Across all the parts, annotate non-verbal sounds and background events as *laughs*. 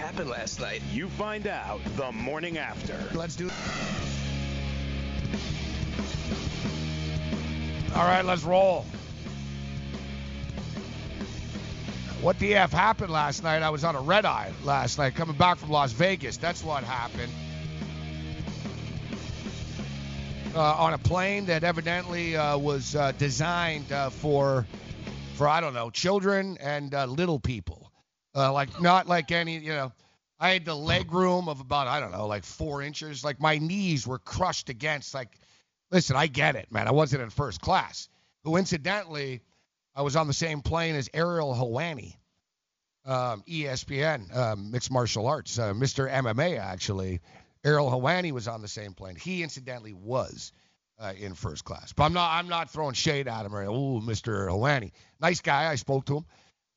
happened last night? You find out the morning after. Let's do. it. All right, let's roll. What the F happened last night? I was on a red eye last night coming back from Las Vegas. That's what happened. Uh, on a plane that evidently uh, was uh, designed uh, for, for I don't know, children and uh, little people. Uh, like not like any, you know. I had the leg room of about I don't know, like four inches. Like my knees were crushed against. Like, listen, I get it, man. I wasn't in first class. Who incidentally, I was on the same plane as Ariel Helwani, um, ESPN, um, mixed martial arts, uh, Mr. MMA actually. Ariel Helwani was on the same plane. He incidentally was uh, in first class. But I'm not I'm not throwing shade at him or oh Mr. Helwani. Nice guy. I spoke to him.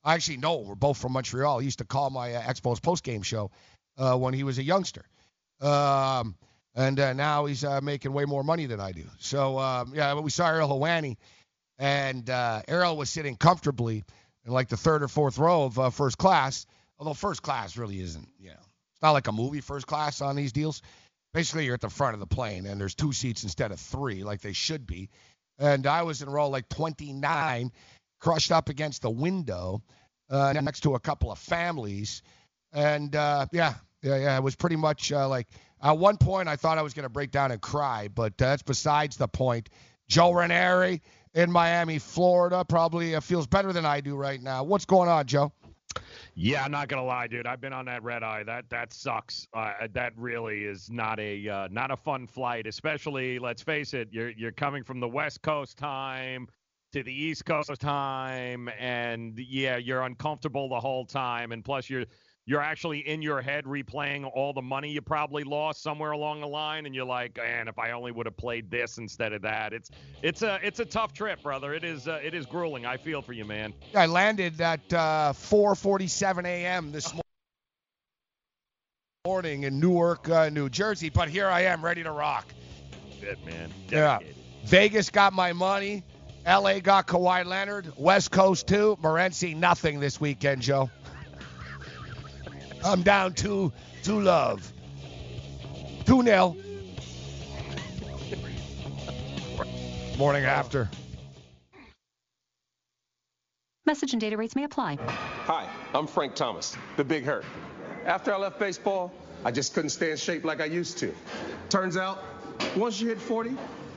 I actually know we're both from Montreal. He used to call my uh, Expos post game show uh, when he was a youngster. Um, and uh, now he's uh, making way more money than I do. So um, yeah, we saw Ariel Helwani, and uh, Ariel was sitting comfortably in like the third or fourth row of uh, first class. Although first class really isn't, you know, it's not like a movie first class on these deals. Basically, you're at the front of the plane, and there's two seats instead of three, like they should be. And I was in row like 29, crushed up against the window, uh, next to a couple of families. And uh, yeah, yeah, yeah, it was pretty much uh, like at one point I thought I was going to break down and cry, but that's besides the point. Joe Ranieri in Miami, Florida, probably uh, feels better than I do right now. What's going on, Joe? Yeah, I'm not gonna lie, dude. I've been on that red eye. That that sucks. Uh, that really is not a uh, not a fun flight. Especially, let's face it, you're you're coming from the West Coast time to the East Coast time, and yeah, you're uncomfortable the whole time, and plus you're you're actually in your head replaying all the money you probably lost somewhere along the line and you're like man if i only would have played this instead of that it's it's a it's a tough trip brother it is uh, it is grueling i feel for you man I landed at uh, 4:47 a.m. this morning in Newark, uh, New Jersey, but here I am, ready to rock. Shit, man Yeah. Vegas got my money. LA got Kawhi Leonard. West Coast too. Morency nothing this weekend, Joe. I'm down two two love. Two nil. Morning after. Message and data rates may apply. Hi, I'm Frank Thomas, the Big Hurt. After I left baseball, I just couldn't stay in shape like I used to. Turns out, once you hit 40,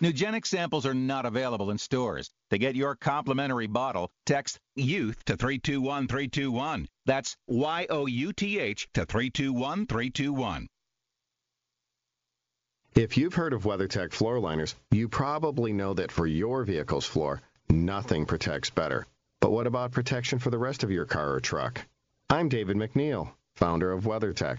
Nugenic samples are not available in stores. To get your complimentary bottle, text YOUTH to 321321. That's Y O U T H to 321321. If you've heard of WeatherTech floor liners, you probably know that for your vehicle's floor, nothing protects better. But what about protection for the rest of your car or truck? I'm David MacNeil, founder of WeatherTech.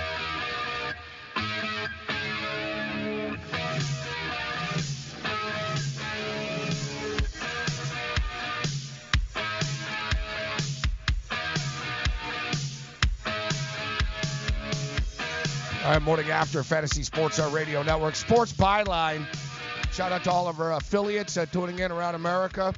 All right, morning after Fantasy Sports our Radio Network. Sports Byline. Shout out to all of our affiliates uh, tuning in around America.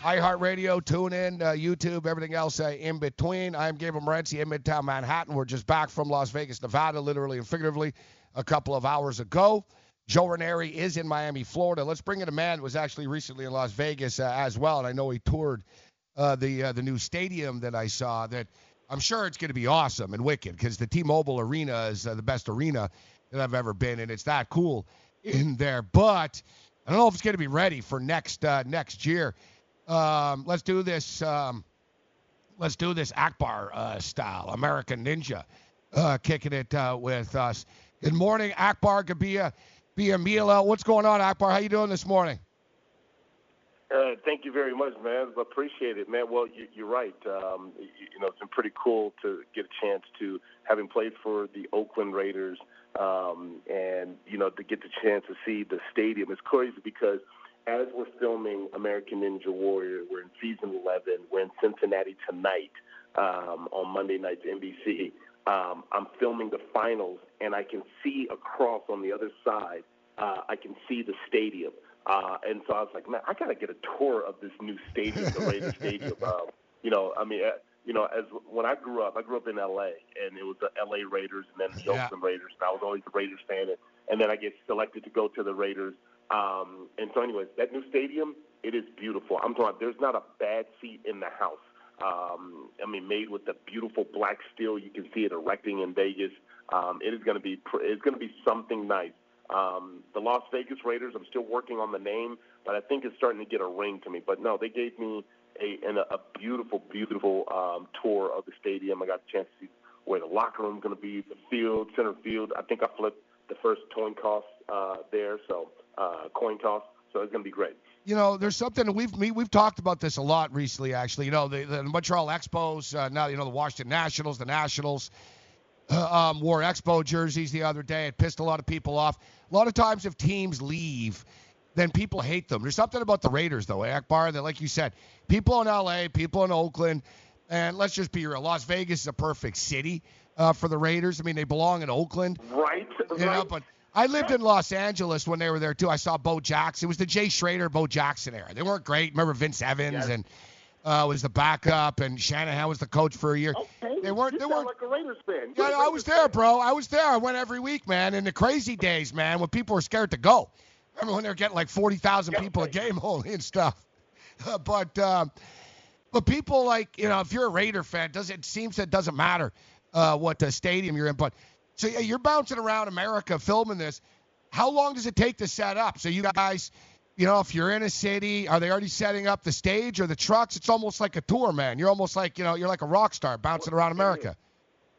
iHeartRadio, tune in, uh, YouTube, everything else uh, in between. I'm Gabriel Morency in Midtown Manhattan. We're just back from Las Vegas, Nevada, literally and figuratively, a couple of hours ago. Joe Ranieri is in Miami, Florida. Let's bring in a man who was actually recently in Las Vegas uh, as well, and I know he toured uh, the uh, the new stadium that I saw. That I'm sure it's going to be awesome and wicked because the T-Mobile Arena is uh, the best arena that I've ever been in. It's that cool in there, but I don't know if it's going to be ready for next uh, next year. Um, let's do this. Um, let's do this Akbar uh, style, American Ninja, uh, kicking it uh, with us. Good morning, Akbar Gabia, Bia Mila. What's going on, Akbar? How you doing this morning? Uh, thank you very much, man. Appreciate it, man. Well, you, you're right. Um, you, you know, it's been pretty cool to get a chance to, having played for the Oakland Raiders, um, and you know, to get the chance to see the stadium. It's crazy because as we're filming American Ninja Warrior, we're in season 11. We're in Cincinnati tonight um, on Monday nights NBC. Um, I'm filming the finals, and I can see across on the other side. Uh, I can see the stadium. Uh, and so I was like, man, I got to get a tour of this new stadium, the Raiders *laughs* Stadium. Um, you know, I mean, uh, you know, as when I grew up, I grew up in L.A. and it was the L.A. Raiders and then the Yeah. Oakland Raiders, and I was always a Raiders fan. And, and then I get selected to go to the Raiders. Um, and so, anyways, that new stadium, it is beautiful. I'm talking. There's not a bad seat in the house. Um, I mean, made with the beautiful black steel. You can see it erecting in Vegas. Um, it is going to be. pr- It's going to be something nice. Um, the Las Vegas Raiders. I'm still working on the name, but I think it's starting to get a ring to me. But no, they gave me a an, a beautiful, beautiful um, tour of the stadium. I got a chance to see where the locker room's going to be, the field, center field. I think I flipped the first coin toss uh, there, so uh, coin toss. So it's going to be great. you know, there's something we've we, we've talked about this a lot recently. Actually, you know, the, the Montreal Expos, uh, now you know the Washington Nationals, the Nationals um, wore Expo jerseys the other day. It pissed a lot of people off. A lot of times, if teams leave, then people hate them. There's something about the Raiders, though, Akbar, that like you said, people in LA, people in Oakland, and let's just be real, Las Vegas is a perfect city uh, for the Raiders. I mean, they belong in Oakland. Right. You know, right. but I lived in Los Angeles when they were there too. I saw Bo Jackson. It was the Jay Schrader, Bo Jackson era. They weren't great. Remember Vince Evans Yes. and uh, was the backup, and Shanahan was the coach for a year. Okay. They weren't. You They weren't. like a Raiders fan. Yeah, You're I Raiders was there, fan. bro. I was there. I went every week, man. In the crazy days, man, when people were scared to go. Remember when they were getting like forty thousand Yeah, people a game *laughs* only and stuff. *laughs* but um, but people like you know, if you're a Raider fan, does it seems that it doesn't matter uh, what uh, stadium you're in. But so yeah, you're bouncing around America filming this. How long does it take to set up? So you guys, you know, if you're in a city, are they already setting up the stage or the trucks? It's almost like a tour, man. You're almost like you know, you're like a rock star bouncing around America.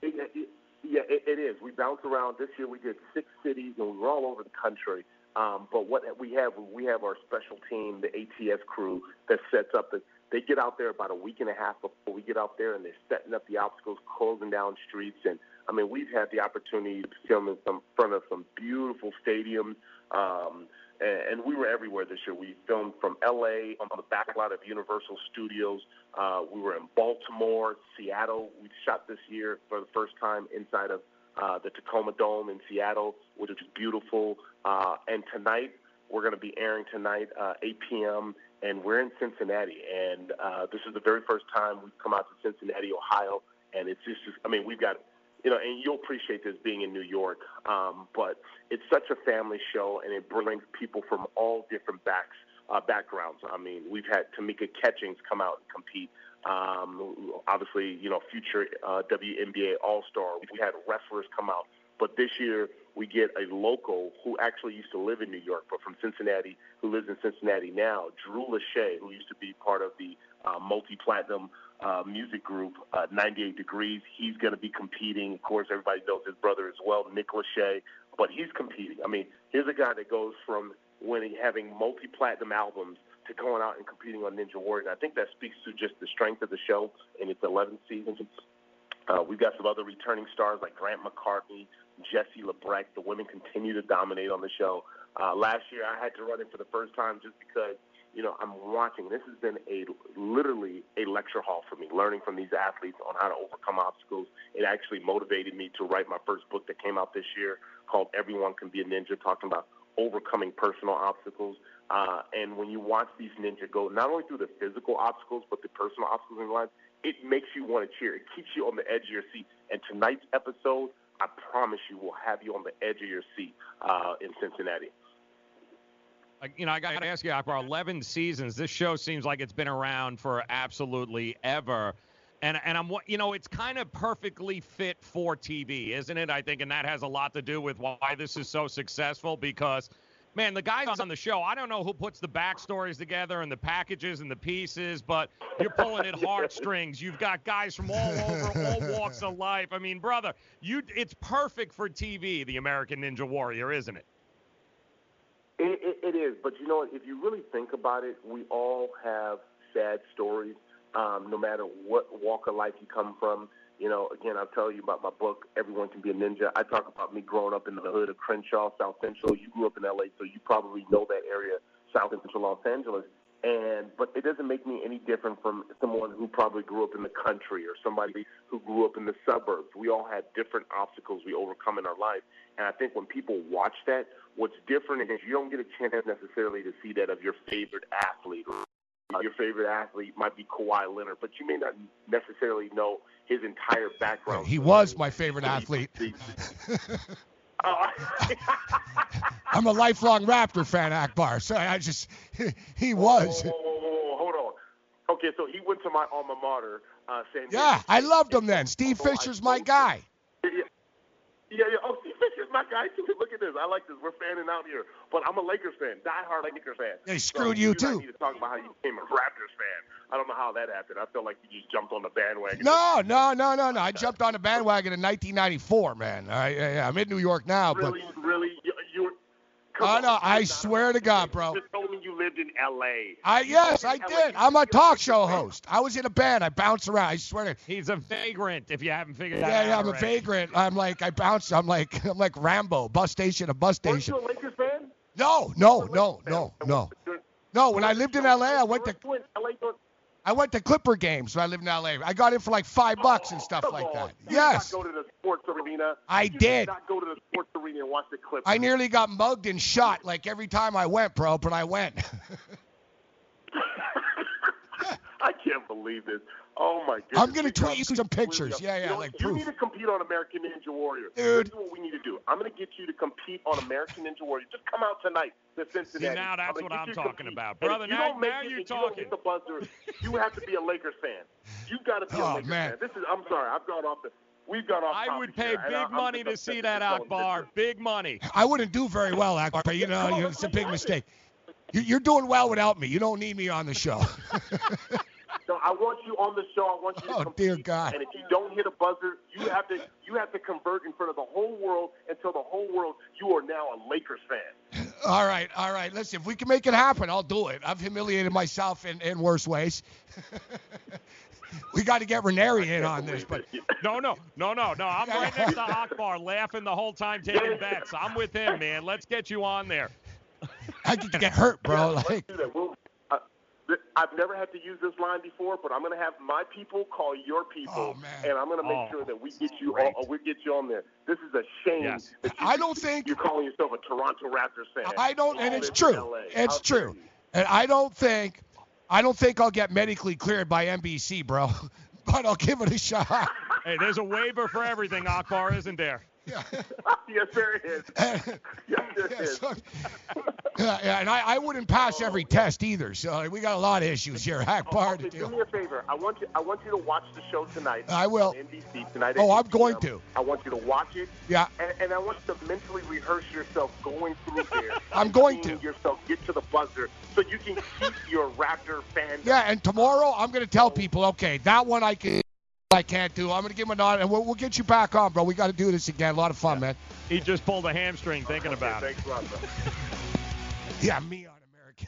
It, it, yeah, it, it is. We bounce around. This year we did six cities, and we were all over the country. Um, but what we have, we have our special team, the ATS crew, that sets up the. They get out there about a week and a half before we get out there, and they're setting up the obstacles, closing down streets, and I mean we've had the opportunity to film in some front of some beautiful stadiums. Um, and, we were everywhere this year. We filmed from L.A. on the back lot of Universal Studios. Uh, we were in Baltimore, Seattle. We shot this year for the first time inside of uh, the Tacoma Dome in Seattle, which is beautiful. Uh, and tonight, we're going to be airing tonight, uh, 8 p.m., and we're in Cincinnati. And uh, this is the very first time we've come out to Cincinnati, Ohio. And it's just, I mean, we've got, you know, and you'll appreciate this being in New York, um, but it's such a family show, and it brings people from all different backs, uh, backgrounds. I mean, we've had Tamika Catchings come out and compete. Um, obviously, you know, future uh, WNBA All Star. We had wrestlers come out, but this year we get a local who actually used to live in New York, but from Cincinnati, who lives in Cincinnati now, Drew Lachey, who used to be part of the uh, multi-platinum uh, music group, uh, 98 Degrees. He's going to be competing. Of course, everybody knows his brother as well, Nick Lachey, but he's competing. I mean, here's a guy that goes from winning, having multi-platinum albums to going out and competing on Ninja Warrior. And I think that speaks to just the strength of the show in its 11th season. Uh, we've got some other returning stars like Grant McCartney, Jesse Labreck. The women continue to dominate on the show. Uh, last year, I had to run it for the first time just because, you know, I'm watching. This has been a literally a lecture hall for me, learning from these athletes on how to overcome obstacles. It actually motivated me to write my first book that came out this year called Everyone Can Be a Ninja, talking about overcoming personal obstacles. Uh, and when you watch these ninja go not only through the physical obstacles, but the personal obstacles in life, it makes you want to cheer. It keeps you on the edge of your seat. And tonight's episode, I promise you, will have you on the edge of your seat uh, in Cincinnati. You know, I got to ask you, for 11 seasons, this show seems like it's been around for absolutely ever. And, and I'm, you know, it's kind of perfectly fit for TV, isn't it? I think, and that has a lot to do with why this is so successful because – man, the guys on the show, I don't know who puts the backstories together and the packages and the pieces, but you're pulling at *laughs* heartstrings. You've got guys from all over, all walks of life. I mean, brother, you it's perfect for TV, the American Ninja Warrior, isn't it? It, it, it is, but you know what? If you really think about it, we all have sad stories, um, no matter what walk of life you come from. You know, again, I'll tell you about my book, Everyone Can Be a Ninja. I talk about me growing up in the hood of Crenshaw, South Central. You grew up in LA, so you probably know that area, South Central Los Angeles. And but it doesn't make me any different from someone who probably grew up in the country or somebody who grew up in the suburbs. We all had different obstacles we overcome in our life. And I think when people watch that, what's different is you don't get a chance necessarily to see that of your favorite athlete your favorite athlete might be Kawhi Leonard, but you may not necessarily know his entire background. He was my favorite athlete. *laughs* *laughs* I'm a lifelong Raptor fan, Akbar. So I just, *laughs* he was. Oh, hold on. Okay, so he went to my alma mater, uh, San Diego. Yeah, I loved him then. Steve Fisher's my guy. Yeah, yeah. Yeah. Oh, *laughs* Steve Fisher's my guy too. Look at this. I like this. We're fanning out here. But I'm a Lakers fan, diehard Lakers fan. They screwed so you you too. need to talk about how you became a Raptors fan. I don't know how that happened. I feel like you just jumped on the bandwagon. No, no, no, no, no. I jumped on the bandwagon in 1994, man. I, yeah, I'm in New York now, really, but. really, you, you were. Oh on, no! I swear to God, bro. You just told me you lived in L.A. I yes, I LA. did. I'm a talk show host. I was in a band. I bounce around. I swear to. He's a vagrant, if you haven't figured that Yeah, out. yeah, I'm a vagrant. I'm like I bounce. I'm like *laughs* I'm like Rambo, bus station to bus Weren't station. you a Lakers fan? No, no, no, no, no, no. When I lived in LA, I went to LA doing- I went to Clipper games when I lived in LA. I got in for like five bucks and oh, stuff like on. that. You Yes, Did not go to the sports arena. I You did. not go to the sports arena and watch the Clippers. I nearly got mugged and shot like every time I went, bro. But I went. *laughs* *laughs* I can't believe this. Oh my goodness. I'm gonna tweet you some pictures. Yeah, yeah, you know, like You proof. need to compete on American Ninja Warrior. Dude. This is what we need to do. I'm gonna get you to compete on American Ninja Warrior. Just come out tonight to Cincinnati. now that's gonna what I'm talking about. Brother, if you now- don't make now it, you're you talking. get the buzzer, you have to be a Lakers fan. You got to be a Oh, Lakers man. fan. This is. I'm sorry. I've gone off the. We've gone off. I would pay here, big money to see that this is going Akbar. Big money. I wouldn't do very well, Akbar. But you know, No, *laughs* you- it's a big mistake. You're doing well without me. You don't need me on the show. *laughs* So I want you on the show. I want you to Oh, compete. dear God. And if you don't hit a buzzer, you have to you have to convert in front of the whole world and tell the whole world you are now a Lakers fan. *laughs* all right, all right. Listen, if we can make it happen, I'll do it. I've humiliated myself in, in worse ways. *laughs* we got to get Ranieri in on this, but No, no, no, no, no. I'm *laughs* right next to Akbar, laughing the whole time taking bets. I'm with him, man. Let's get you on there. I could get hurt, bro. Yeah, like, I've never had to use this line before, but I'm going to have my people call your people, oh, and I'm going to make Oh, sure that we get you all, uh, we get you on there. This is a shame. Yes. That you, I don't think you're calling yourself a Toronto Raptors fan. I don't, and it's true. LA. It's How true. And I don't think, I don't think I'll get medically cleared by NBC, bro. *laughs* But I'll give it a shot. Hey, there's a waiver for everything, Akbar, isn't there? *laughs* yes, there is. *laughs* yes, there Yeah, is. so- yeah, yeah, and I, I wouldn't pass oh, every test either. So uh, we got a lot of issues here, *laughs* Akbar, to oh, Okay, do deal. me a favor. I want you. I want you to watch the show tonight. I will. NBC tonight. Oh, I'm going to. I want you to watch it. Yeah. And, and I want you to mentally rehearse yourself going through there. I'm going to. Yourself get to the buzzer so you can keep your Raptor fan. Yeah, and tomorrow I'm gonna tell oh. people, okay, that one I can, I can't do. I'm gonna give him a nod, and we'll, we'll get you back on, bro. We got to do this again. A lot of fun, man. He just pulled a hamstring thinking Okay, about it. Thanks a lot, bro. *laughs* Yeah, me on American.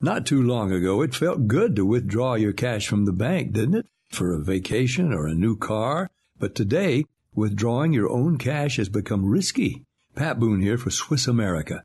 Not too long ago, it felt good to withdraw your cash from the bank, didn't it? For a vacation or a new car. But today, withdrawing your own cash has become risky. Pat Boone here for Swiss America.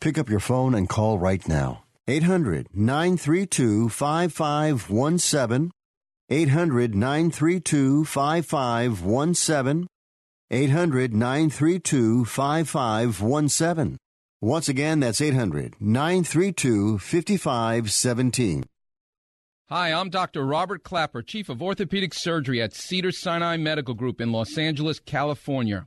Pick up your phone and call right now. 800 932 5517. 800 932 5517. 800 932 5517. Once again, that's 800 932 5517. Hi, I'm Dr. Robert Klapper, Chief of Orthopedic Surgery at Cedar Sinai Medical Group in Los Angeles, California.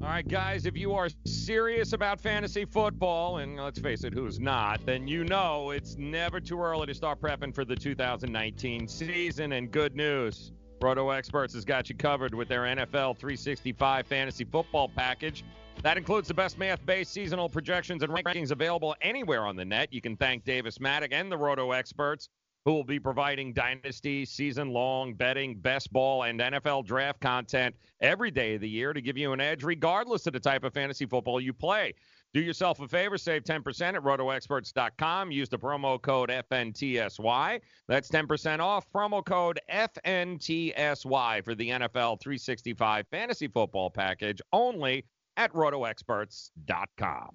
All right, guys, if you are serious about fantasy football, and let's face it, who's not, then you know it's never too early to start prepping for the 2019 season. And good news Roto Experts has got you covered with their NFL 365 fantasy football package. That includes the best math based seasonal projections and rankings available anywhere on the net. You can thank Davis Mattek and the Roto Experts who will be providing dynasty, season long betting, best ball, and NFL draft content every day of the year to give you an edge, regardless of the type of fantasy football you play. Do yourself a favor, save 10% at rotoexperts.com. Use the promo code FNTSY. That's 10% off. Promo code FNTSY for the NFL 365 fantasy football package only at rotoexperts.com.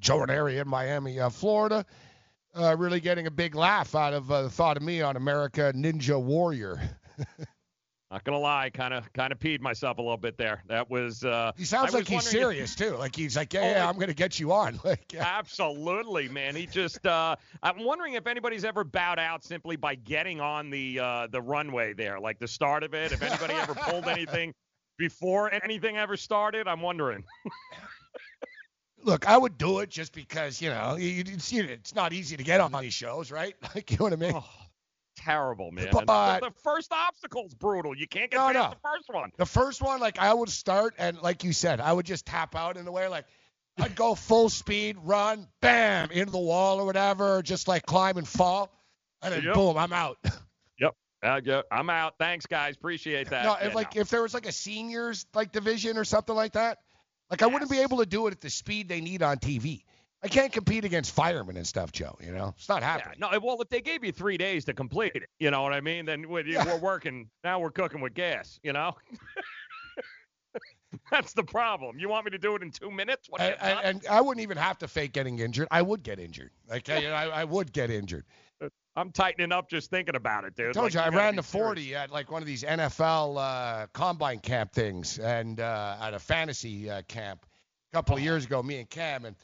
Joe Ranieri in Miami, uh, Florida, uh, really getting a big laugh out of uh, the thought of me on America Ninja Warrior. *laughs* Not gonna lie, kind of kind of peed myself a little bit there. That was. Uh, he sounds I like he's serious if, too. Like he's like, yeah, yeah, I'm gonna get you on. *laughs* Like, yeah. Absolutely, man. He just. Uh, I'm wondering if anybody's ever bowed out simply by getting on the uh, the runway there, like the start of it. If anybody ever pulled anything *laughs* before anything ever started, I'm wondering. Look, I would do it just because you know you, see it. It's not easy to get on these shows, right? *laughs* Like you know what I mean. Oh terrible, man. But, the, the, first obstacle's brutal. You can't get no, past no. the first one. The first one, like I would start and like you said, I would just tap out in the way, like I'd go full speed, run, bam, into the wall or whatever, just like climb and fall, and then yep. boom, I'm out. *laughs* Yep. Uh, yeah, I'm out. Thanks, guys. Appreciate that. No, if yeah, like no. if there was like a seniors like division or something like that, like yes. I wouldn't be able to do it at the speed they need on TV. I can't compete against firemen and stuff, Joe. You know, it's not happening. Yeah, no, well, if they gave you three days to complete it, you know what I mean? Then we're, yeah. we're working. Now we're cooking with gas. You know. *laughs* That's the problem. You want me to do it in two minutes? What, and, and, and, I wouldn't even have to fake getting injured. I would get injured. Like I, I, would get injured. I'm tightening up just thinking about it, dude. I told like, you, I ran the 40 serious. at like one of these NFL uh, combine camp things, and uh, at a fantasy uh, camp a couple of years ago. Me and Cam, and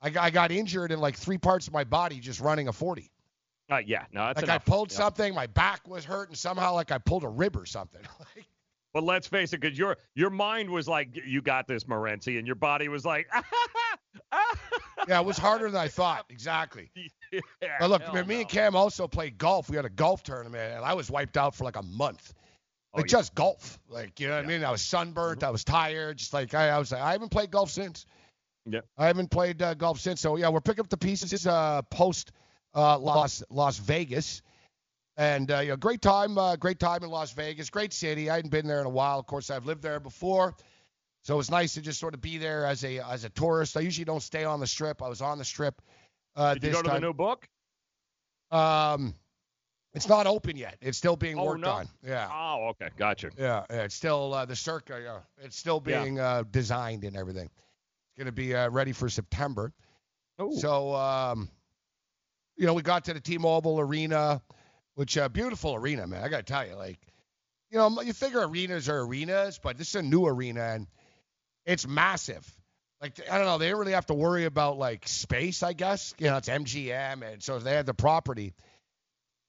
I, I got injured in like three parts of my body just running a 40. Uh, yeah, no, that's like enough. I pulled yeah. something, my back was hurt, and somehow like I pulled a rib or something. *laughs* but let's face it, because your your mind was like, you got this, Morency, and your body was like, *laughs* yeah, it was harder than I thought. Exactly. *laughs* Yeah, but look, me no. and Cam also played golf. We had a golf tournament, and I was wiped out for like a month. Like oh, yeah. just golf, like you know what I mean. I was sunburnt, Mm-hmm. I was tired, just like I, I was. I haven't played golf since. Yeah. I haven't played uh, golf since. So yeah, we're picking up the pieces uh, post uh, Las Las Vegas, and uh, you know, great time, uh, great time in Las Vegas, great city. I hadn't been there in a while. Of course, I've lived there before, so it's nice to just sort of be there as a as a tourist. I usually don't stay on the strip. I was on the strip. Uh, Did you go to time. the new book? Um, it's not open yet. It's still being Oh, worked no. on. Yeah. Oh, okay, gotcha. Yeah, yeah, it's still uh, the circa. Yeah, it's still Yeah. being uh, designed and everything. It's going to be uh, ready for September. Ooh. So, um, you know, we got to the T-Mobile Arena, which uh, beautiful arena, man. I got to tell you, like, you know, you figure arenas are arenas, but this is a new arena and it's massive. Like, I don't know, they don't really have to worry about like space, I guess. You know, it's MGM, and so they had the property.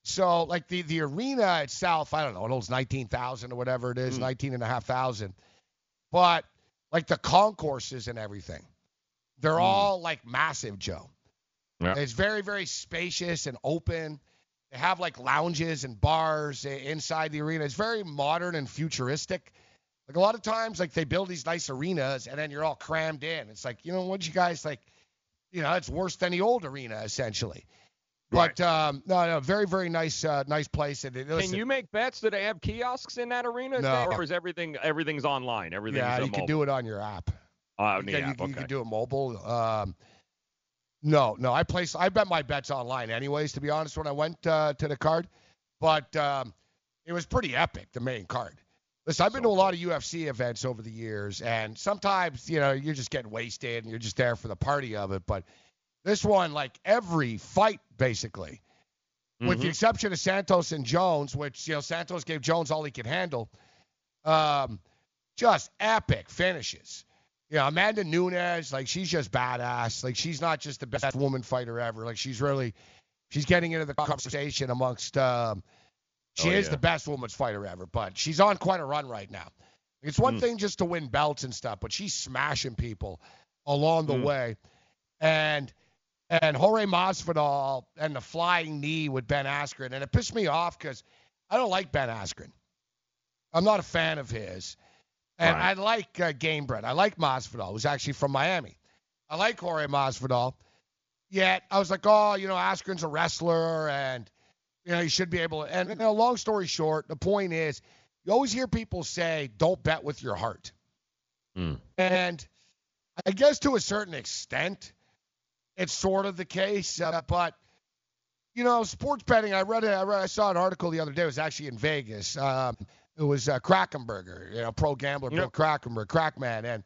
So, like the the arena itself, I don't know, it holds 19,000 or whatever it is. Hmm. 19 and a half thousand. But like the concourses and everything, they're hmm. all like massive, Joe. Yeah. It's very, very spacious and open. They have like lounges and bars inside the arena. It's very modern and futuristic. Like a lot of times, like they build these nice arenas and then you're all crammed in. It's like, you know, what you guys like, you know, it's worse than the old arena essentially. But um, no, no, very, very nice, uh, nice place. And listen, Can you make bets? Do they have kiosks in that arena? No. Or is everything everything's online? Everything's yeah, uh, you can do it on your app. Oh, on you, the can, app, you, can- you can do it mobile. Um, no, no, I place I bet my bets online anyways. To be honest, when I went uh, to the card, but um, it was pretty epic. The main card. Listen, I've been to a lot of UFC events over the years, and sometimes you know you're just getting wasted and you're just there for the party of it. But this one, like every fight, basically, with the Mhm. exception of Santos and Jones, which you know Santos gave Jones all he could handle. Um, just epic finishes. You know, Amanda Nunes, like she's just badass. Like she's not just the best woman fighter ever. Like she's really, she's getting into the conversation amongst. Um, she Oh, is yeah. the best women's fighter ever, but she's on quite a run right now. It's one Mm. thing just to win belts and stuff, but she's smashing people along the Mm. way. And and Jorge Masvidal and the flying knee with Ben Askren, and it pissed me off because I don't like Ben Askren. I'm not a fan of his. And Right. I like uh, Gamebred. I like Masvidal, who's actually from Miami. I like Jorge Masvidal. Yet I was like, oh, you know, Askren's a wrestler, and you know you should be able. to And you know, long story short, the point is, you always hear people say, "Don't bet with your heart," Mm. and I guess to a certain extent, it's sort of the case. Uh, but you know, sports betting. I read, it, I read, I saw an article the other day. It was actually in Vegas. Um, it was uh, Krackomberger, you know, pro gambler Bill Yep. Krackomberger, Crackman, and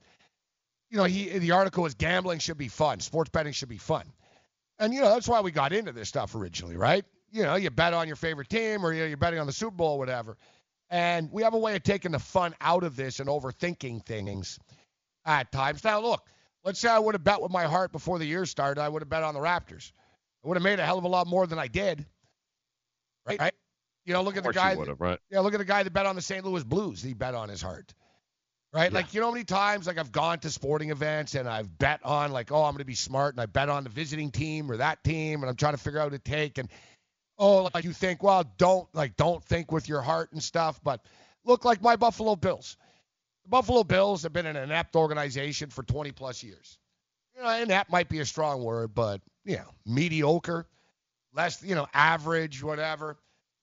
you know, he the article was gambling should be fun, sports betting should be fun, and you know that's why we got into this stuff originally, right? You know, you bet on your favorite team, or you know, you're betting on the Super Bowl, or whatever, and we have a way of taking the fun out of this and overthinking things at times. Now, look, let's say I would have bet with my heart before the year started, I would have bet on the Raptors. I would have made a hell of a lot more than I did. Right? right? You know, look at the guy. would right? Yeah, look at the guy that bet on the St. Louis Blues. He bet on his heart. Right? Like, you know how many times like I've gone to sporting events and I've bet on like, oh, I'm gonna be smart and I bet on the visiting team or that team and I'm trying to figure out who to take and oh, like you think, well, don't like don't think with your heart and stuff, but look like my Buffalo Bills. The Buffalo Bills have been an inept organization for 20 plus years. You know, inept might be a strong word, but you know, mediocre, less, you know, average, whatever.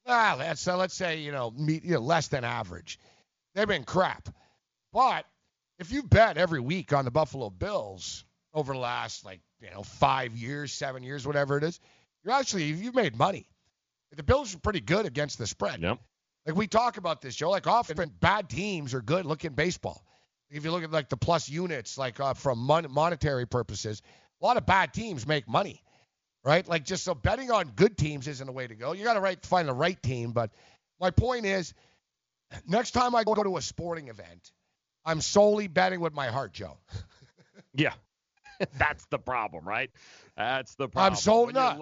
Ah, let's let's say you know, me, you know, less than average. They've been crap, but if you bet every week on the Buffalo Bills over the last like you know five years, seven years, whatever it is, you're actually you've made money. The Bills are pretty good against the spread. Yep. Like we talk about this, Joe. Like often bad teams are good. Look at baseball. If you look at like the plus units, like uh, from mon- monetary purposes, a lot of bad teams make money, right? Like just so betting on good teams isn't a way to go. You got to right find the right team. But my point is, next time I go to a sporting event, I'm solely betting with my heart, Joe. *laughs* Yeah. *laughs* That's the problem, right? That's the problem. I'm so when you're not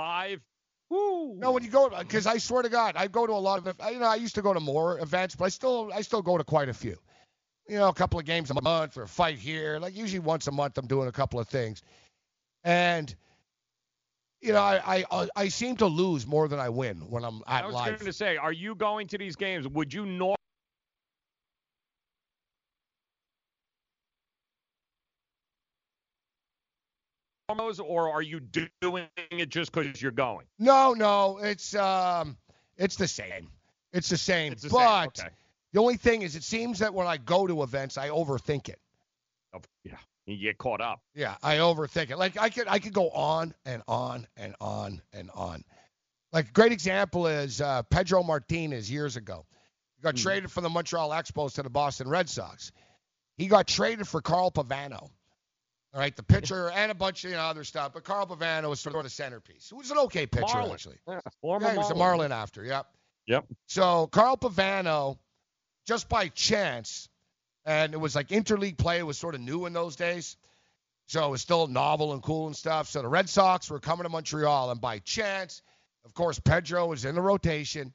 live. No, when you go, because I swear to God, I go to a lot of, you know, I used to go to more events, but I still, I still go to quite a few. You know, a couple of games a month or a fight here. Like usually once a month, I'm doing a couple of things, and you know, I, I, uh, I seem to lose more than I win when I'm I was going to say, are you going to these games? Would you nor- those, or are you doing it just because you're going? No, no, it's um, it's the same. It's the same. It's the but same. Okay. the only thing is, it seems that when I go to events, I overthink it. Oh, yeah. You get caught up. Yeah, I overthink it. Like I could I could go on and on and on and on. Like a great example is uh, Pedro Martinez years ago. He got traded from the Montreal Expos to the Boston Red Sox. He got traded for Carl Pavano. All right, the pitcher and a bunch of you know, other stuff, but Carl Pavano was sort of the centerpiece. He was an okay pitcher Marlin. actually. Yeah, former Yeah, he was a Marlin. Marlin after. Yep. Yep. So Carl Pavano, just by chance, and it was like interleague play was sort of new in those days. So it was still novel and cool and stuff. So the Red Sox were coming to Montreal, and by chance, of course, Pedro was in the rotation,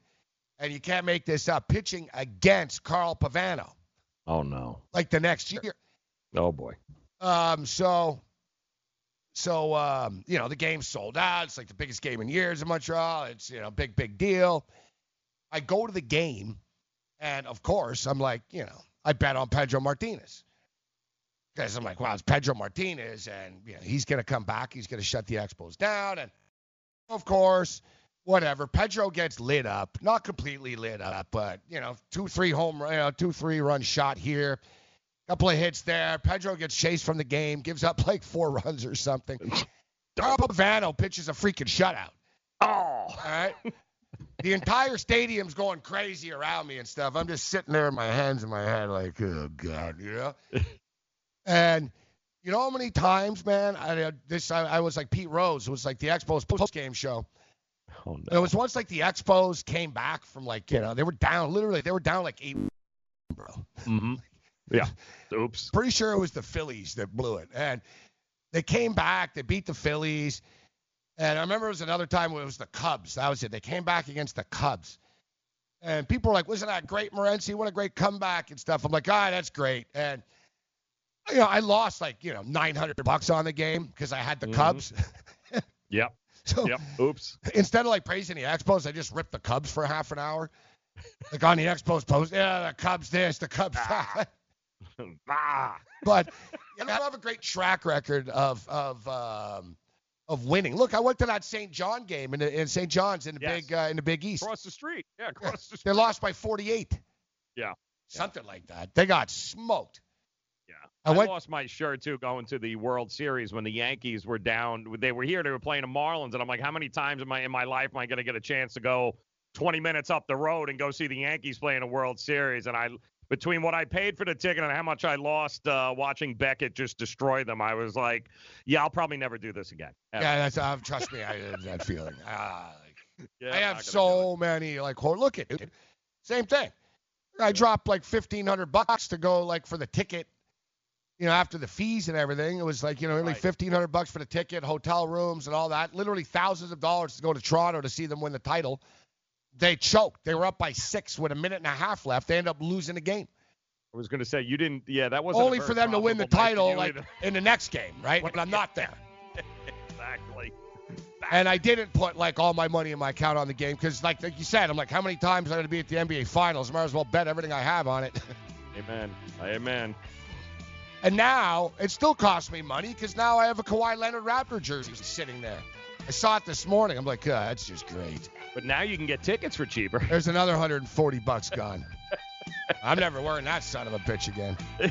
and you can't make this up, pitching against Carl Pavano Oh no. like the next year. Oh boy. Um, so, so um, you know, the game's sold out. It's like the biggest game in years in Montreal. It's you know, big, big deal. I go to the game, and of course, I'm like, you know, I bet on Pedro Martinez because I'm like, wow, it's Pedro Martinez, and you know, he's gonna come back. He's gonna shut the Expos down, and of course. Whatever. Pedro gets lit up, not completely lit up, but you know, two, three home, you know, two, three run shot here, couple of hits there. Pedro gets chased from the game, gives up like four *laughs* runs or something. Carl Pavano pitches a freaking shutout. Oh. All right. the entire stadium's going crazy around me and stuff. I'm just sitting there with my hands in my head, like, oh god, you know. *laughs* and you know how many times, man? I this I, I was like Pete Rose. It was like the Expos post game show. Oh no. It was once like the Expos came back from like you know they were down literally they were down like eight, bro. Mm-hmm. *laughs* Yeah. Oops. Pretty sure it was the Phillies that blew it. And they came back, they beat the Phillies. And I remember it was another time when it was the Cubs. That was it. They came back against the Cubs. And people were like, wasn't that great, Morency? What a great comeback and stuff. I'm like, ah, that's great. And, you know, I lost like, you know, 900 bucks on the game because I had the Mhm. Cubs. *laughs* Yep. So Yep. Oops. instead of like praising the Expos, I just ripped the Cubs for half an hour. Like on the Expos post, yeah, the Cubs this, the Cubs that. *laughs* ah. but *laughs* you know, I have a great track record of of um, of winning. Look, I went to that St. John game in, in St. John's in the Yes. big uh, in the Big East. Across the street. Yeah. Across the street. They lost by 48, Yeah. something like that. They got smoked. Yeah. I I, went- lost my shirt too going to the World Series when the Yankees were down. They were here. They were playing the Marlins, and I'm like, how many times am I in my life am I going to get a chance to go 20 minutes up the road and go see the Yankees play in a World Series? And I, between what I paid for the ticket and how much I lost uh, watching Beckett just destroy them, I was like, yeah, I'll probably never do this again. ever. Yeah, that's uh, trust me, I have that feeling. Ah, like, *laughs* Yeah, I have so many like look at it. Same thing. I dropped like fifteen hundred bucks to go like for the ticket. You know, after the fees and everything, it was like you know only Right. fifteen hundred bucks for the ticket, hotel rooms, and all that. Literally thousands of dollars to go to Toronto to see them win the title. They choked. They were up by six with a minute and a half left. They ended up losing the game. I was going to say you didn't. Yeah, that wasn't Only for them to win the profitable night for title like in the next game, right? But I'm not there. *laughs* exactly. And I didn't put like all my money in my account on the game because, like, like you said, I'm like, how many times am I going to be at the NBA Finals? Might as well bet everything I have on it. *laughs* Amen. Amen. and now it still costs me money because now I have a Kawhi Leonard Raptor jersey sitting there. I saw it this morning. I'm like, God, that's just great. But now you can get tickets for cheaper. There's *laughs* another 140 bucks gone. I'm never wearing that son of a bitch again. *laughs*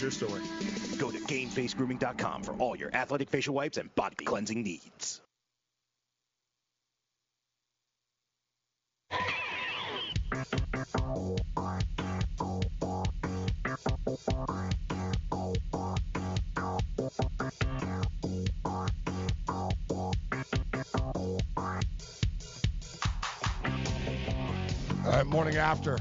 Your story? Go to GameFaceGrooming.com for all your athletic facial wipes and body cleansing needs. All right, morning after.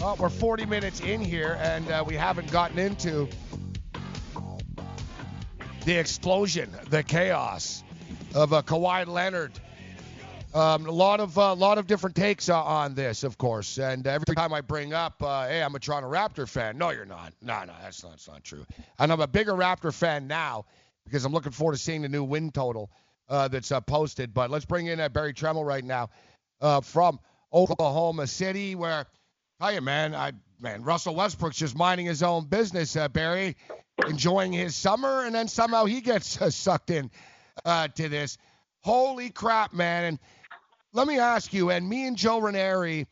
Well, we're 40 minutes in here, and uh, we haven't gotten into the explosion, the chaos, of uh, Kawhi Leonard. Um, a lot of a lot of different takes uh, on this, of course. And every time I bring up, uh, hey, I'm a Toronto Raptor fan. No, you're not. No, no, that's not, that's not true. And I'm a bigger Raptor fan now because I'm looking forward to seeing the new win total uh, that's uh, posted. But let's bring in uh, Berry Tramel right now uh, from Oklahoma City, where, you, man, I man, Russell Westbrook's just minding his own business, uh, Berry, enjoying his summer, and then somehow he gets uh, sucked in uh, to this. Holy crap, man! And let me ask you, and me and Joe Ranieri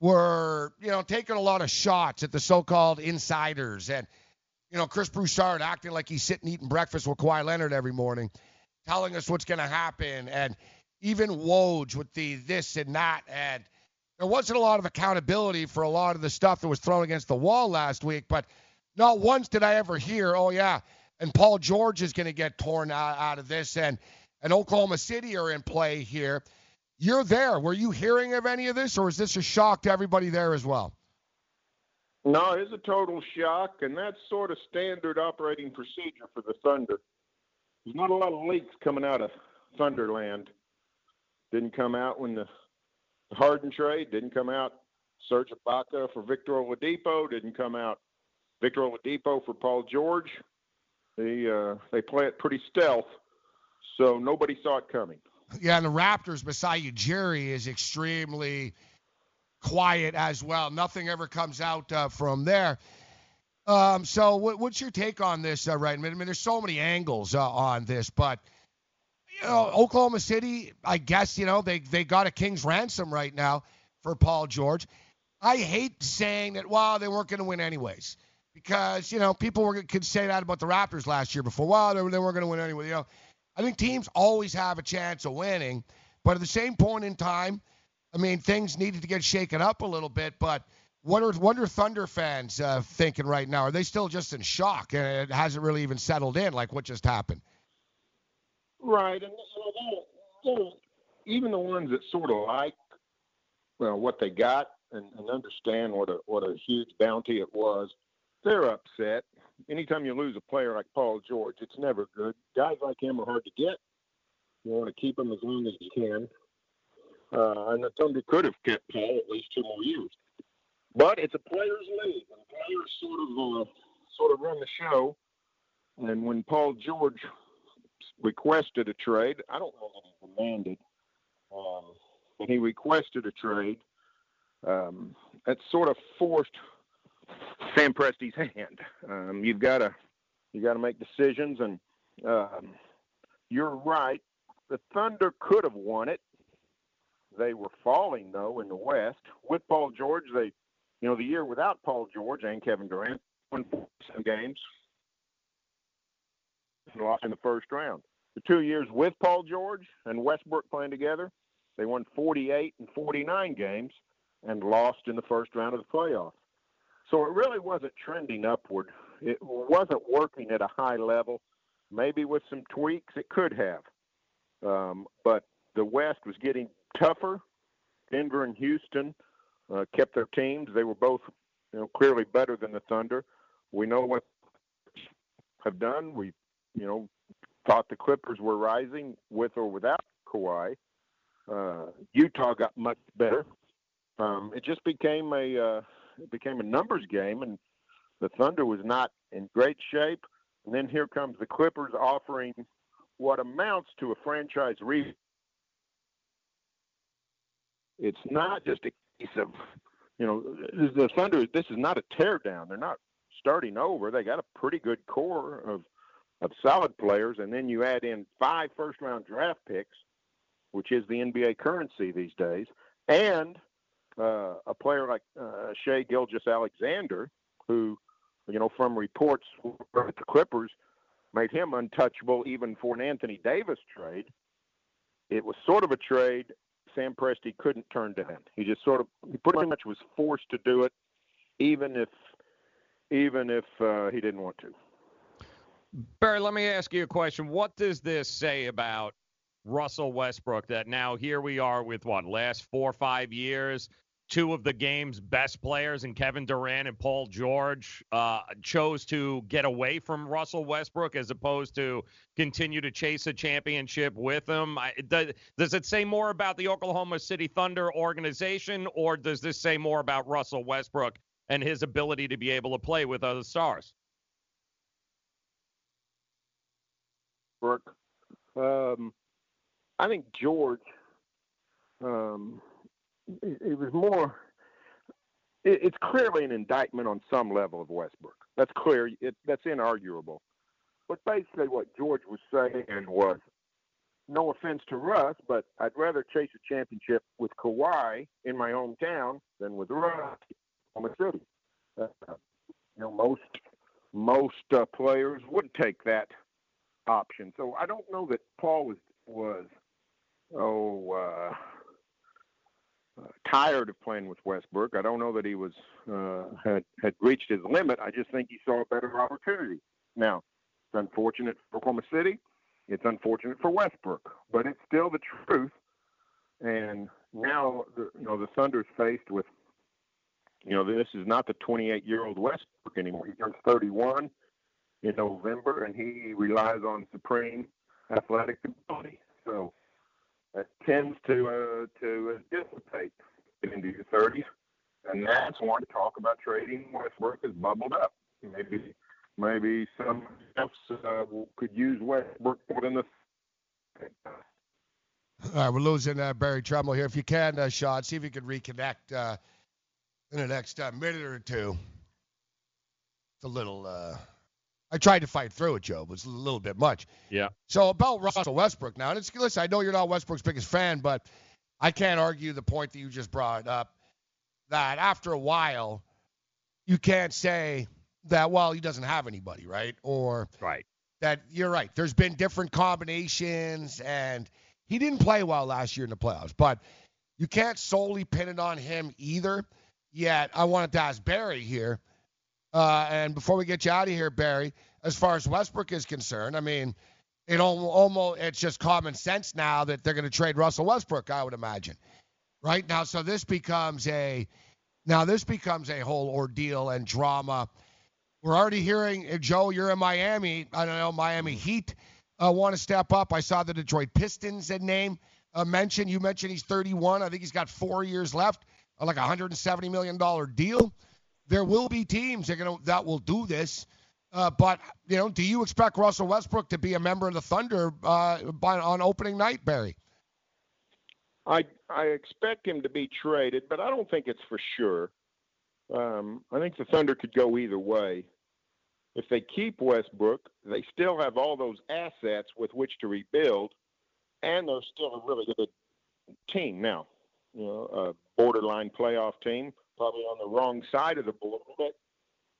were, you know, taking a lot of shots at the so-called insiders, and you know, Chris Broussard acting like he's sitting eating breakfast with Kawhi Leonard every morning, telling us what's going to happen, and even Woj with the this and that, and there wasn't a lot of accountability for a lot of the stuff that was thrown against the wall last week, but not once did I ever hear, oh yeah, and Paul George is going to get torn out, out of this, and and Oklahoma City are in play here. You're there. Were you hearing of any of this, or is this a shock to everybody there as well? No, it's a total shock, and that's sort of standard operating procedure for the Thunder. There's not a lot of leaks coming out of Thunderland. Didn't come out when the Harden trade didn't come out. Serge Ibaka for Victor Oladipo didn't come out. Victor Oladipo for Paul George. They uh, they play it pretty stealth, so nobody saw it coming. Yeah, and the Raptors, Masai Ujiri is extremely quiet as well. Nothing ever comes out uh, from there. Um, so, what, what's your take on this, uh, right? I mean, there's so many angles uh, on this, but you know, Oklahoma City, I guess, you know, they they got a king's ransom right now for Paul George. I hate saying that, well, they weren't going to win anyways, because you know people were could say that about the Raptors last year before. Well, they, they weren't going to win anyway. You know, I think teams always have a chance of winning, but at the same point in time, I mean, things needed to get shaken up a little bit. But what are what are Thunder fans uh, thinking right now? Are they still just in shock and it hasn't really even settled in, like what just happened? Right, and you know, even the ones that sort of like well what they got and, and understand what a what a huge bounty it was, they're upset. Anytime you lose a player like Paul George, it's never good. Guys like him are hard to get. You want to keep them as long as you can. Uh, and the Thunder could have kept Paul at least two more years. But it's a players' league, and players sort of uh, sort of run the show. And when Paul George requested a trade. I don't know that he demanded, um, but he requested a trade. Um, that sort of forced Sam Presti's hand. Um, you've got to you got to make decisions, and um, you're right. The Thunder could have won it. They were falling though in the West with Paul George. They, you know, the year without Paul George and Kevin Durant, won seven games in the first round. The two years with Paul George and Westbrook playing together, they won 48 and 49 games and lost in the first round of the playoffs. So it really wasn't trending upward. It wasn't working at a high level. Maybe with some tweaks, it could have. Um, but the West was getting tougher. Denver and Houston uh, kept their teams. They were both, you know, clearly better than the Thunder. We know what have done. We, you know, thought the Clippers were rising with or without Kawhi. Uh, Utah got much better. Um, it just became a uh, it became a numbers game, and the Thunder was not in great shape. And then here comes the Clippers offering what amounts to a franchise re. It's not just a case of, you know, the Thunder. This is not a teardown. They're not starting over. They got a pretty good core of of solid players, and then you add in five first round draft picks, which is the NBA currency these days, and uh, a player like uh, Shai Gilgeous-Alexander, who, you know, from reports at the Clippers, made him untouchable even for an Anthony Davis trade. It was sort of a trade Sam Presti couldn't turn down. He just sort of he pretty much was forced to do it, even if even if uh, he didn't want to. Berry, let me ask you a question. What does this say about Russell Westbrook that now here we are with what, last four or five years? two of the game's best players and Kevin Durant and Paul George uh, chose to get away from Russell Westbrook as opposed to continue to chase a championship with him. I, does, does it say more about the Oklahoma City Thunder organization, or does this say more about Russell Westbrook and his ability to be able to play with other stars? Brooke, um, I think George. Um, it, it was more. It, it's clearly an indictment on some level of Westbrook. That's clear. It, that's inarguable. But basically, what George was saying was, no offense to Russ, but I'd rather chase a championship with Kawhi in my hometown than with Russ in Oklahoma City. Uh, you know, most most uh, players would take that option. So I don't know that Paul was was oh. Uh, uh, tired of playing with Westbrook. I don't know that he was uh, had had reached his limit. I just think he saw a better opportunity. Now, it's unfortunate for Oklahoma City. It's unfortunate for Westbrook, but it's still the truth. And now, the, you know, the Thunder's faced with, you know, this is not the 28-year-old Westbrook anymore. He turns 31 in November, and he relies on supreme athletic ability. So that tends to uh, to uh, dissipate into your 30s, and that's why to talk about trading Westbrook has bubbled up. Maybe maybe some else uh, could use Westbrook more than the. All right, we're losing uh, Berry Trumbull here. If you can, uh, Sean, see if you can reconnect uh, in the next uh, minute or two. It's a little. I tried to fight through it, Joe. It was a little bit much. Yeah. So about Russell Westbrook now, and it's listen, I know you're not Westbrook's biggest fan, but I can't argue the point that you just brought up that after a while, you can't say that well he doesn't have anybody, right? Or right. that you're right. There's been different combinations, and he didn't play well last year in the playoffs, but you can't solely pin it on him either. Yet I wanted to ask Berry here uh, and before we get you out of here, Berry, as far as Westbrook is concerned, I mean, it almost it's just common sense now that they're going to trade Russell Westbrook. I would imagine, right now. So this becomes a now this becomes a whole ordeal and drama. We're already hearing, uh, Joe, you're in Miami. I don't know, Miami Heat uh, want to step up. I saw the Detroit Pistons had name uh, mentioned. You mentioned he's 31. I think he's got four years left, like a 170 million dollar deal there will be teams that, that will do this. Uh, but you know, do you expect Russell Westbrook to be a member of the Thunder uh, by, on opening night, Berry? I I expect him to be traded, but I don't think it's for sure. Um, I think the Thunder could go either way. If they keep Westbrook, they still have all those assets with which to rebuild, and they're still a really good team now. You know, a borderline playoff team probably on the wrong side of the board, but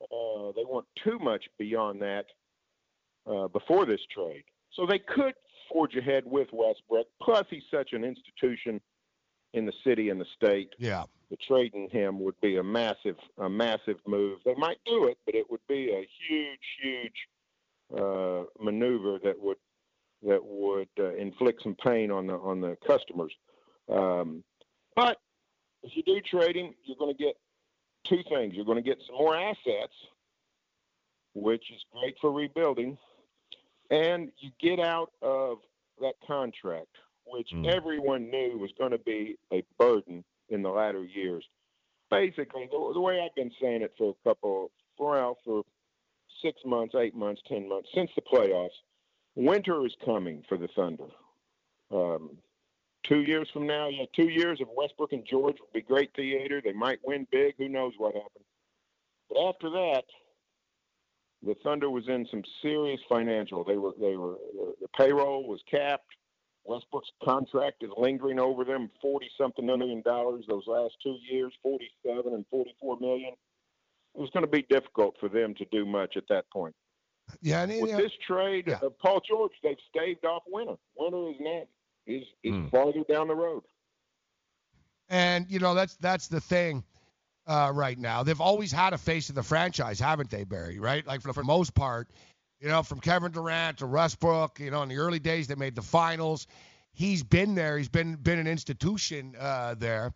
uh, they want too much beyond that uh, before this trade. So they could forge ahead with Westbrook. Plus, he's such an institution in the city and the state. Yeah. The trading him would be a massive, a massive move. They might do it, but it would be a huge, huge uh, maneuver that would that would uh, inflict some pain on the on the customers. Um, but if you do trading, you're going to get two things. You're going to get some more assets, which is great for rebuilding, and you get out of that contract, which mm. everyone knew was going to be a burden in the latter years. Basically, the, the way I've been saying it for a couple, well, for six months, eight months, ten months since the playoffs, winter is coming for the Thunder. Um, two years from now, yeah, two years of Westbrook and George would be great theater. They might win big. Who knows what happens? But after that, the Thunder was in some serious financial. They were they were the payroll was capped. Westbrook's contract is lingering over them, forty something million dollars those last two years, forty seven and forty four million. It was going to be difficult for them to do much at that point. Yeah, and, with this trade, yeah. uh, Paul George, they've staved off winter. Winter is next is is mm. farther down the road. And you know that's that's the thing uh, right now. They've always had a face of the franchise, haven't they, Berry? Right? Like for the most part, you know, from Kevin Durant to Westbrook. You know, in the early days they made the finals. He's been there. He's been been an institution uh, there.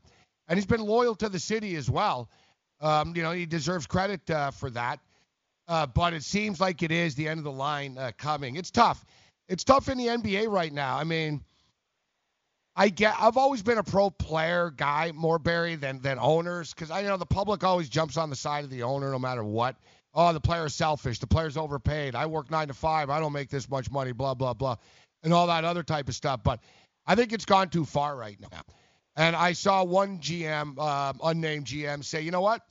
and he's been loyal to the city as well. Um, you know, he deserves credit uh, for that. Uh, but it seems like it is the end of the line uh, coming. It's tough. It's tough in the NBA right now. I mean, I get. I've always been a pro player guy more Berry than than owners because I you know the public always jumps on the side of the owner no matter what. Oh, the player's selfish. The player's overpaid. I work nine to five. I don't make this much money. Blah blah blah, and all that other type of stuff. But I think it's gone too far right now. And I saw one GM, uh, unnamed GM, say, you know what?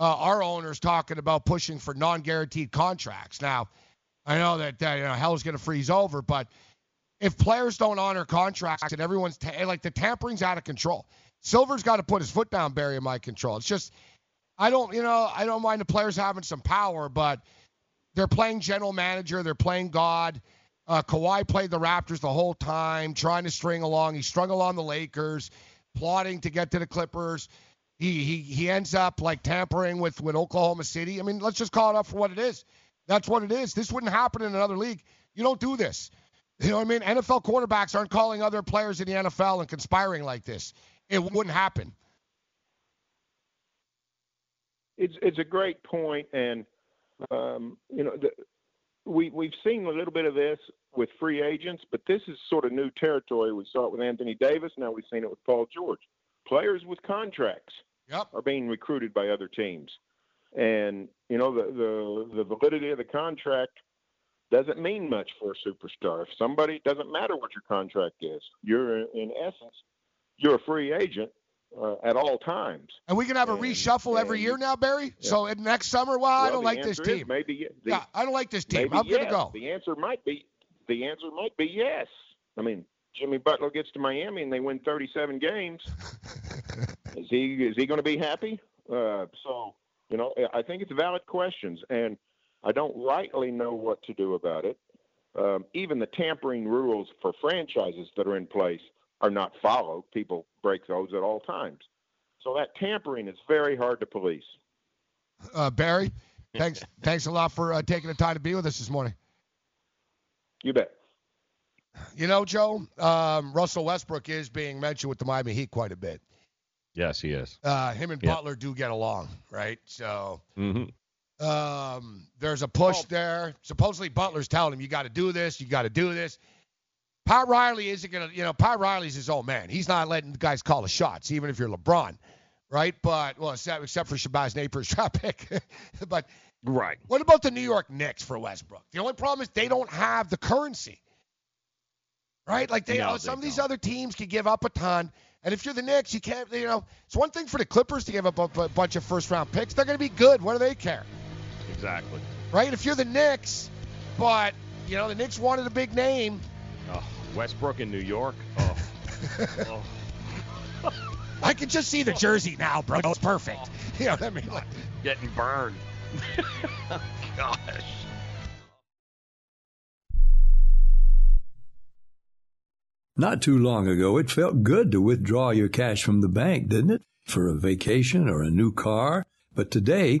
Uh, our owner's talking about pushing for non-guaranteed contracts. Now, I know that uh, you know hell's going to freeze over, but if players don't honor contracts and everyone's ta- like the tampering's out of control. Silver's got to put his foot down, Berry, in my control. It's just I don't, you know, I don't mind the players having some power, but they're playing general manager, they're playing God. Uh, Kawhi played the Raptors the whole time, trying to string along. He strung along the Lakers, plotting to get to the Clippers. He he he ends up like tampering with with Oklahoma City. I mean, let's just call it up for what it is. That's what it is. This wouldn't happen in another league. You don't do this. You know what I mean? NFL quarterbacks aren't calling other players in the NFL and conspiring like this. It wouldn't happen. It's it's a great point, and um, you know the, we we've seen a little bit of this with free agents, but this is sort of new territory. We saw it with Anthony Davis. Now we've seen it with Paul George. Players with contracts yep. are being recruited by other teams, and you know the the the validity of the contract doesn't mean much for a superstar. If somebody doesn't matter what your contract is, you're in essence you're a free agent uh, at all times. And we can have a reshuffle every year now, Berry. Yeah. So next summer, well, I don't like this is team. Maybe the, yeah, I don't like this team. maybe I'm yes. gonna go. The answer might be the answer might be yes. I mean, Jimmy Butler gets to Miami and they win 37 games. *laughs* is he is he going to be happy? Uh, so you know, I think it's valid questions, and I don't rightly know what to do about it. Um, even the tampering rules for franchises that are in place are not followed. People break those at all times. So that tampering is very hard to police. Uh, Berry, thanks *laughs* thanks a lot for uh, taking the time to be with us this morning. You bet. You know, Joe, um, Russell Westbrook is being mentioned with the Miami Heat quite a bit. Yes, he is. Uh, him and Yeah. Butler do get along, right? So Mm-hmm. Um, there's a push there. Supposedly Butler's telling him, "You got to do this. You got to do this." Pat Riley isn't gonna, you know, Pat Riley's his own man. He's not letting the guys call the shots, even if you're LeBron, right? But well, except, except for Shabazz Napier's *laughs* draft pick. but right. What about the New York Knicks for Westbrook? The only problem is they don't have the currency, right? Like they, No, uh, they some of these other teams can give up a ton. And if you're the Knicks, you can't, you know, it's one thing for the Clippers to give up a, a bunch of first round picks. They're going to be good. What do they care? Exactly. right? If you're the Knicks, but you know the Knicks wanted a big name. Oh, Westbrook in New York. Oh. *laughs* oh. I can just see the jersey now, bro. It's perfect. *laughs* You know what I mean? Like, Getting burned. *laughs* Gosh. Not too long ago, it felt good to withdraw your cash from the bank, didn't it? For a vacation or a new car. But today,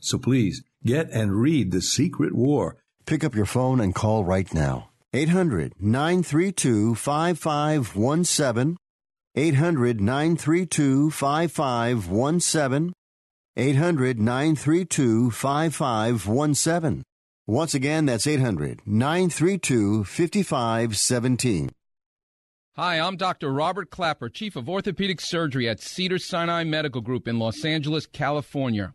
So please get and read The Secret War. Pick up your phone and call right now. 800 932 5517. 800 932 5517. 800 932 5517. Once again, that's 800 932 5517. Hi, I'm Dr. Robert Klapper, Chief of Orthopedic Surgery at Cedar Sinai Medical Group in Los Angeles, California.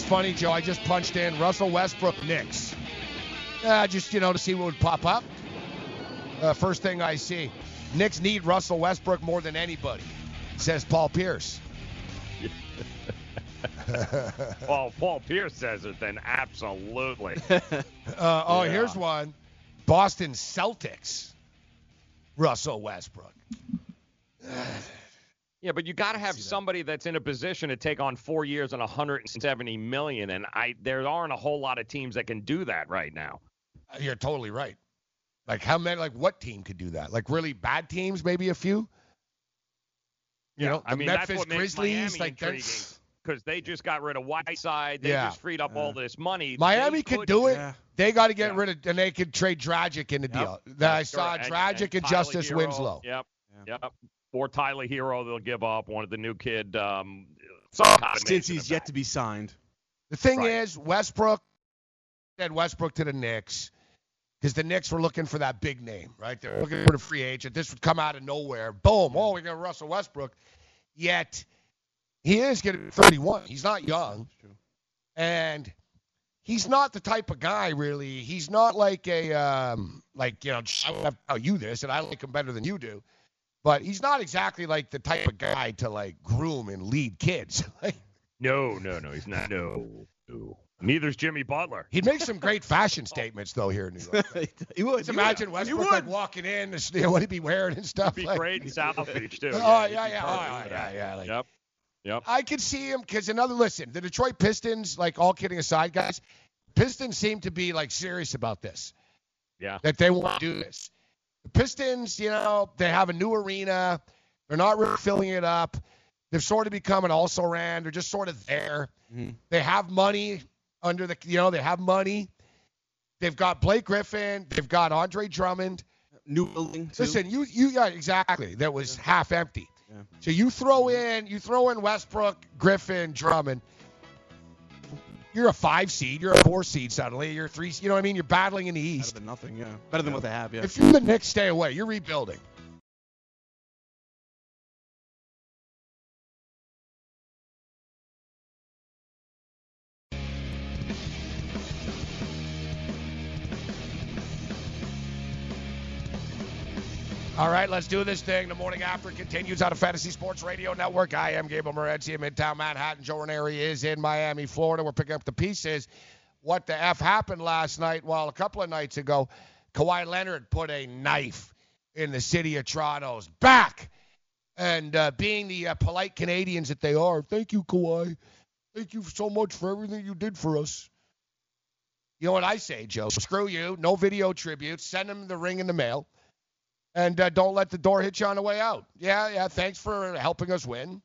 It's funny, Joe. I just punched in Russell Westbrook Knicks. Uh, just, you know, to see what would pop up. Uh, first thing I see. Knicks need Russell Westbrook more than anybody, says Paul Pierce. *laughs* well, Paul Pierce says it, then absolutely. *laughs* Uh, oh, Yeah. here's one. Boston Celtics. Russell Westbrook. *sighs* *laughs* Yeah, but you got to have somebody that's in a position to take on four years and 170 million, and I there aren't a whole lot of teams that can do that right now. Uh, you're totally right. Like how many? Like what team could do that? Like really bad teams, maybe a few. You know, I mean Memphis that's what Grizzlies, makes Miami like intriguing that's because they just got rid of Whiteside. They Yeah. just freed up all this money. Miami They could do it. Yeah. They got to get rid of, and they could trade Dragic in the deal. That I saw And- Dragic and, Tyler Justise Herro, Winslow. Yep. Yep. Or Tyler Herro, they'll give up. One of the new kid. Um, some combination Since he's yet to be signed. The thing is, Westbrook said Westbrook to the Knicks because the Knicks were looking for that big name, right? They're looking for the free agent. This would come out of nowhere. Boom. Oh, we got Russell Westbrook. Yet he is getting 31. He's not young. And he's not the type of guy, really. He's not like a, um, like, you know, I would have to tell you this, and I like him better than you do. But he's not exactly like the type of guy to, like, groom and lead kids. *laughs* No, no, no, he's not. No, no. Neither's Jimmy Butler. He'd make some great fashion statements though here in New York. *laughs* he would. Just imagine Westbrook like walking in, and, you know, what he'd be wearing and stuff. He'd Be like- great in *laughs* South Beach too. Oh he'd yeah, yeah, oh, for yeah, yeah. Like, Yep. Yep. I could see him because another listen. The Detroit Pistons, like all kidding aside, guys, Pistons seem to be like serious about this. Yeah. That they want to do this. The Pistons, you know, they have a new arena. They're not really filling it up. They've sort of become an also ran. They're just sort of there. Mm-hmm. They have money under the, you know, they have money. They've got Blake Griffin. They've got Andre Drummond. New building. too. Listen, you, you, yeah, exactly. That was half empty. So you throw in, you throw in Westbrook, Griffin, Drummond. You're a five seed. You're a four seed suddenly. You're three. You know what I mean? You're battling in the East. Better than nothing, yeah. Better than what they have, yeah. If you're the Knicks, stay away. You're rebuilding. All right, let's do this thing. The morning after continues on a Fantasy Sports Radio Network. I am Gabriel Morency in Midtown Manhattan. Joe Ranieri is in Miami, Florida. We're picking up the pieces. What the F happened last night? Well, a couple of nights ago, Kawhi Leonard put a knife in the city of Toronto's back. And uh, being the uh, polite Canadians that they are, thank you, Kawhi. Thank you so much for everything you did for us. You know what I say, Joe? Screw you. No video tribute. Send him the ring in the mail and uh, don't let the door hit you on the way out. Yeah, yeah, thanks for helping us win.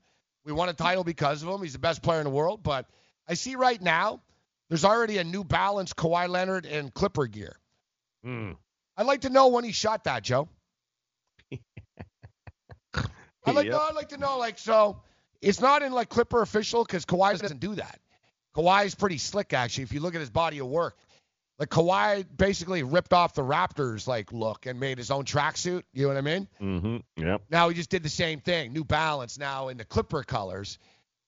We won a title because of him. He's the best player in the world. But I see right now there's already a New Balance Kawhi Leonard and Clipper gear. Mm. I'd like to know when he shot that, Joe. *laughs* I'd like, Yep. no, I'd like to know, like, so it's not in like Clipper official because Kawhi doesn't do that. Kawhi's pretty slick, actually. If you look at his body of work, like Kawhi basically ripped off the Raptors like look and made his own tracksuit. You know what I mean? Mm-hmm. Yep. Now he just did the same thing, New Balance now in the Clipper colors,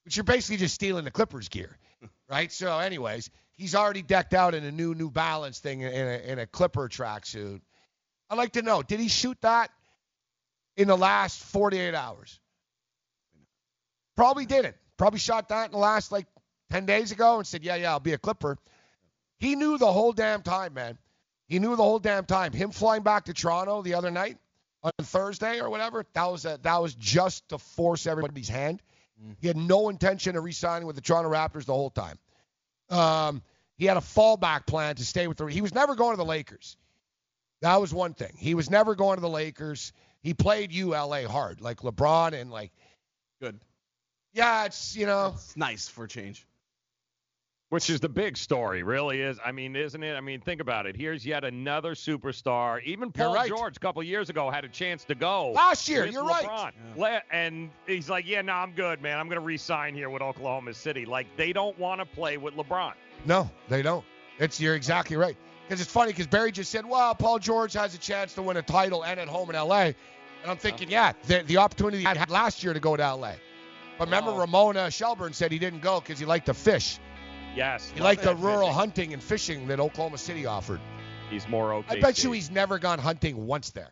which you're basically just stealing the Clippers gear, *laughs* right? So, anyways, he's already decked out in a new New Balance thing in a, in a Clipper tracksuit. I'd like to know, did he shoot that in the last 48 hours? Probably didn't. Probably shot that in the last like 10 days ago and said, yeah, yeah, I'll be a Clipper. He knew the whole damn time, man. He knew the whole damn time. Him flying back to Toronto the other night on Thursday or whatever, that was a, that was just to force everybody's hand. He had no intention of re-signing with the Toronto Raptors the whole time. Um, he had a fallback plan to stay with the. He was never going to the Lakers. That was one thing. He was never going to the Lakers. He played ULA hard, like LeBron and like. Good. Yeah, it's you know. It's nice for a change. Which is the big story, really is. I mean, isn't it? I mean, think about it. Here's yet another superstar. Even Paul right. George, a couple years ago, had a chance to go. Last year, you're right. LeBron. Le- And he's like, yeah, no, I'm good, man. I'm going to re-sign here with Oklahoma City. Like, they don't want to play with LeBron. No, they don't. It's you're exactly right. Because it's funny because Berry just said, well, Paul George has a chance to win a title and at home in L.A. And I'm thinking, yeah, the, the opportunity he had last year to go to L.A. But remember, Oh. Ramona Shelburne said he didn't go because he liked to fish. Yes. He liked the rural fishing. hunting and fishing that Oklahoma City offered. He's more okay. I bet you he's never gone hunting once there.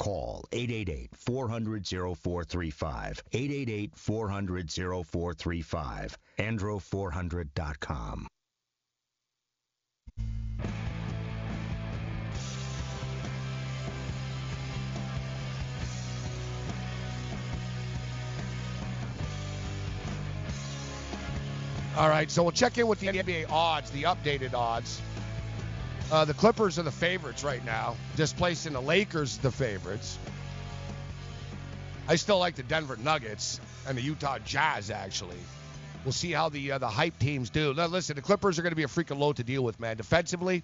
call 888-400-0435. 888-400-0435. andro400.com. All right, so we'll check in with the NBA odds, the updated odds. Uh, the Clippers are the favorites right now, displacing the Lakers the favorites. I still like the Denver Nuggets and the Utah Jazz actually. We'll see how the uh, the hype teams do. Now, listen, the Clippers are going to be a freaking load to deal with, man. Defensively,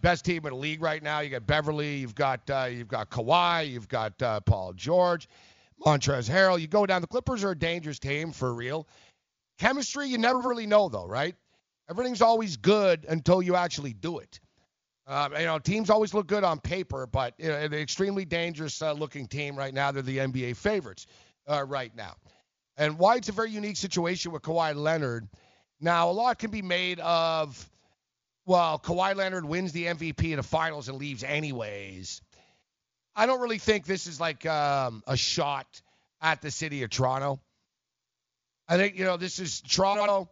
best team in the league right now. You got Beverley, you've got uh, you've got Kawhi, you've got uh, Paul George, Montrezl Harrell. You go down. The Clippers are a dangerous team for real. Chemistry, you never really know though, right? Everything's always good until you actually do it. Um, you know, teams always look good on paper, but you know, an extremely dangerous uh, looking team right now. They're the NBA favorites uh, right now. And why it's a very unique situation with Kawhi Leonard. Now, a lot can be made of, well, Kawhi Leonard wins the MVP in the finals and leaves anyways. I don't really think this is like um, a shot at the city of Toronto. I think, you know, this is Toronto.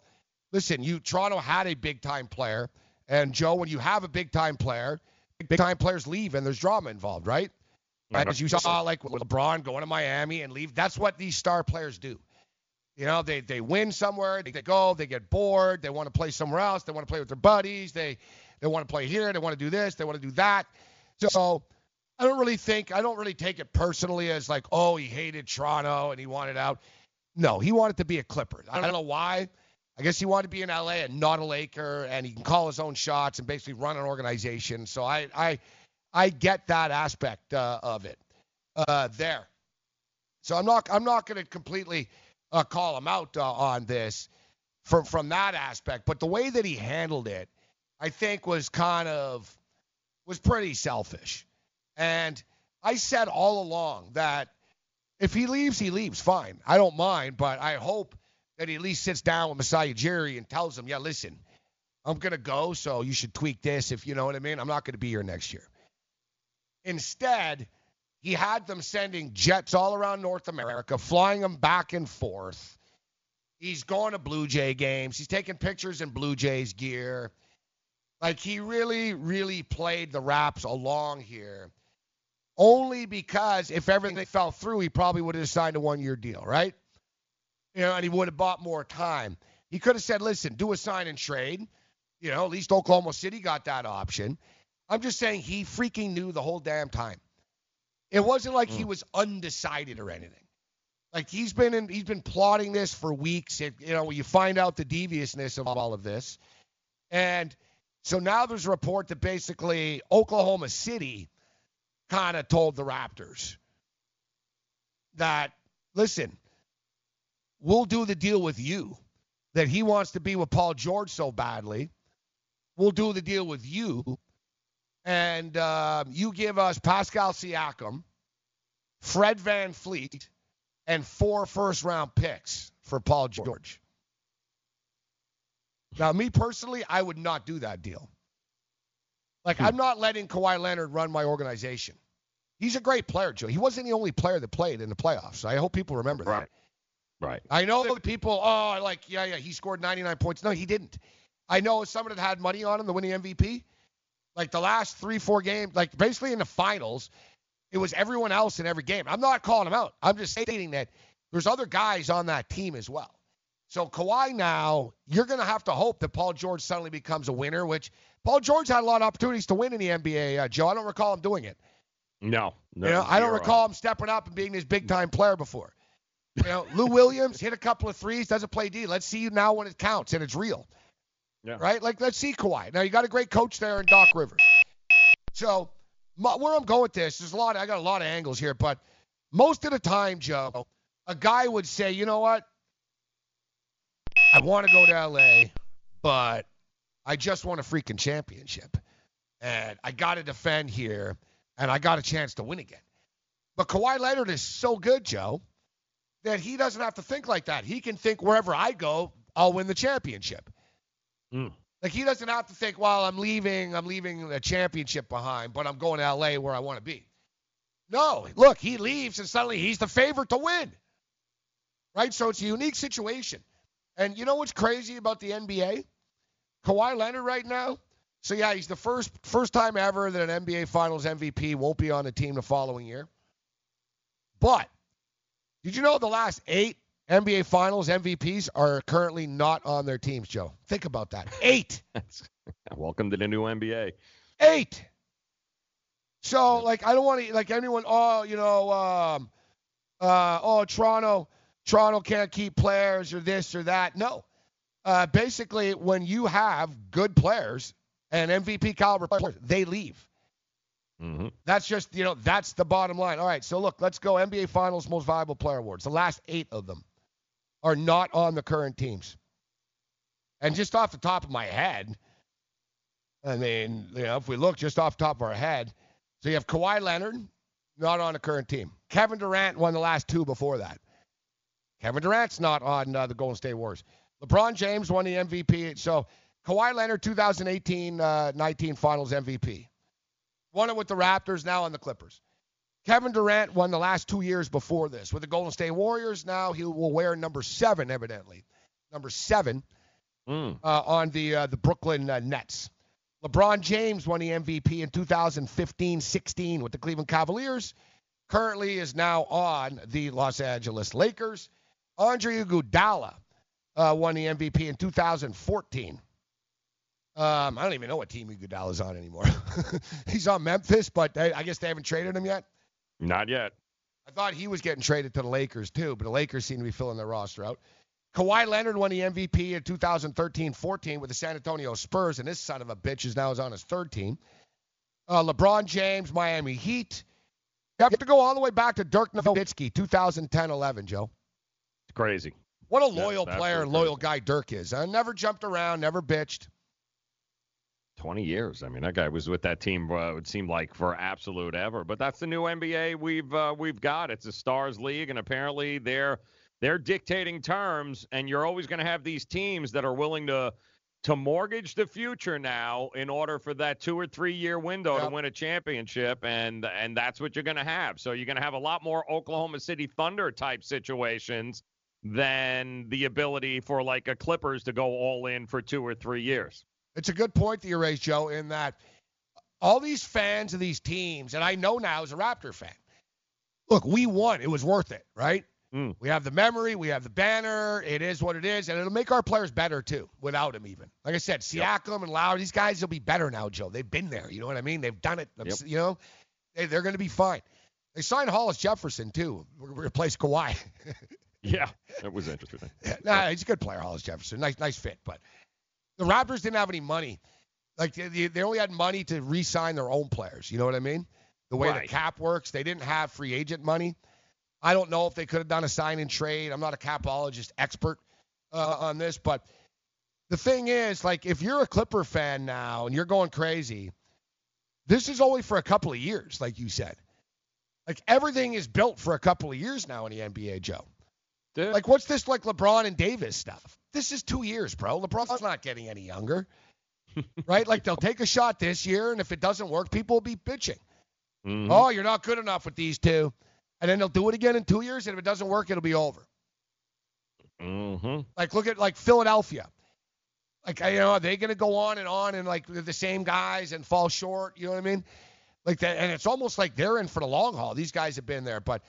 Listen, you Toronto had a big time player. And Joe, when you have a big time player, big time players leave and there's drama involved, right? As you saw, like LeBron going to Miami and leave. That's what these star players do. You know, they they win somewhere, they go, they get bored, they want to play somewhere else, they want to play with their buddies, they they want to play here, they want to do this, they want to do that. So I don't really think I don't really take it personally as like, oh, he hated Toronto and he wanted out. No, he wanted to be a Clipper. I don't know why. I guess he wanted to be in LA and not a Laker, and he can call his own shots and basically run an organization. So I I I get that aspect uh, of it uh, there. So I'm not I'm not going to completely uh, call him out uh, on this from from that aspect, but the way that he handled it, I think was kind of was pretty selfish. And I said all along that if he leaves, he leaves. Fine, I don't mind, but I hope that he at least sits down with Masai Ujiri and tells him, yeah, listen, I'm gonna go, so you should tweak this if you know what I mean. I'm not gonna be here next year. Instead, he had them sending jets all around North America, flying them back and forth. He's going to Blue Jay games. He's taking pictures in Blue Jays gear. Like he really, really played the Raps along here. Only because if everything fell through, he probably would have signed a one-year deal, right? You know, and he would have bought more time. He could have said, "Listen, do a sign and trade." You know, at least Oklahoma City got that option. I'm just saying he freaking knew the whole damn time. It wasn't like he mm. was undecided or anything. Like he's been in, he's been plotting this for weeks. It, you know, you find out the deviousness of all of this, and so now there's a report that basically Oklahoma City kind of told the Raptors that listen, we'll do the deal with you. That he wants to be with Paul George so badly, we'll do the deal with you and uh, you give us Pascal Siakam, Fred VanVleet, and four first round picks for Paul George. Now, me personally, I would not do that deal. Like, I'm not letting Kawhi Leonard run my organization. He's a great player, Joe. He wasn't the only player that played in the playoffs. I hope people remember that. Right. I know that people, oh, like, yeah, yeah, he scored 99 points. No, he didn't. I know someone that had money on him to win the MVP. Like the last three, four games, like basically in the finals, it was everyone else in every game. I'm not calling him out. I'm just stating that there's other guys on that team as well. So Kawhi now, you're going to have to hope that Paul George suddenly becomes a winner, which Paul George had a lot of opportunities to win in the NBA, uh, Joe. I don't recall him doing it. No, no. You know, I don't recall him stepping up and being this big time player before. You know, Lou Williams hit a couple of threes, doesn't play D. Let's see you now when it counts and it's real. Yeah. Right? Like, let's see Kawhi. Now, you got a great coach there in Doc Rivers. So, my, where I'm going with this, there's a lot. I got a lot of angles here, but most of the time, Joe, a guy would say, you know what? I want to go to LA, but I just won a freaking championship, and I got to defend here, and I got a chance to win again. But Kawhi Leonard is so good, Joe, that he doesn't have to think like that. He can think wherever I go, I'll win the championship. Mm. Like he doesn't have to think, well, I'm leaving, I'm leaving a championship behind, but I'm going to LA where I want to be. No, look, he leaves and suddenly he's the favorite to win. Right? So it's a unique situation. And you know what's crazy about the NBA? Kawhi Leonard right now. So yeah, he's the first first time ever that an NBA Finals MVP won't be on the team the following year. But did you know the last eight NBA Finals MVPs are currently not on their teams, Joe? Think about that. Eight. *laughs* *laughs* Welcome to the new NBA. Eight. So like I don't want to like anyone. Oh, you know, um, uh, oh Toronto, Toronto can't keep players or this or that. No. Uh, basically, when you have good players and MVP caliber players, they leave. Mm-hmm. That's just, you know, that's the bottom line. All right, so look, let's go NBA Finals Most Valuable Player Awards. The last eight of them are not on the current teams. And just off the top of my head, I mean, you know, if we look just off the top of our head, so you have Kawhi Leonard, not on the current team. Kevin Durant won the last two before that. Kevin Durant's not on uh, the Golden State Warriors. LeBron James won the MVP. So Kawhi Leonard, 2018 uh, 19 Finals MVP. Won it with the Raptors, now on the Clippers. Kevin Durant won the last two years before this with the Golden State Warriors. Now he will wear number seven, evidently. Number seven Mm. uh, on the uh, the Brooklyn uh, Nets. LeBron James won the MVP in 2015-16 with the Cleveland Cavaliers. Currently is now on the Los Angeles Lakers. Andre Iguodala uh, won the MVP in 2014. Um, I don't even know what team Iguodala's on anymore. *laughs* He's on Memphis, but they, I guess they haven't traded him yet. Not yet. I thought he was getting traded to the Lakers too, but the Lakers seem to be filling their roster out. Kawhi Leonard won the MVP in 2013-14 with the San Antonio Spurs, and this son of a bitch is now is on his third team. Uh, LeBron James, Miami Heat. You have to go all the way back to Dirk Nowitzki, 2010-11, Joe. It's crazy. What a loyal that's player and loyal guy Dirk is. Uh, never jumped around, never bitched. 20 years. I mean, that guy was with that team. Uh, it would seem like for absolute ever. But that's the new NBA we've uh, we've got. It's a stars league, and apparently they're they're dictating terms. And you're always going to have these teams that are willing to to mortgage the future now in order for that two or three year window to win a championship, and and that's what you're going to have. So you're going to have a lot more Oklahoma City Thunder type situations than the ability for like a Clippers to go all in for two or three years. It's a good point that you raised, Joe, in that all these fans of these teams, and I know now as a Raptor fan, look, we won. It was worth it, right? Mm. We have the memory, we have the banner. It is what it is, and it'll make our players better too, without him even. Like I said, Siakam and Lowry, these guys will be better now, Joe. They've been there. You know what I mean? They've done it. Yep. You know, they, they're going to be fine. They signed Hollis Jefferson too, to replace Kawhi. *laughs* Yeah, that was interesting. *laughs* nah, he's a good player, Hollis Jefferson. Nice, nice fit. But the Raptors didn't have any money. Like they, they only had money to re-sign their own players. You know what I mean? The way Right. the cap works, they didn't have free agent money. I don't know if they could have done a sign and trade. I'm not a capologist expert uh, on this, but the thing is, like, if you're a Clipper fan now and you're going crazy, this is only for a couple of years, like you said. Like everything is built for a couple of years now in the NBA, Joe. Like, what's this like LeBron and Davis stuff? This is two years, bro. LeBron's not getting any younger, *laughs* right? Like they'll take a shot this year, and if it doesn't work, people will be bitching. Mhm. Oh, you're not good enough with these two, and then they'll do it again in two years, and if it doesn't work, it'll be over. Mm-hmm. Like look at like Philadelphia. Like you know, are they gonna go on and on and like the same guys and fall short? You know what I mean? Like that, and it's almost like they're in for the long haul. These guys have been there, but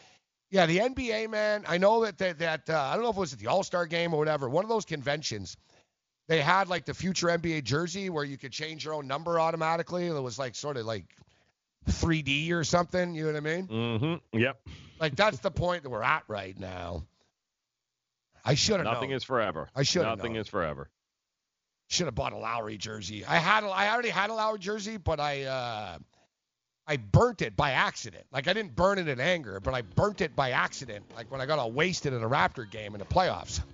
yeah, the NBA man. I know that that, that uh, I don't know if it was at the All Star game or whatever. One of those conventions, they had like the future NBA jersey where you could change your own number automatically. It was like sort of like 3D or something. You know what I mean? Mm-hmm. Yep. Like that's the point that we're at right now. I should have Nothing known. is forever. I should have Nothing known. is forever. Should have bought a Lowry jersey. I had a, I already had a Lowry jersey, but I uh I burnt it by accident. Like I didn't burn it in anger, but I burnt it by accident. Like when I got all wasted in a Raptor game in the playoffs. *laughs*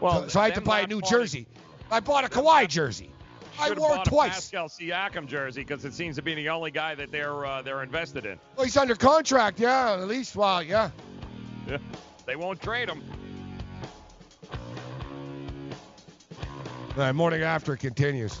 Well, so, so I had to buy a new jersey. I bought a Kawhi jersey. I wore it twice. Pascal Siakam jersey because it seems to be the only guy that they're uh, they're invested in. Well, he's under contract, yeah. At least, well, yeah. *laughs* Yeah. They won't trade him. All right, morning after continues.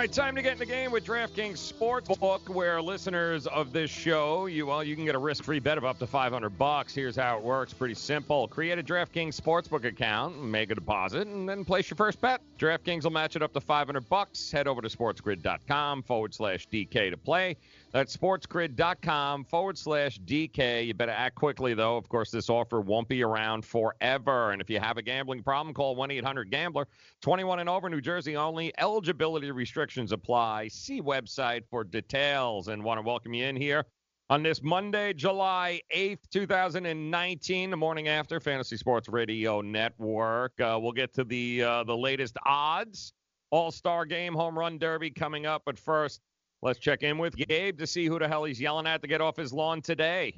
Right, time to get in the game with DraftKings Sportsbook, where listeners of this show, you well, you can get a risk-free bet of up to 500 bucks. Here's how it works: pretty simple. Create a DraftKings Sportsbook account, make a deposit, and then place your first bet. DraftKings will match it up to 500 bucks. Head over to SportsGrid.com forward slash DK to play. That's SportsGrid.com forward slash DK. You better act quickly, though. Of course, this offer won't be around forever. And if you have a gambling problem, call 1 800 Gambler. 21 and over, New Jersey only. Eligibility restrictions apply. See website for details. And want to welcome you in here on this Monday, July 8th, 2019, the morning after Fantasy Sports Radio Network. Uh, we'll get to the uh, the latest odds. All Star Game, Home Run Derby coming up. But first, let's check in with Gabe to see who the hell he's yelling at to get off his lawn today.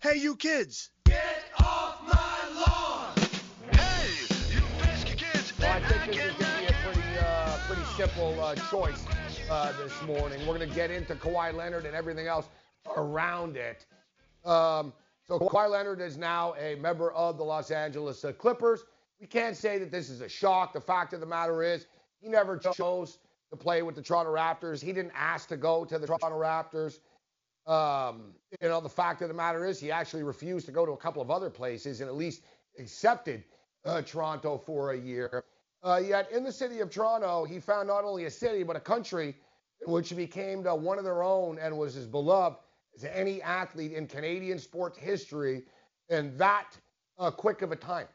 Hey, you kids! Get off my lawn! Hey, you pesky kids! Well, I think this is going to be a pretty, uh, pretty simple uh, choice uh, this morning. We're going to get into Kawhi Leonard and everything else around it. Um, so Kawhi Leonard is now a member of the Los Angeles uh, Clippers. We can't say that this is a shock. The fact of the matter is, he never chose to play with the Toronto Raptors. He didn't ask to go to the Toronto Raptors. Um, you know, the fact of the matter is, he actually refused to go to a couple of other places and at least accepted uh, Toronto for a year. Uh, yet in the city of Toronto, he found not only a city, but a country which became uh, one of their own and was as beloved as any athlete in Canadian sports history in that uh, quick of a time.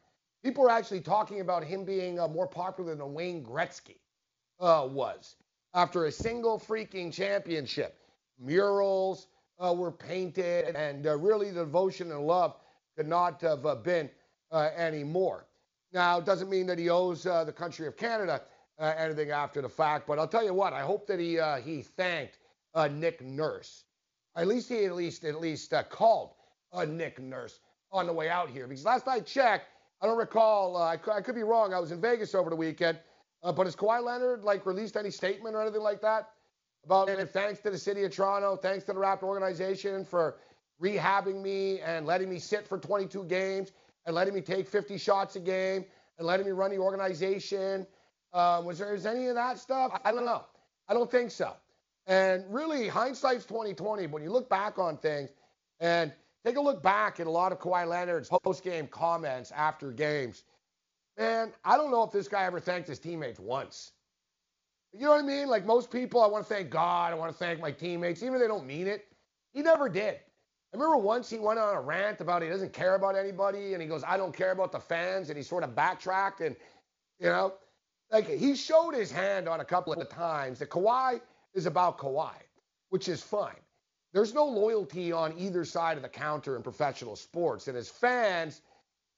People are actually talking about him being uh, more popular than Wayne Gretzky uh, was after a single freaking championship. Murals uh, were painted, and uh, really the devotion and love could not have uh, been anymore. Now, it doesn't mean that he owes the country of Canada anything after the fact, but I'll tell you what, I hope that he he thanked Nick Nurse at least he at least at least uh, called uh, Nick Nurse on the way out here because last I checked, I don't recall. Uh, I, I, could be wrong. I was in Vegas over the weekend, uh, but has Kawhi Leonard like released any statement or anything like that about and thanks to the city of Toronto, thanks to the Raptor organization for rehabbing me and letting me sit for 22 games and letting me take 50 shots a game and letting me run the organization. Um, was there is any of that stuff? I don't know. I don't think so. And really, hindsight's 2020. When you look back on things, and take a look back at a lot of Kawhi Leonard's post-game comments after games, man, I don't know if this guy ever thanked his teammates once. You know what I mean? Like most people, I want to thank God, I want to thank my teammates, even if they don't mean it. He never did. I remember once he went on a rant about he doesn't care about anybody, and he goes, I don't care about the fans, and he sort of backtracked, and you know, like he showed his hand on a couple of times that Kawhi is about Kawhi, which is fine. There's no loyalty on either side of the counter in professional sports. And as fans,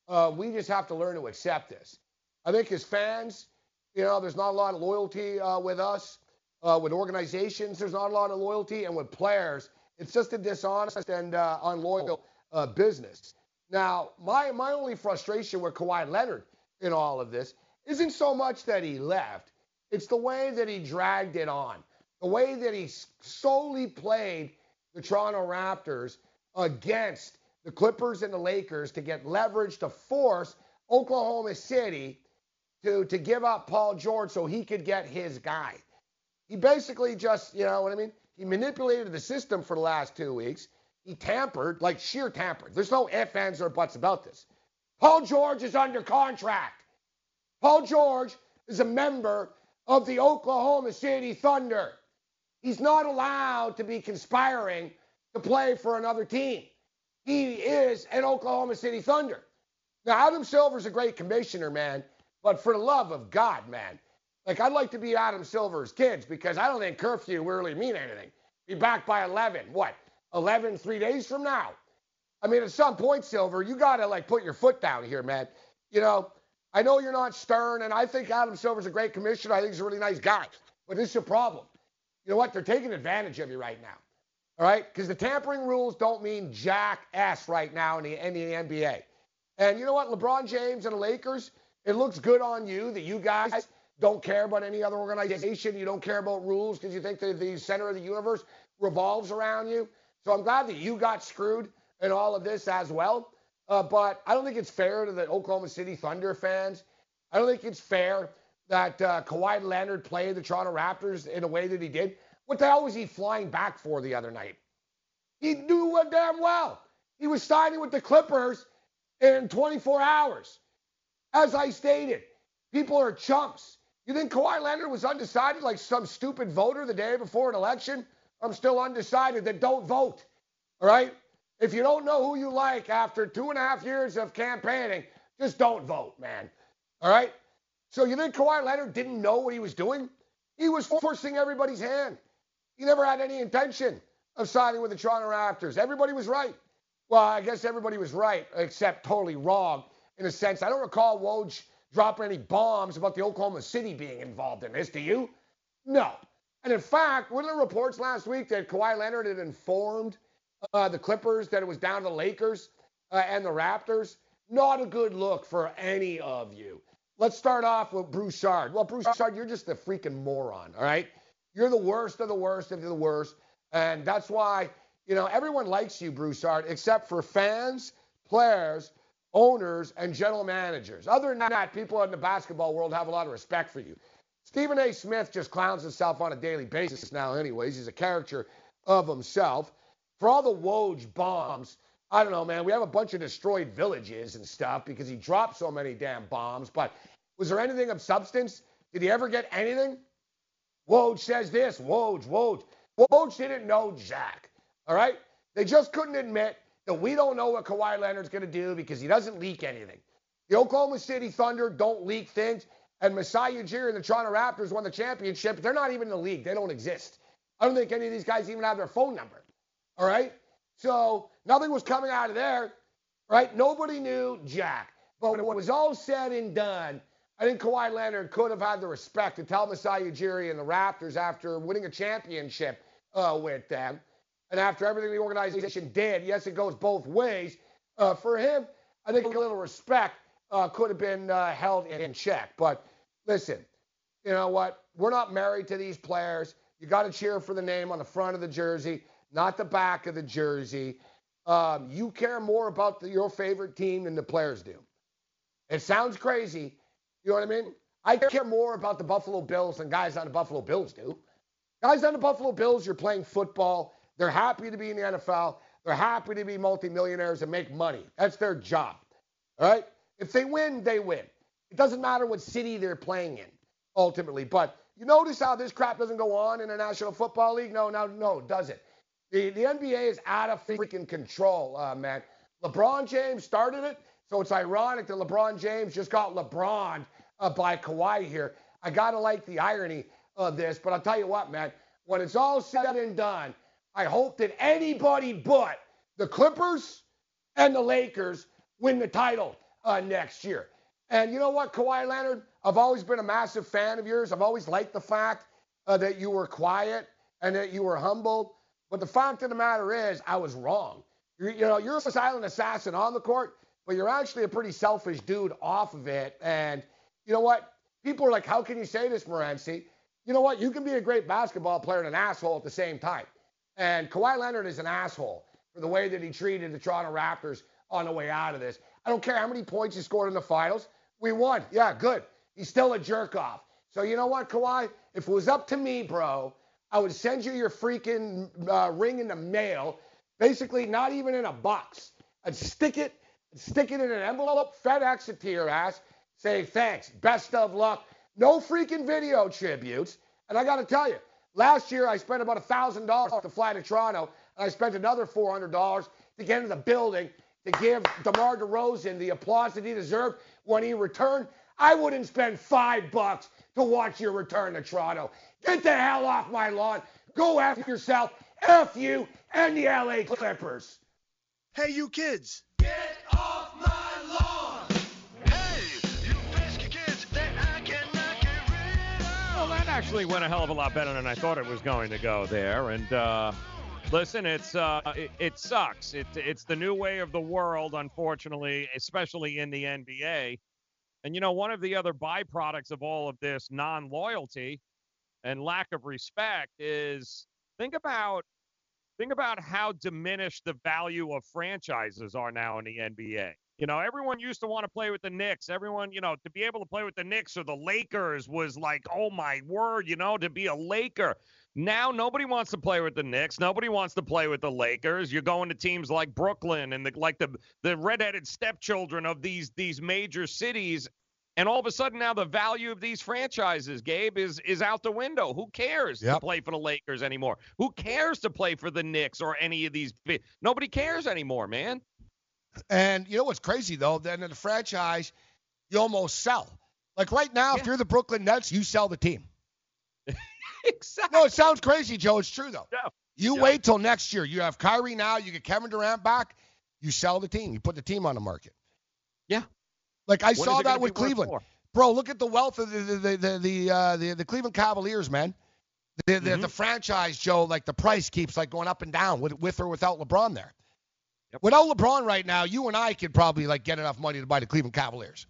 uh, we just have to learn to accept this. I think as fans, you know, there's not a lot of loyalty uh, with us. Uh, with organizations, there's not a lot of loyalty. And with players, it's just a dishonest and uh, unloyal uh, business. Now, my, my only frustration with Kawhi Leonard in all of this isn't so much that he left, it's the way that he dragged it on the way that he solely played the Toronto Raptors against the Clippers and the Lakers to get leverage to force Oklahoma City to, to give up Paul George so he could get his guy. He basically just, you know what I mean? He manipulated the system for the last two weeks. He tampered, like sheer tampered. There's no ifs, ands, or buts about this. Paul George is under contract. Paul George is a member of the Oklahoma City Thunder. He's not allowed to be conspiring to play for another team. He is an Oklahoma City Thunder. Now, Adam Silver's a great commissioner, man, but for the love of God, man, like I'd like to be Adam Silver's kids because I don't think curfew really mean anything. Be back by 11. What? 11 three days from now? I mean, at some point, Silver, you got to like put your foot down here, man. You know, I know you're not stern, and I think Adam Silver's a great commissioner. I think he's a really nice guy, but this is a problem you know what? They're taking advantage of you right now. All right? Because the tampering rules don't mean jack ass right now in the, in the NBA. And you know what? LeBron James and the Lakers, it looks good on you that you guys don't care about any other organization. You don't care about rules because you think that the center of the universe revolves around you. So I'm glad that you got screwed in all of this as well. Uh, but I don't think it's fair to the Oklahoma City Thunder fans. I don't think it's fair that uh, Kawhi Leonard played the Toronto Raptors in a way that he did. What the hell was he flying back for the other night? He knew damn well. He was signing with the Clippers in 24 hours. As I stated, people are chumps. You think Kawhi Leonard was undecided like some stupid voter the day before an election? I'm still undecided, then don't vote. All right? If you don't know who you like after two and a half years of campaigning, just don't vote, man. All right? So you think Kawhi Leonard didn't know what he was doing? He was forcing everybody's hand. He never had any intention of signing with the Toronto Raptors. Everybody was right. Well, I guess everybody was right, except totally wrong in a sense. I don't recall Woj dropping any bombs about the Oklahoma City being involved in this. Do you? No. And in fact, weren't there reports last week that Kawhi Leonard had informed uh, the Clippers that it was down to the Lakers uh, and the Raptors? Not a good look for any of you. let's start off with Bruce Broussard. Well, Bruce Broussard, you're just a freaking moron, all right? You're the worst of the worst of the worst. And that's why, you know, everyone likes you, Broussard, except for fans, players, owners, and general managers. Other than that, people in the basketball world have a lot of respect for you. Stephen A. Smith just clowns himself on a daily basis now, anyways. He's a character of himself. For all the Woj bombs, I don't know, man. We have a bunch of destroyed villages and stuff because he dropped so many damn bombs. But was there anything of substance? Did he ever get anything? Woj says this. Woj, Woj. Woj didn't know Jack. All right? They just couldn't admit that we don't know what Kawhi Leonard's going to do because he doesn't leak anything. The Oklahoma City Thunder don't leak things. And Masai Ujiri and the Toronto Raptors won the championship. They're not even in the league. They don't exist. I don't think any of these guys even have their phone number. All right? So nothing was coming out of there. Right? Nobody knew Jack. But when it was all said and done, I think Kawhi Leonard could have had the respect to tell Masai Ujiri and the Raptors after winning a championship uh, with them, and after everything the organization did. Yes, it goes both ways. Uh, for him, I think a little respect uh, could have been uh, held in check. But listen, you know what? We're not married to these players. You got to cheer for the name on the front of the jersey, not the back of the jersey. Um, you care more about the, your favorite team than the players do. It sounds crazy. You know what I mean? I care more about the Buffalo Bills than guys on the Buffalo Bills do. Guys on the Buffalo Bills, you're playing football. They're happy to be in the NFL. They're happy to be multimillionaires and make money. That's their job. All right? If they win, they win. It doesn't matter what city they're playing in, ultimately. But you notice how this crap doesn't go on in the National Football League? No, no, no, does it? The, the NBA is out of freaking control, uh, man. LeBron James started it, so it's ironic that LeBron James just got LeBron uh, by Kawhi here. I got to like the irony of this, but I'll tell you what, man. When it's all said and done, I hope that anybody but the Clippers and the Lakers win the title uh, next year. And you know what, Kawhi Leonard, I've always been a massive fan of yours. I've always liked the fact uh, that you were quiet and that you were humble. But the fact of the matter is, I was wrong. You're, you know, you're a silent assassin on the court, but you're actually a pretty selfish dude off of it. And you know what? People are like, how can you say this, Morency? You know what? You can be a great basketball player and an asshole at the same time. And Kawhi Leonard is an asshole for the way that he treated the Toronto Raptors on the way out of this. I don't care how many points he scored in the finals. We won. Yeah, good. He's still a jerk off. So you know what, Kawhi? If it was up to me, bro, I would send you your freaking uh, ring in the mail. Basically, not even in a box. I'd stick it, stick it in an envelope, FedEx it to your ass. Say thanks, best of luck. No freaking video tributes. And I got to tell you, last year I spent about a thousand dollars to fly to Toronto, and I spent another four hundred dollars to get into the building to give DeMar DeRozan the applause that he deserved when he returned. I wouldn't spend five bucks to watch your return to Toronto. Get the hell off my lawn. Go after yourself. F you and the LA Clippers. Hey, you kids. Get off actually went a hell of a lot better than I thought it was going to go there. And uh, listen, it's uh, it, it sucks. It, it's the new way of the world, unfortunately, especially in the NBA. And you know, one of the other byproducts of all of this non-loyalty and lack of respect is think about think about how diminished the value of franchises are now in the NBA. You know, everyone used to want to play with the Knicks. Everyone, you know, to be able to play with the Knicks or the Lakers was like, oh my word, you know, to be a Laker. Now nobody wants to play with the Knicks. Nobody wants to play with the Lakers. You're going to teams like Brooklyn and the, like the the redheaded stepchildren of these these major cities. And all of a sudden now the value of these franchises, Gabe, is is out the window. Who cares Yep. to play for the Lakers anymore? Who cares to play for the Knicks or any of these? Nobody cares anymore, man. And you know what's crazy though? Then in the franchise, you almost sell. Like right now, if you're the Brooklyn Nets, you sell the team. *laughs* exactly. No, it sounds crazy, Joe. It's true though. Yeah. You wait till next year. You have Kyrie now. You get Kevin Durant back. You sell the team. You put the team on the market. Yeah. Like I saw that with Cleveland, bro. Look at the wealth of the the the the the, uh, the, the Cleveland Cavaliers, man. The, the, Mm-hmm. the franchise, Joe, like the price keeps like going up and down with with or without LeBron there. Without LeBron right now, you and I could probably like get enough money to buy the Cleveland Cavaliers.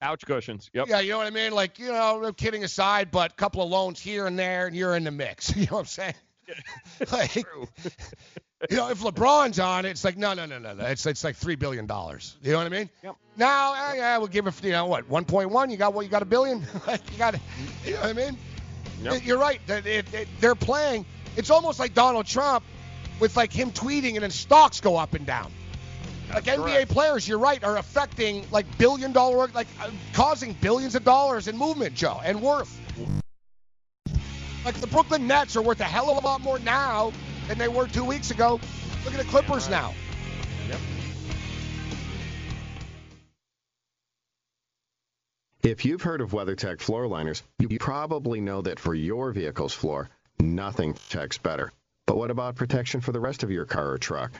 Ouch cushions. Yep. Yeah, you know what I mean? Like, you know, no kidding aside, but a couple of loans here and there, and you're in the mix. *laughs* You know what I'm saying? *laughs* like, *laughs* you know, if LeBron's on it, it's like, no, no, no, no, no. It's it's like three billion dollars. You know what I mean? Yep. Now, eh, yeah, we'll give it, you know, what, 1.1? You got what? You got a billion? like, you got, you know what I mean? Yep. You're right. That it, it, they're playing. It's almost like Donald Trump with like him tweeting and then stocks go up and down. Like That's NBA correct. players, you're right, are affecting like billion dollar, like uh, causing billions of dollars in movement, Joe, and worth. Like the Brooklyn Nets are worth a hell of a lot more now than they were two weeks ago. Look at the Clippers now. Yep. If you've heard of WeatherTech floor liners, you probably know that for your vehicle's floor, nothing checks better. But what about protection for the rest of your car or truck?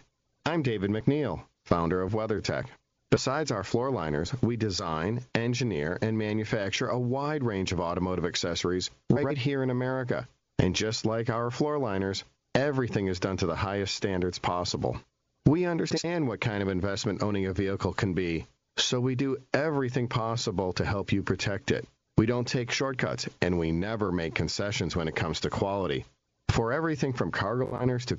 I'm David MacNeil, founder of WeatherTech. Besides our floor liners, we design, engineer, and manufacture a wide range of automotive accessories right here in America. And just like our floor liners, everything is done to the highest standards possible. We understand what kind of investment owning a vehicle can be, so we do everything possible to help you protect it. We don't take shortcuts, and we never make concessions when it comes to quality. For everything from cargo liners to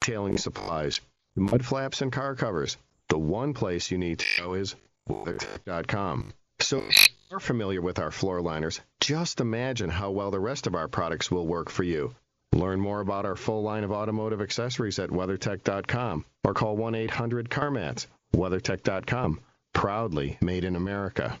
tailing supplies, mud flaps, and car covers, the one place you need to go is WeatherTech.com. So if you're familiar with our floor liners, just imagine how well the rest of our products will work for you. Learn more about our full line of automotive accessories at WeatherTech.com or call 1 800 CarMats. WeatherTech.com, proudly made in America.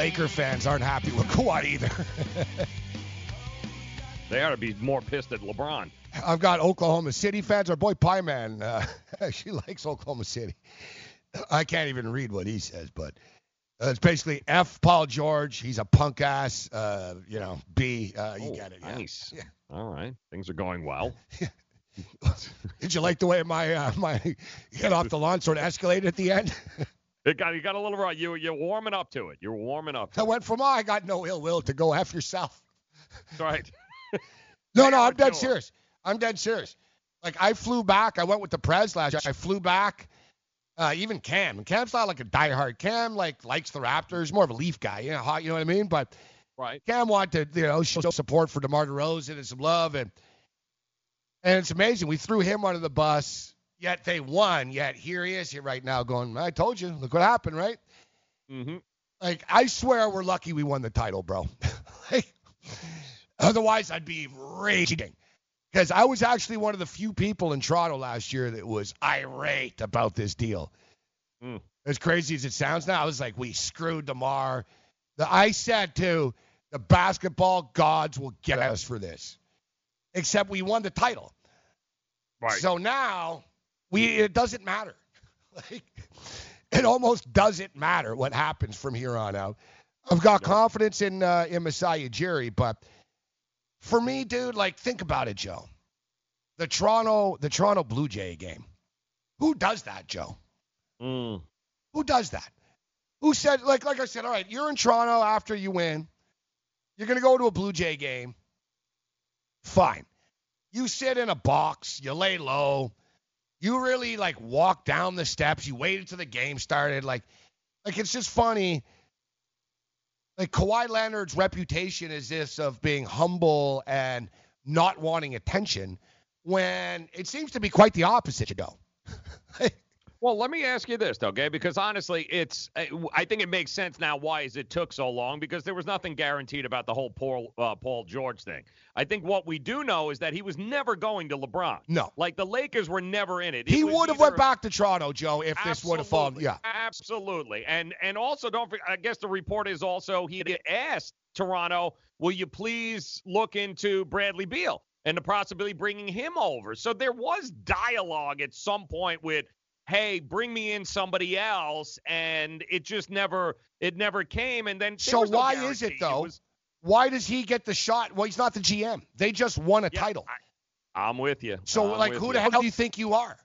Laker fans aren't happy with Kawhi either. *laughs* They ought to be more pissed at LeBron. I've got Oklahoma City fans. Our boy Pie Man, uh, *laughs* she likes Oklahoma City. I can't even read what he says, but uh, it's basically F. Paul George. He's a punk ass. Uh, you know, B. Uh, you Oh, get it. Yeah. Nice. All right. Things are going well. *laughs* Did you like the way my uh, my get off the lawn sort of escalated at the end? It got you got a little right. You you're warming up to it. You're warming up. I went from oh, I got no ill will to go f yourself. That's right. *laughs* No, no, I'm dead serious. I'm dead serious. Like I flew back. I went with the Prez last year. I flew back. Uh, even Cam. And Cam's not like a diehard. Cam like likes the Raptors. More of a Leaf guy. You know, hot, you know what I mean? But Right. Cam wanted to, you know, show support for DeMar DeRozan and some love, and and it's amazing. We threw him under the bus, yet they won. Yet here he is here right now, going, "I told you, look what happened, right?" Mm-hmm. Like I swear, we're lucky we won the title, bro. *laughs* like, otherwise, I'd be raging. Because I was actually one of the few people in Toronto last year that was irate about this deal. Mm. As crazy as it sounds now, I was like, we screwed DeMar. The, I said, too, the basketball gods will get us for this. Except we won the title. Right. So now we it doesn't matter. *laughs* like it almost doesn't matter what happens from here on out. I've got confidence in uh, in Masai Ujiri, but for me, dude, like think about it, Joe. The Toronto the Toronto Blue Jay game. Who does that, Joe? Mm. Who does that? Who said like like I said, all right, you're in Toronto after you win. You're gonna go to a Blue Jay game. Fine. You sit in a box, you lay low. You really like walk down the steps. You waited till the game started. Like, like it's just funny. Like Kawhi Leonard's reputation is this of being humble and not wanting attention, when it seems to be quite the opposite. You go. *laughs* Well, let me ask you this, though, okay? Because honestly, it's I think it makes sense now why is it took so long because there was nothing guaranteed about the whole Paul uh, Paul George thing. I think what we do know is that he was never going to LeBron. No, like the Lakers were never in it. He would have went back to Toronto, Joe, if this would have fallen. Yeah. Absolutely. And and also don't forget, I guess the report is also he had asked Toronto, will you please look into Bradley Beal and the possibility bringing him over. So there was dialogue at some point with hey, bring me in somebody else and it just never it never came and then So no why is it though? was- why does he get the shot? Well, he's not the GM. They just won a title. I'm with you. so I'm like, who you. the hell do you think you are?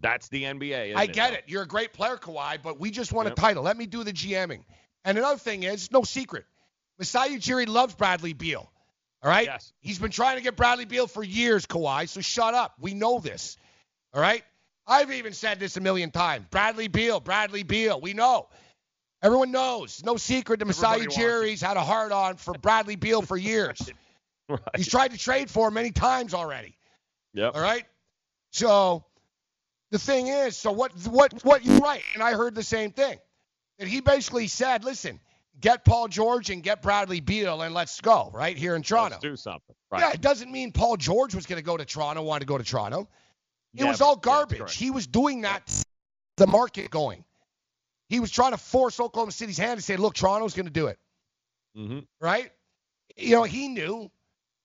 That's the NBA. I get though? it. You're a great player, Kawhi, but we just won Yep. a title. Let me do the GMing. And another thing is, no secret, Masai Ujiri loves Bradley Beal. All right? Yes. He's been trying to get Bradley Beal for years, Kawhi, so shut up. We know this. All right? I've even said this a million times. Bradley Beal, Bradley Beal. We know. Everyone knows. No secret Everybody wants Ujiri's had a hard on for Bradley Beal for years. *laughs* Right. He's tried to trade for him many times already. Yeah. All right. So the thing is, so what? What? What? You're right, and I heard the same thing. That he basically said, "Listen, get Paul George and get Bradley Beal, and let's go right here in Toronto." Let's do something. Right. Yeah, it doesn't mean Paul George was going to go to Toronto, wanted to go to Toronto. It Yeah, was all but- yeah, garbage. he was doing that, to the market going. He was trying to force Oklahoma City's hand and say, "Look, Toronto's going to do it." Mm-hmm. right? You know, he knew.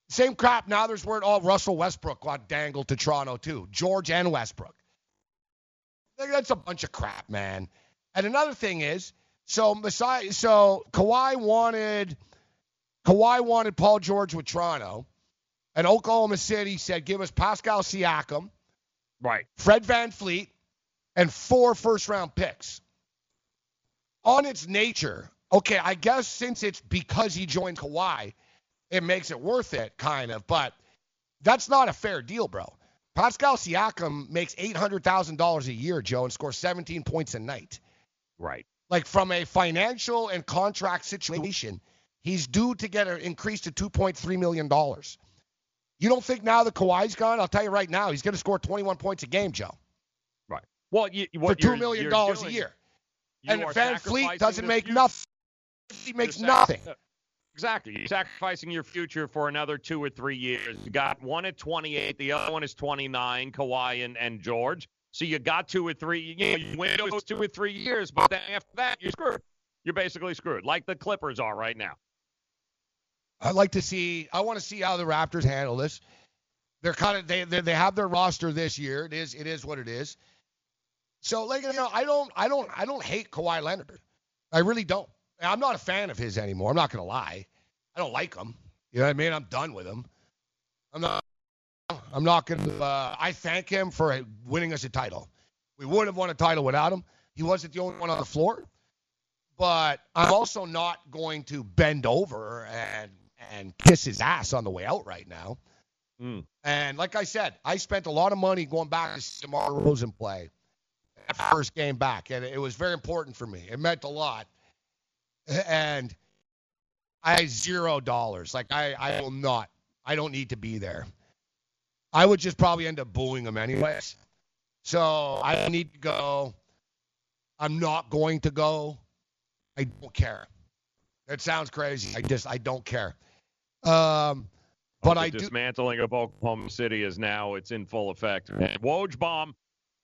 Same crap. Now there's word, oh, Russell Westbrook got dangled to Toronto too. George and Westbrook. That's a bunch of crap, man. And another thing is, so Masai, so Kawhi wanted, Kawhi wanted Paul George with Toronto, and Oklahoma City said, give us Pascal Siakam, Right. Fred VanVleet, and four first round picks. On its nature, okay, I guess since it's because he joined Kawhi, it makes it worth it, kind of, but that's not a fair deal, bro. Pascal Siakam makes $800,000 a year, Joe, and scores 17 points a night. Right. Like from a financial and contract situation, he's due to get an increase to $2.3 million. You don't think now that Kawhi's gone? I'll tell you right now, he's going to score 21 points a game, Joe, Right. Well, you, for what 2 you're- million dollars a year. And VanVleet doesn't make future. nothing. He makes sac- nothing. Exactly. You're sacrificing your future for another two or three years. You got one at 28, the other one is 29, Kawhi and, and George. So you got two or three, you know, you win those two or three years, but then after that, you're screwed. You're basically screwed, like the Clippers are right now. I'd like to see. I want to see how the Raptors handle this. They're kind of they they they have their roster this year. It is it is what it is. So like you know, I don't I don't I don't hate Kawhi Leonard. I really don't. I'm not a fan of his anymore. I'm not gonna lie. I don't like him. You know what I mean? I'm done with him. I'm not. I'm not gonna. Uh, I thank him for winning us a title. We wouldn't have won a title without him. He wasn't the only one on the floor. But I'm also not going to bend over and and kiss his ass on the way out right now. Mm. And like I said, I spent a lot of money going back to see DeMar DeRozan play that first game back, and it was very important for me. It meant a lot. And I zero dollars. Like I, I will not. I don't need to be there. I would just probably end up booing him anyways. So I don't need to go. I'm not going to go. I don't care. That sounds crazy. I just I don't care. Um, but the I do. dismantling of Oklahoma City is now it's in full effect. And Woj bomb,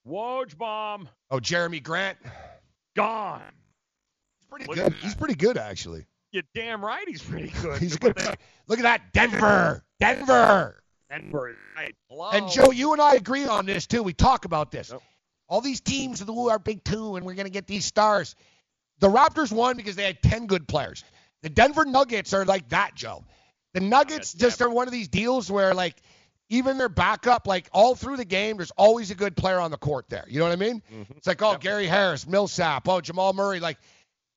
Woj bomb, Oh, Jerami Grant. gone. He's pretty Look good. He's pretty good actually. You're damn right. He's pretty *laughs* good. He's good. *laughs* Look at that, Denver, *laughs* Denver. Denver, right? And Joe, you and I agree on this too. We talk about this. All these teams who are big two, and we're going to get these stars. The Raptors won because they had 10 good players. The Denver Nuggets are like that, Joe. The Nuggets just are one of these deals where, like, even their backup, like, all through the game, there's always a good player on the court there. You know what I mean? Mm-hmm. It's like, oh, Gary Harris, Millsap, oh, Jamal Murray, like,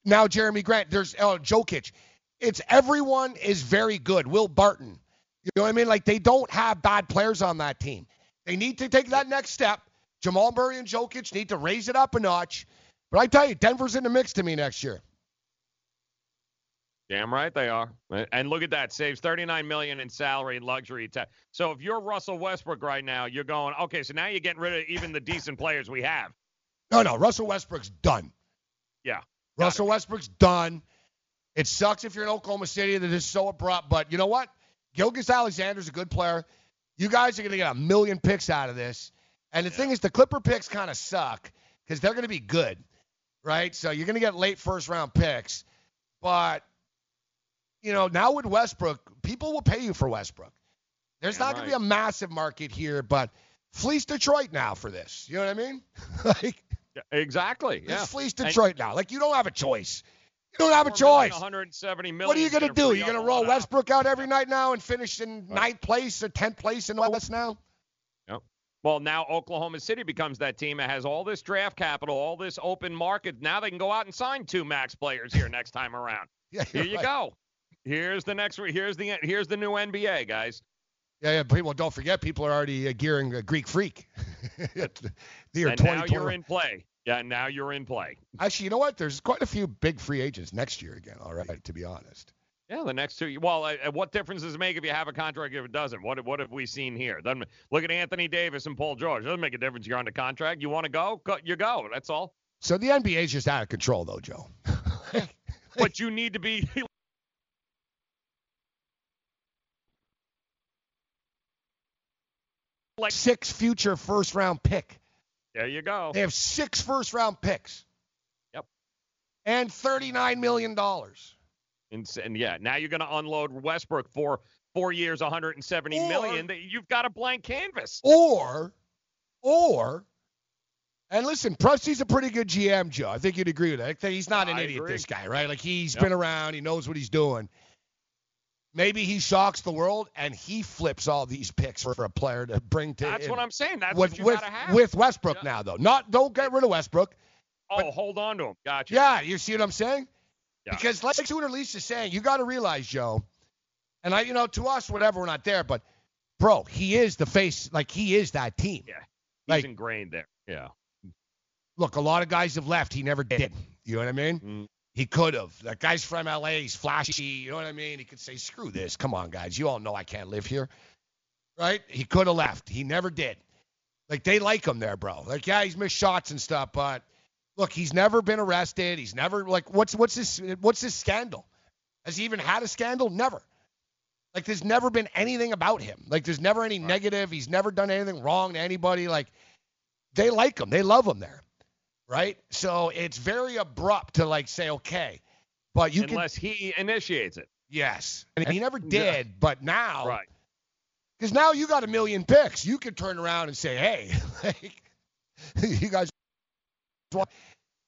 now Jerami Grant, there's oh, Jokic. It's everyone is very good. Will Barton. You know what I mean? Like, they don't have bad players on that team. They need to take that next step. Jamal Murray and Jokic need to raise it up a notch. But I tell you, Denver's in the mix to me next year. Damn right they are. And look at that, saves 39 million in salary and luxury tax. So if you're Russell Westbrook right now, you're going, okay, so now you're getting rid of even the decent players we have. No, no, Russell Westbrook's done. Yeah. Russell Westbrook's done. It sucks if you're in Oklahoma City that is so abrupt, but you know what? Gilgeous-Alexander's a good player. You guys are going to get a million picks out of this. And the thing is, the Clipper picks kind of suck because they're going to be good, right? So you're going to get late first round picks. But, you know, now with Westbrook, people will pay you for Westbrook. There's Yeah, not going to be a massive market here, but fleece Detroit now for this. You know what I mean? *laughs* like, Yeah, exactly. Yeah. just fleece And- Detroit now. Like, you don't have a choice. You don't have a choice. 170 million. What are you going to do? You're going to roll Westbrook out every night now and finish in ninth place or 10th place in the West now? Yep. Well, now Oklahoma City becomes that team that has all this draft capital, all this open market. Now they can go out and sign two max players here next time around. *laughs* Yeah, Here you right. go. Here's the next. Here's the here's the new NBA guys. Yeah, yeah. People don't forget. People are already uh, gearing a Greek Freak. *laughs* the year and now you're in play. Yeah, now you're in play. Actually, you know what? There's quite a few big free agents next year again. All right, to be honest. Yeah, the next two. Well, uh, what difference does it make if you have a contract if it doesn't? What what have we seen here? Doesn't look at Anthony Davis and Paul George. Doesn't make a difference. You're on the contract. You want to go? go you go. That's all. So the NBA's just out of control, though, Joe. *laughs* But you need to be. *laughs* like six future first round pick. There you go. They have six first round picks. Yep. And $39 million. And, and yeah, now you're going to unload Westbrook for four years, 170 million. That You've got a blank canvas. Or, or, and listen, Presti's a pretty good GM, Joe. I think you'd agree with that. He's not an I idiot, agree. this guy, right? Like he's Yep. been around, he knows what he's doing. Maybe he shocks the world and he flips all these picks for a player to bring to. That's in- what I'm saying. That's with what you with, got to have. with Westbrook now, though. Not don't get rid of Westbrook. oh, hold on to him. Gotcha. Yeah, you see what I'm saying? Yeah. Because like Sooner Lisa's saying, you got to realize, Joe, and I, you know, to us, whatever, we're not there, but bro, he is the face. Like he is that team. Yeah. He's Like- ingrained there. Yeah. Look, a lot of guys have left. He never did. You know what I mean? Mm. He could have. That guy's from LA. He's flashy. You know what I mean? He could say, screw this. Come on, guys. You all know I can't live here. Right? He could have left. He never did. Like, they like him there, bro. Like, yeah, he's missed shots and stuff, but look, he's never been arrested. He's never, like, what's what's this what's this scandal? Has he even had a scandal? Never. Like, there's never been anything about him. Like, there's never any negative. He's never done anything wrong to anybody. Like, they like him. They love him there. Right? So it's very abrupt to like say, okay. But you can Unless he initiates it. Yes. And he never did, but now Right. because now you got a million picks. You can turn around and say, hey, *laughs* like, you guys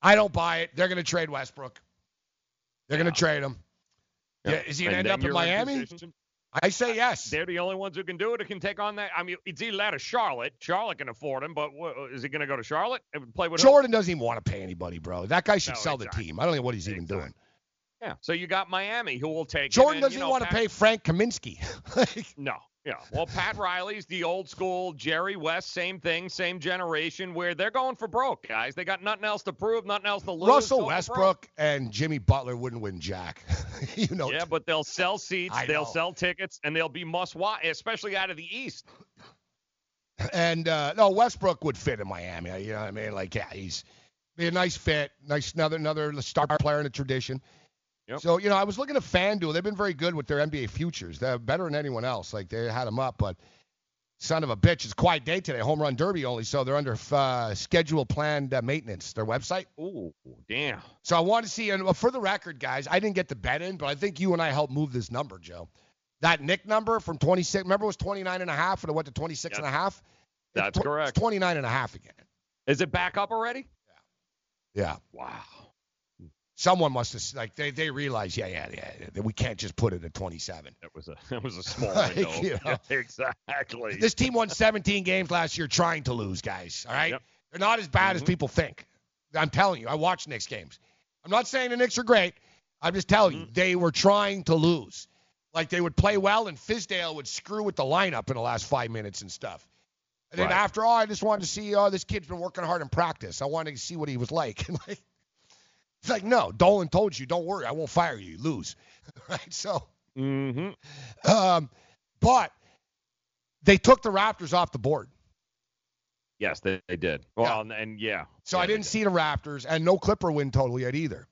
I don't buy it. They're gonna trade Westbrook. They're gonna trade him. Yeah, is he gonna And end up in Miami? I say yes. They're the only ones who can do it. Who can take on that? I mean, it's either that or Charlotte. Charlotte can afford him, but is he going to go to Charlotte and play with who? Jordan doesn't even want to pay anybody, bro. That guy should No, sell the team. I don't know what he's even doing. Yeah. So you got Miami who will take. him, Jordan and, doesn't you know, even want to pay Frank Kaminsky. *laughs* Like, No, Yeah. Well, Pat Riley's the old school. Jerry West, same thing, same generation, where they're going for broke, guys. They got nothing else to prove, nothing else to lose. Russell Westbrook and Jimmy Butler wouldn't win Jack. *laughs* you know. Yeah, but they'll sell seats, *laughs* I they'll know. sell tickets, and they'll be must watch, especially out of the East. And uh, no, Westbrook would fit in Miami. You know what I mean? Like, yeah, he's be a nice fit, nice another another star player in the tradition. Yep. So you know, I was looking at FanDuel. They've been very good with their NBA futures. They're better than anyone else. Like they had them up, but son of a bitch, it's quiet day today. Home run derby only, so they're under uh, schedule planned uh, maintenance. Their website. Ooh, damn. So I want to see, and for the record, guys, I didn't get the bet in, but I think you and I helped move this number, Joe. That Nick number from 26, remember it was 29 and a half, and it went to 26 and a half. It's That's tw- correct. It's 29 and a half again. Is it back up already? Yeah. Yeah. Wow. Someone must have like they they realized, yeah, yeah, yeah, that we can't just put it at 27. That was a *laughs* that was a small *laughs* Like, you *laughs* know. Yeah, exactly. This team won 17 games last year trying to lose, guys. All right, Yep. they're not as bad as Mhm. people think. I'm telling you, I watched Knicks games. I'm not saying the Knicks are great. I'm just telling you, they were trying to lose. Like they would play well, and Fizdale would screw with the lineup in the last five minutes and stuff. And then Right. after all, I just wanted to see, oh, this kid's been working hard in practice. I wanted to see what he was like. And like, it's like, no, Dolan told you, don't worry, I won't fire you. You lose, *laughs* right? So, Mm-hmm. um, but they took the Raptors off the board. Yes, they, they did. Well, and, and yeah. So Yeah, I didn't did. see the Raptors and no Clipper win total yet either.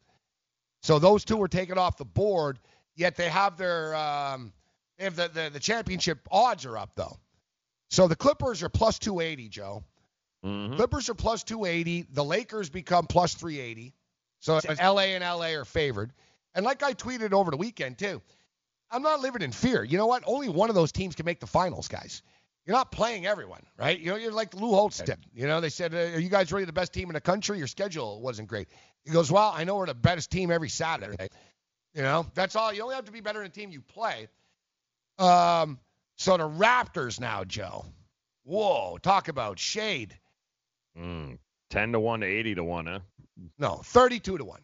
So those two were taken off the board. Yet they have their um, they have the, the the championship odds are up though. So the Clippers are plus 280, Joe. Mhm. Clippers are plus 280. The Lakers become plus 380. So LA and LA are favored. And like I tweeted over the weekend too, I'm not living in fear. You know what? Only one of those teams can make the finals, guys. You're not playing everyone, right? You know, you're like Lou Holtz said. You know, they said, "Are you guys really the best team in the country? Your schedule wasn't great." He goes, "Well, I know we're the best team every Saturday. You know, that's all. You only have to be better than the team you play." Um, so the Raptors now, Joe. Whoa, talk about shade. Mm, Ten to one to eighty to one, huh? No, 32 to one.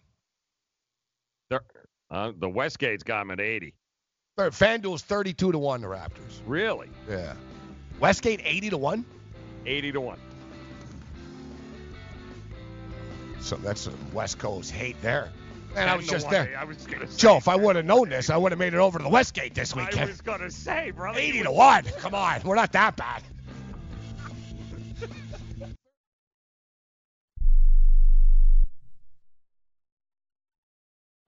Uh, the Westgate's got him at eighty. FanDuel's 32 to one. The Raptors. Really? Yeah. Westgate 80 to one. Eighty to one. So that's some West Coast hate there. Man, I was just there. I was gonna say, Joe, if I would have known this, I would have made it over to the Westgate this weekend. I was gonna say, brother. 80 to 1. Come on. We're not that bad.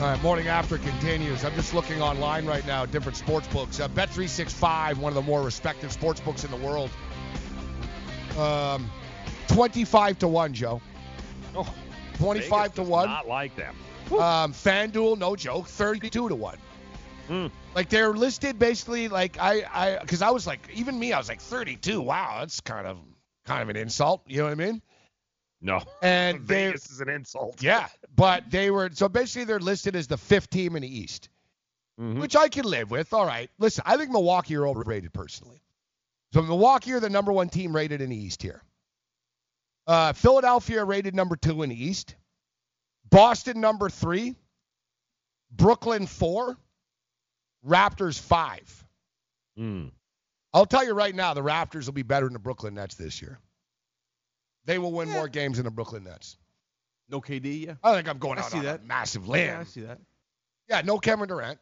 All right, morning after continues. I'm just looking online right now, at different sports books. Uh, Bet365, one of the more respected sports books in the world. Um, 25 to 1, Joe. Oh, 25 Vegas to 1. Not like them. Um, FanDuel, no joke, 32 to 1. Hmm. Like they're listed basically like I I because I was like even me I was like 32. Wow, that's kind of kind of an insult. You know what I mean? No. And *laughs* they Vegas is an insult. yeah, but they were so basically they're listed as the fifth team in the East, Mm-hmm. which I can live with. All right, listen, I think Milwaukee are overrated personally. So Milwaukee are the number one team rated in the East here. Uh, Philadelphia rated number two in the East. Boston number three. Brooklyn four. Raptors five. Mm. I'll tell you right now, the Raptors will be better than the Brooklyn Nets this year. They will win more games than the Brooklyn Nets. No KD, yeah. I think I'm going I out see on that. a massive Yeah. I see that. Yeah, no Kevin Durant.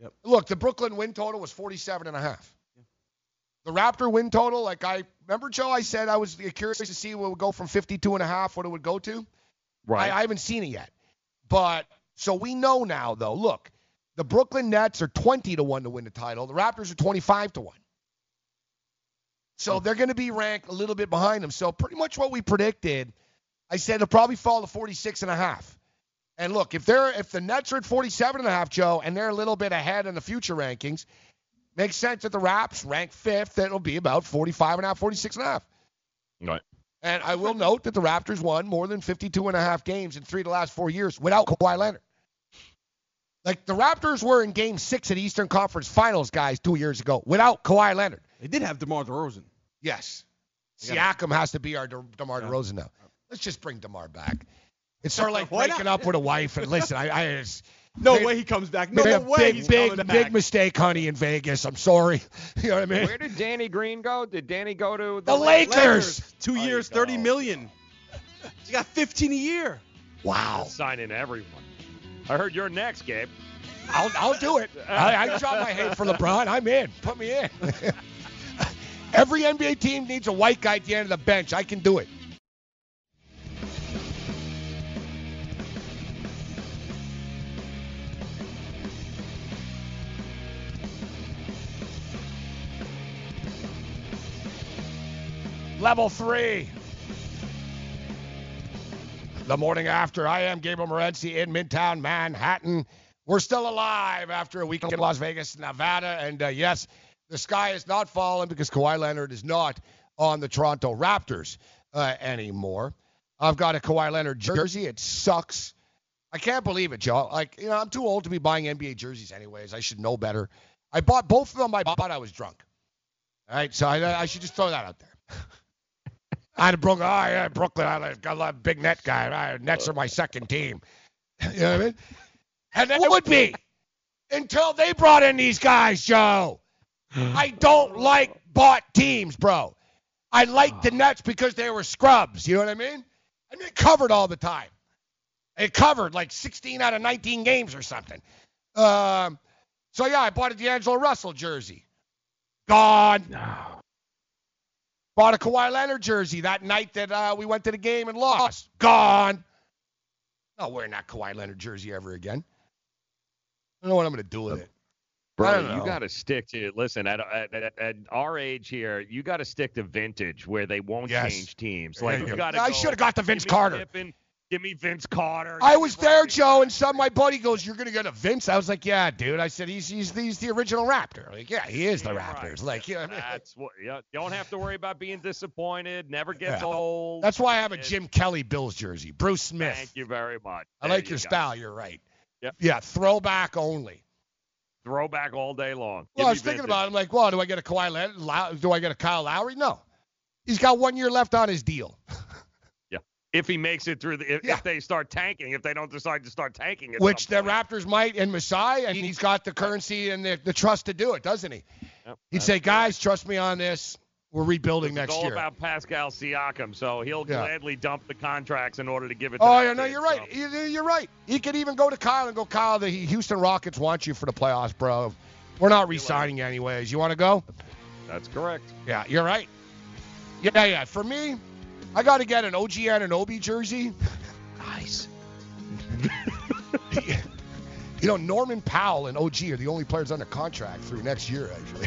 Yep. Look, the Brooklyn win total was 47 and a half. The Raptor win total, like I remember, Joe, I said I was curious to see what would go from 52 and a half, what it would go to. Right. I, I haven't seen it yet. But so we know now, though. Look, the Brooklyn Nets are 20 to 1 to win the title. The Raptors are 25 to 1. So hmm. they're going to be ranked a little bit behind them. So pretty much what we predicted, I said it'll probably fall to 46 and a half. And look, if they're if the Nets are at 47 and a half, Joe, and they're a little bit ahead in the future rankings, makes sense that the Raps rank fifth. It'll be about 45 and a half, 46 and a half. Right. And I will note that the Raptors won more than 52 and a half games in three of the last four years without Kawhi Leonard. Like the Raptors were in Game Six of the Eastern Conference Finals, guys, two years ago without Kawhi Leonard. They did have DeMar DeRozan. Yes. They got Siakam has to be our De- DeMar DeRozan now. Let's just bring DeMar back. It's sort of *laughs* like Why breaking not? up with a wife. And listen, I, I just *laughs* No made- way he comes back. No made a way big, he's big, coming big mistake, honey, in Vegas. I'm sorry. *laughs* You know what I mean? Where did Danny Green go? Did Danny go to The Lakers. Two years, thirty million. You got 15 a year. Wow. Signing everyone. I heard you're next, Gabe. I'll, I'll do it. I, I drop my hate for LeBron. I'm in. Put me in. Every NBA team needs a white guy at the end of the bench. I can do it. Level three. The morning after, I am Gabriel Morency in Midtown Manhattan. We're still alive after a week in Las Vegas, Nevada. And uh, yes, the sky is not falling because Kawhi Leonard is not on the Toronto Raptors uh, anymore. I've got a Kawhi Leonard jersey. It sucks. I can't believe it, Joe. Like, you know, I'm too old to be buying NBA jerseys anyways. I should know better. I bought both of them. I bought I was drunk. All right, so I, I should just throw that out there. *laughs* I had a Brooklyn. Oh, yeah, Brooklyn. I got a lot of big net guy. Nets are my second team. *laughs* You know what I mean? And it would be until they brought in these guys, Joe. *sighs* I don't like bought teams, bro. I like the *sighs* Nets because they were scrubs. You know what I mean? And they covered all the time. They covered like 16 out of 19 games or something. Um, so yeah, I bought a D'Angelo Russell jersey. Gone. *sighs* Bought a Kawhi Leonard jersey that night that uh, we went to the game and lost. Gone. Not wearing that Kawhi Leonard jersey ever again. I don't know what I'm going to do with it. I Bro, you got to stick to listen at, at, at, at our age here. You got to stick to vintage where they won't Yes. change teams. Like you got to. I should have got the Vince Carter. Give me Vince Carter. I was there, Joe, and some my buddy goes, "You're gonna get a Vince." I was like, "Yeah, dude." I said, "He's he's he's the original Raptor." Like, yeah, he is the Raptors. Like, yeah, That's what. Yeah, you don't have to worry about being disappointed. Never gets Yeah. old. that's why I have a Jim Kelly Bills jersey. Bruce Smith. Thank you very much. I There like you your go. style. You're right. Yep. Yeah, throwback only. Throwback all day long. Well, Give I was thinking vintage. about it. I'm like, well, do I get a Kawhi? Low- Do I get a Kyle Lowry? No. He's got one year left on his deal. *laughs* Yeah. If he makes it through the, if, Yeah. if they start tanking, if they don't decide to start tanking, Which the. Raptors might and Masai, and he's got the currency and the, the trust to do it, doesn't he? Yep, He'd say, guys, trust me on this. We're rebuilding next year. It's all year. about Pascal Siakam, so he'll Yeah. gladly dump the contracts in order to give it. To Oh, yeah, no, kid, you're right. so. You- You're right. He could even go to Kyle and go, Kyle, the Houston Rockets want you for the playoffs, bro. We're not re-signing you anyways. You want to go? That's correct. Yeah, you're right. Yeah, yeah. For me, I got to get an OG Anunoby jersey. Nice. *laughs* You know, Norman Powell and OG are the only players under contract through next year, actually.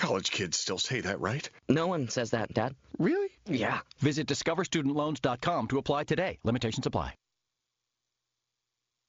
College kids still say that, right? No one says that, Dad. Really? Yeah. Visit discoverstudentloans.com to apply today. Limitations apply.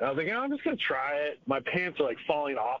I was like, oh, I'm just gonna try it. My pants are like falling off.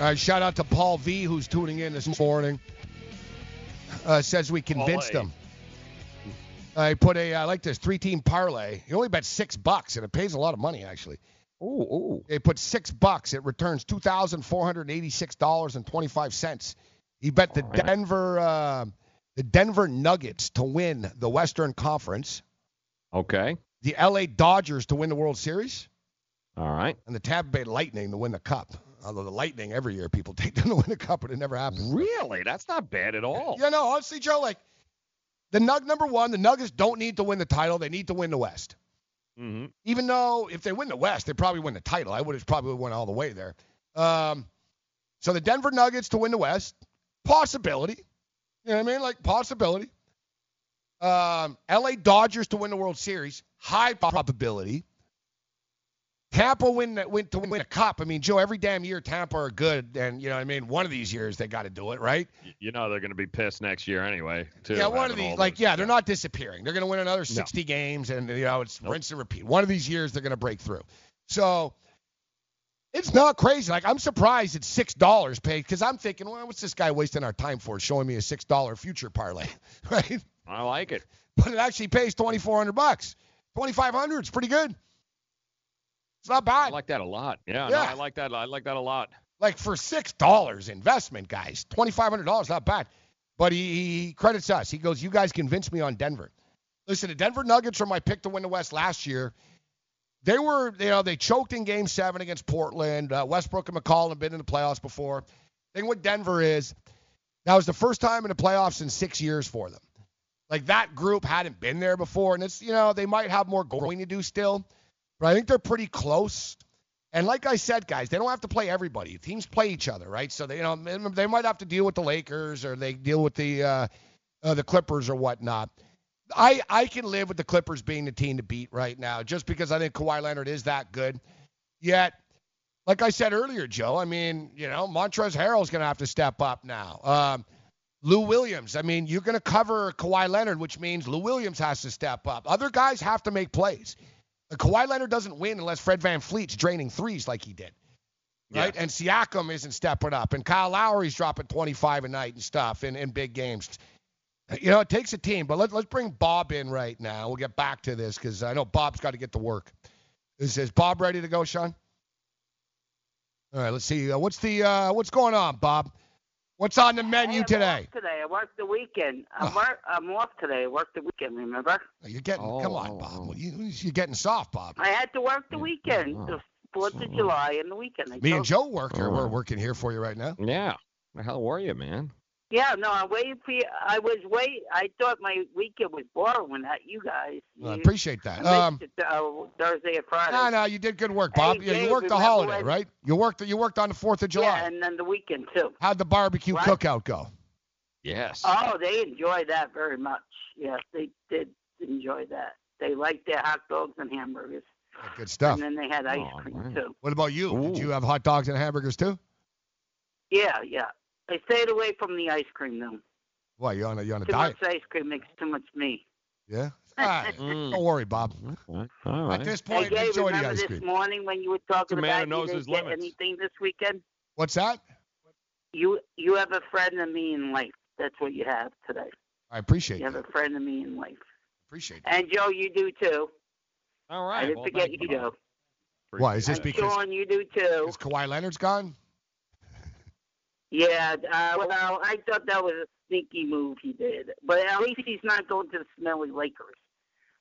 All right, shout out to Paul V, who's tuning in this morning. Uh, says we convinced him. I put a, I like this three-team parlay. He only bet six bucks, and it pays a lot of money actually. Ooh, ooh. They put six bucks. It returns two thousand four hundred eighty-six dollars and twenty-five cents. He bet the Denver, uh, the Denver Nuggets to win the Western Conference, Okay. the LA Dodgers to win the World Series, All right. and the Tampa Bay Lightning to win the Cup. Although the Lightning every year people *laughs* take them to win a cup, but it never happens. Really? That's not bad at all. Yeah, no, honestly, Joe, like the Nug number one, the Nuggets don't need to win the title. They need to win the West. Mm-hmm. Even though if they win the West, they probably win the title. I would have probably went all the way there. Um, so the Denver Nuggets to win the West, possibility. You know what I mean? Like possibility. Um, LA Dodgers to win the World Series, high probability. Tampa win, win to win a cup. I mean, Joe, every damn year Tampa are good, and you know, I mean, one of these years they got to do it, right? You know they're going to be pissed next year anyway. Too, yeah, one of these, like, those- yeah, they're not disappearing. They're going to win another 60 games, and you know, it's rinse and repeat. One of these years they're going to break through. So it's not crazy. Like, I'm surprised it's six dollars paid because I'm thinking, well, what's this guy wasting our time for, showing me a six dollar future parlay, *laughs* right? I like it. But it actually pays 2,400 bucks. 2,500 is pretty good. It's not bad. I like that a lot. Yeah, no, Yeah. I like that. I like that a lot. like for six dollars investment, guys, twenty five hundred dollars, not bad. But he, he credits us. He goes, "You guys convinced me on Denver." Listen, the Denver Nuggets are my pick to win the West last year. They were, you know, they choked in Game Seven against Portland. Uh, Westbrook and McCollum have been in the playoffs before. Thing with Denver is that was the first time in the playoffs in six years for them. Like that group hadn't been there before, and it's you know they might have more going to do still, but I think they're pretty close. And like I said, guys, they don't have to play everybody. Teams play each other, right? So they, you know, they might have to deal with the Lakers or they deal with the uh, uh, the Clippers or whatnot. I I can live with the Clippers being the team to beat right now, just because I think Kawhi Leonard is that good. Yet, like I said earlier, Joe, I mean, you know, Montrezl Harrell's going to have to step up now. Um, Lou Williams, I mean, you're going to cover Kawhi Leonard, which means Lou Williams has to step up. Other guys have to make plays. Kawhi Leonard doesn't win unless Fred VanVleet's draining threes like he did. Right? And Siakam isn't stepping up. And Kyle Lowry's dropping 25 a night and stuff in, in big games. You know, it takes a team. But let, let's bring Bob in right now. We'll get back to this because I know Bob's got to get to work. Is, is Bob ready to go, Sean? All right, let's see. Uh, what's the uh, what's going on, Bob? What's on the menu Hey, I'm today? off today. I worked the weekend. I'm, oh. work, I'm off today. I worked the weekend, remember? Oh, you're getting oh, come on, Bob. You, you're getting soft, Bob. I had to work the weekend, the 4th of July and the weekend. I Me and Joe work here. We're working here for you right now. Yeah. How are you, man? Yeah, no, I'm waiting for you. I was wait. I thought my weekend was boring when that you guys. I you- appreciate that. I Um, missed it, uh, Thursday and Friday. no, no, you did good work, Bob. Hey, yeah, you Dave, worked the remember holiday, when- right? You worked. You worked on the Fourth of July. Yeah, and then the weekend too. How'd the barbecue What? cookout go? Yes. Oh, they enjoyed that very much. Yes, they did enjoy that. They liked their hot dogs and hamburgers. Good stuff. And then they had ice Oh, cream too. What about you? Did you have hot dogs and hamburgers too? Yeah, yeah. I stayed away from the ice cream though. Why you on a you on a Too diet? much ice cream makes too much me. Yeah. *laughs* All right. Mm. Don't worry, Bob. All At this Hey, point, Gabe, enjoy the remember ice this cream. morning when you were talking The man about who you knows didn't his get limits. anything this weekend? What's that? You you have a friend of me in life. That's what you have today. I appreciate it. You have a friend of me in life. Appreciate it. And Joe, you do too. All right. I didn't well, forget you, you, Joe. Why is this And because Sean, you do too. because Kawhi Leonard's gone? Yeah, uh, well, I thought that was a sneaky move he did, but at least he's not going to the smelly Lakers.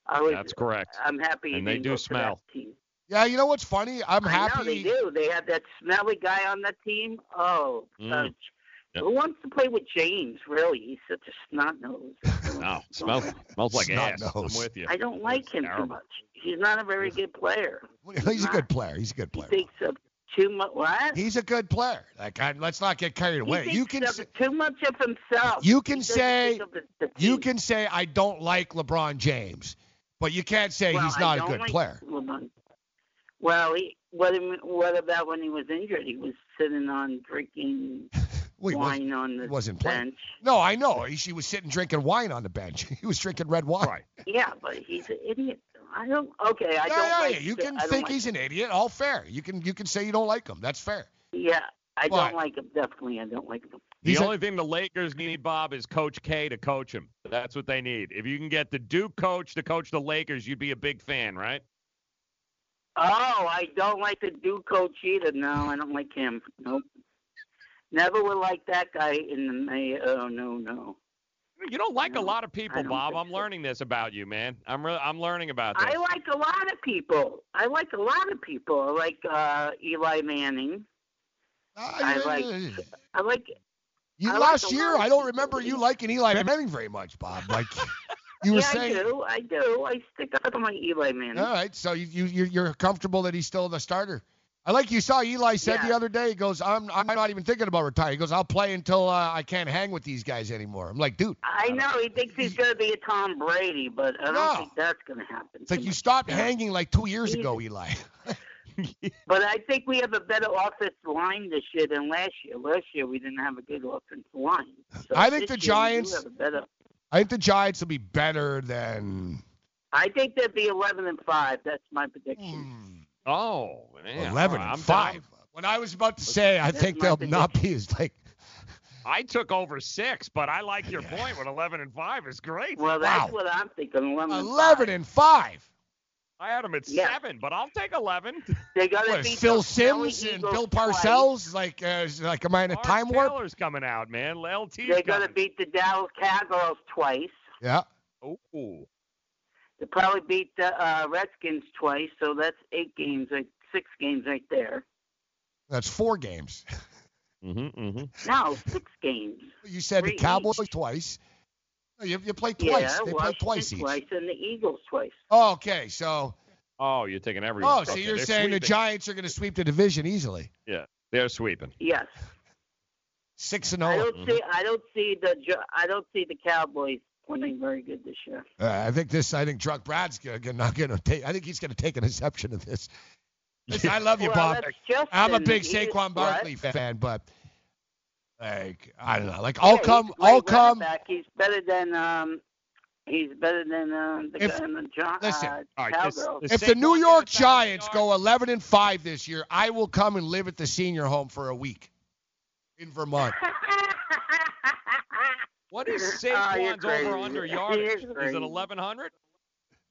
I was, That's correct. I'm happy. he And they do go to that smell. team. Yeah, you know what's funny? I'm I happy. know they do. They have that smelly guy on that team. Oh, Mm. uh, Yep. who wants to play with James? Really, he's such a snot nose. *laughs* No, smells smells like Snot ass. nose. I'm with you. I don't like him too much. He's not a very good player. He's a good player. He's a good player. He player. thinks of too much. What? He's a good player. Like, I, let's not get carried away. You can say, too much of himself. you can say the, the you can say I don't like LeBron James, but you can't say Well, he's not a don't good like player. LeBron. Well, he, what, what about when he was injured? He was sitting on drinking *laughs* Well, wine on the wasn't playing. bench. No, I know. He, he was sitting drinking wine on the bench. *laughs* He was drinking red wine. Right. Yeah, but he's an idiot. I don't. Okay, I yeah, don't yeah, like. yeah. You can I don't think like he's an idiot. All fair. You can you can say you don't like him. That's fair. Yeah, I But- don't like him. Definitely, I don't like him. The He's a- only thing the Lakers need, Bob, is Coach K to coach him. That's what they need. If you can get the Duke coach to coach the Lakers, you'd be a big fan, right? Oh, I don't like the Duke coach either. No, I don't like him. Nope. Never would like that guy in the May. Oh no, no. You don't like a lot of people, Bob. I'm learning this about you, man. I'm re- I'm learning about this. I like a lot of people. I like a lot of people. I like uh, Eli Manning. I like. I like. You I last the year, I don't remember you liking Eli Manning very much, Bob. Like *laughs* you were yeah, saying. I do. I do. I stick up to my Eli Manning. All right, so you, you you're, you're comfortable that he's still the starter. I like you saw Eli said the other day. He goes, "I'm I'm not even thinking about retiring." He goes, "I'll play until uh, I can't hang with these guys anymore." I'm like, dude, I know he thinks he's going to be a Tom Brady, but I don't No. think that's going to happen. it's like you stopped hanging like two years ago, Eli. *laughs* But I think we have a better offensive line this year than last year. Last year we didn't have a good offensive line. So I think the year we do Giants- have a better. I think the Giants will be better than I think they'll be 11 and five. That's my prediction. Oh, man. 11 All right, and I'm five. down. When I was about to say, I think they'll not be as like. *laughs* I took over six, but I like your point. With 11 and five is great. Well, that's Wow. what I'm thinking. 11 and 11 five. and five. I had them at Yeah. seven, but I'll take 11. They got to beat Phil the Sims and Eagles Bill twice. Parcells? Like, uh, is- like, am I in a Lawrence time warp? Taylor's coming out, man. LT's They got to beat the Dallas Cowgirls twice. Yeah. Ooh. They probably beat the uh, Redskins twice, so that's eight games, like six games right there. That's four games. *laughs* Mm-hmm, mm-hmm. No, six games. You said Three the Cowboys each. twice. Oh, You, you play twice. Yeah, they play Washington twice each. twice and the Eagles twice. Oh, okay, so Oh, you're taking everyone. oh, so Okay, you're they're saying the. Giants are going to sweep the division easily? Yeah, they're sweeping. Yes. Six and zero. I don't see. I don't see the. I don't see the Cowboys winning very good this year. Uh, I think this. I think Truck Brad's gonna, gonna- not going to take. I think he's going to take an exception of this. Listen, I love you, Well, Bob. I'm a big He is- Saquon what? Barkley fan, but like I don't know. Like Yeah, I'll he's come. a I'll come. Back. He's better than. Um, he's better than uh, the If- guy in the John. listen, uh, all right, this- Cowgirls. this- If the New York gets a thousand Giants yards- go 11 and five this year, I will come and live at the senior home for a week in Vermont. *laughs* What is *laughs* Oh, you're Saquon's crazy. over under He yardage? is Is it crazy. 1100?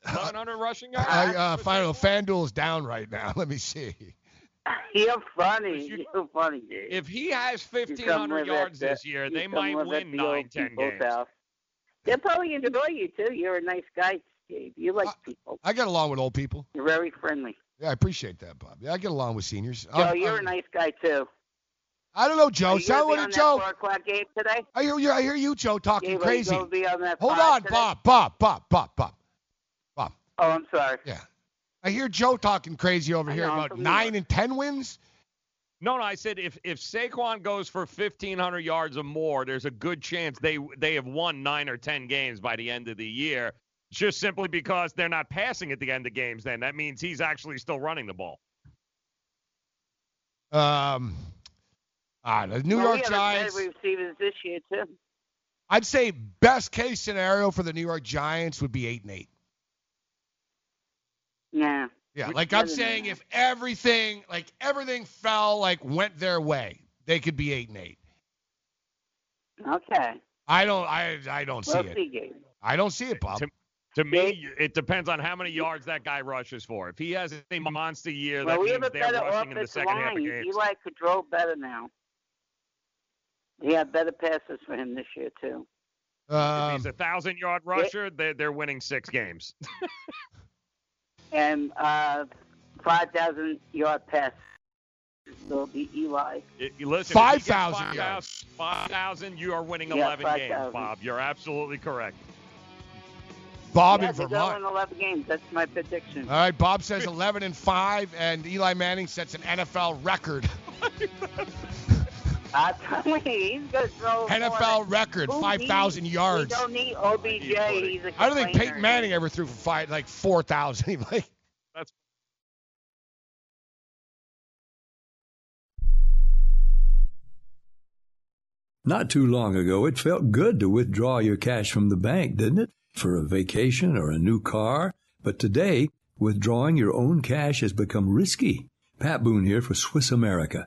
1100 rushing yards? I uh, find out FanDuel's down right now. *laughs* Let me see. *laughs* You're funny. You- You're funny, dude. If he has 1500 yards at this year, they might win the old 9, 10 people's games. house. They'll probably enjoy you too. You're a nice guy, Steve. You like people. I get along with old people. You're very friendly. Yeah, I appreciate that, Bob. Yeah, I get along with seniors. Joe, I'm- you're I'm- a nice guy too. I don't know, Joe. Are you Sound what be a on Joe. four o'clock game today? I hear you. I hear you, Joe, talking Gabe, crazy. Are you gonna be on that Hold on, today? Bob. Bob. Bob. Bob. Bob. Bob. Oh, I'm sorry. Yeah. I hear Joe talking crazy over I here know, about nine and ten wins. No, no, I said if if Saquon goes for 1500 yards or more, there's a good chance they they have won 9 or 10 games by the end of the year. Just simply because they're not passing at the end of games then. That means he's actually still running the ball. Um, ah, the New well, York we have Giants. better receivers this year too. I'd say best case scenario for the New York Giants would be eight and eight. Yeah. Yeah, like I'm saying, if everything, like everything fell, like went their way, they could be eight and eight. Okay. I don't, I, I don't see We'll it. see, Gabe. I don't see it, Bob. To, to me, it depends on how many yards that guy rushes for. If he has a monster year, Well, that we have means they're rushing in the offensive second half of line. games. Eli could throw better now. He had better passes for him this year too. if Um, he's a thousand yard rusher, they're, they're winning six games. *laughs* And uh, five thousand yard pass will be Eli. It- listen, if he gets 5,000 5,000 yards. 5,000, you are winning Yeah, 11 games, 5,000. Bob. You're absolutely correct. Bob yeah, in they go Vermont. in 11 games. That's my prediction. All right, Bob says 11 and five, and Eli Manning sets an NFL record. *laughs* I'm telling you, he's going to throw. NFL record, 5,000 yards. We don't need OBJ. He's a I don't think complainer. Peyton Manning ever threw for five, like 4,000. Like, *laughs* That's Not too long ago, it felt good to withdraw your cash from the bank, didn't it? For a vacation or a new car. But today, withdrawing your own cash has become risky. Pat Boone here for Swiss America.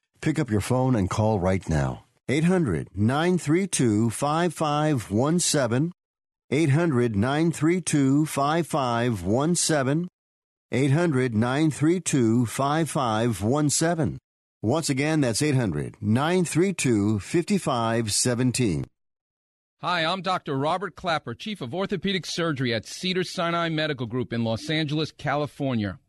Pick up your phone and call right now. 800 932 5517. 800 932 5517. 800 932 5517. Once again, that's 800 932 5517. Hi, I'm Dr. Robert Klapper, Chief of Orthopedic Surgery at Cedar Sinai Medical Group in Los Angeles, California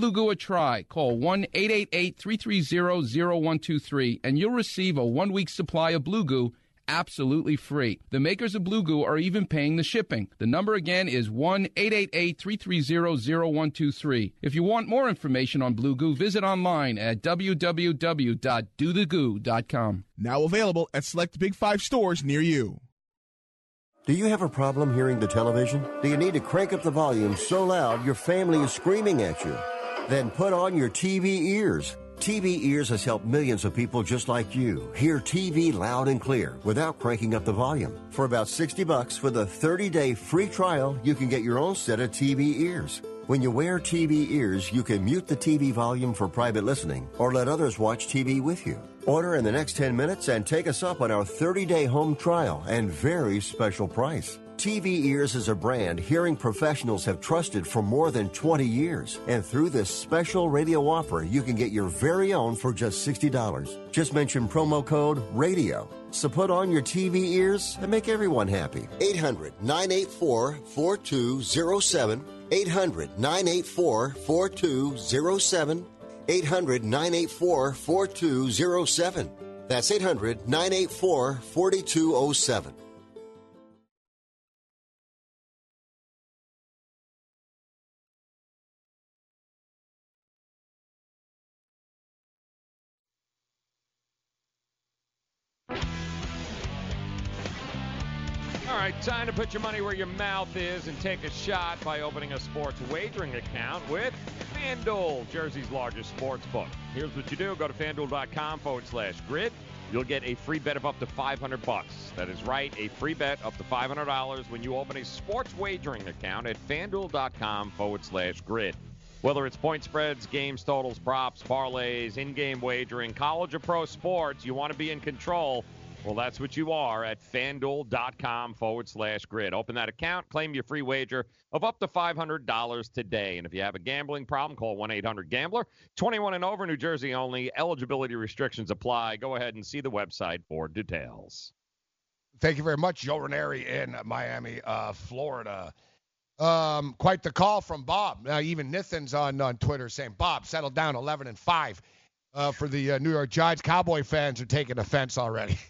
Blue Blue Goo a try. Call 1 888 330 0123 and you'll receive a one week supply of Blue Goo absolutely free. The makers of Blue Goo are even paying the shipping. The number again is 1 888 330 0123. If you want more information on Blue Goo, visit online at www.dothegoo.com. Now available at select Big Five stores near you. Do you have a problem hearing the television? Do you need to crank up the volume so loud your family is screaming at you? Then put on your TV ears. TV Ears has helped millions of people just like you hear TV loud and clear without cranking up the volume. For about 60 bucks with a 30-day free trial, you can get your own set of TV ears. When you wear TV ears, you can mute the TV volume for private listening or let others watch TV with you. Order in the next 10 minutes and take us up on our 30-day home trial and very special price. TV Ears is a brand hearing professionals have trusted for more than 20 years. And through this special radio offer, you can get your very own for just $60. Just mention promo code RADIO. So put on your TV ears and make everyone happy. 800 984 4207. 800 984 4207. 800 984 4207. That's 800 984 4207. To put your money where your mouth is and take a shot by opening a sports wagering account with FanDuel, Jersey's largest sports book. Here's what you do go to fanduel.com forward slash grid. You'll get a free bet of up to 500 bucks. That is right, a free bet up to $500 when you open a sports wagering account at fanduel.com forward slash grid. Whether it's point spreads, games totals, props, parlays, in game wagering, college or pro sports, you want to be in control. Well, that's what you are at fanduel.com forward slash grid. Open that account, claim your free wager of up to $500 today. And if you have a gambling problem, call 1 800 Gambler. 21 and over, New Jersey only. Eligibility restrictions apply. Go ahead and see the website for details. Thank you very much, Joe Ranieri in Miami, uh, Florida. Um, quite the call from Bob. Now, even Nithin's on, on Twitter saying, Bob, settle down 11 and 5 uh, for the uh, New York Giants. Cowboy fans are taking offense already. *laughs*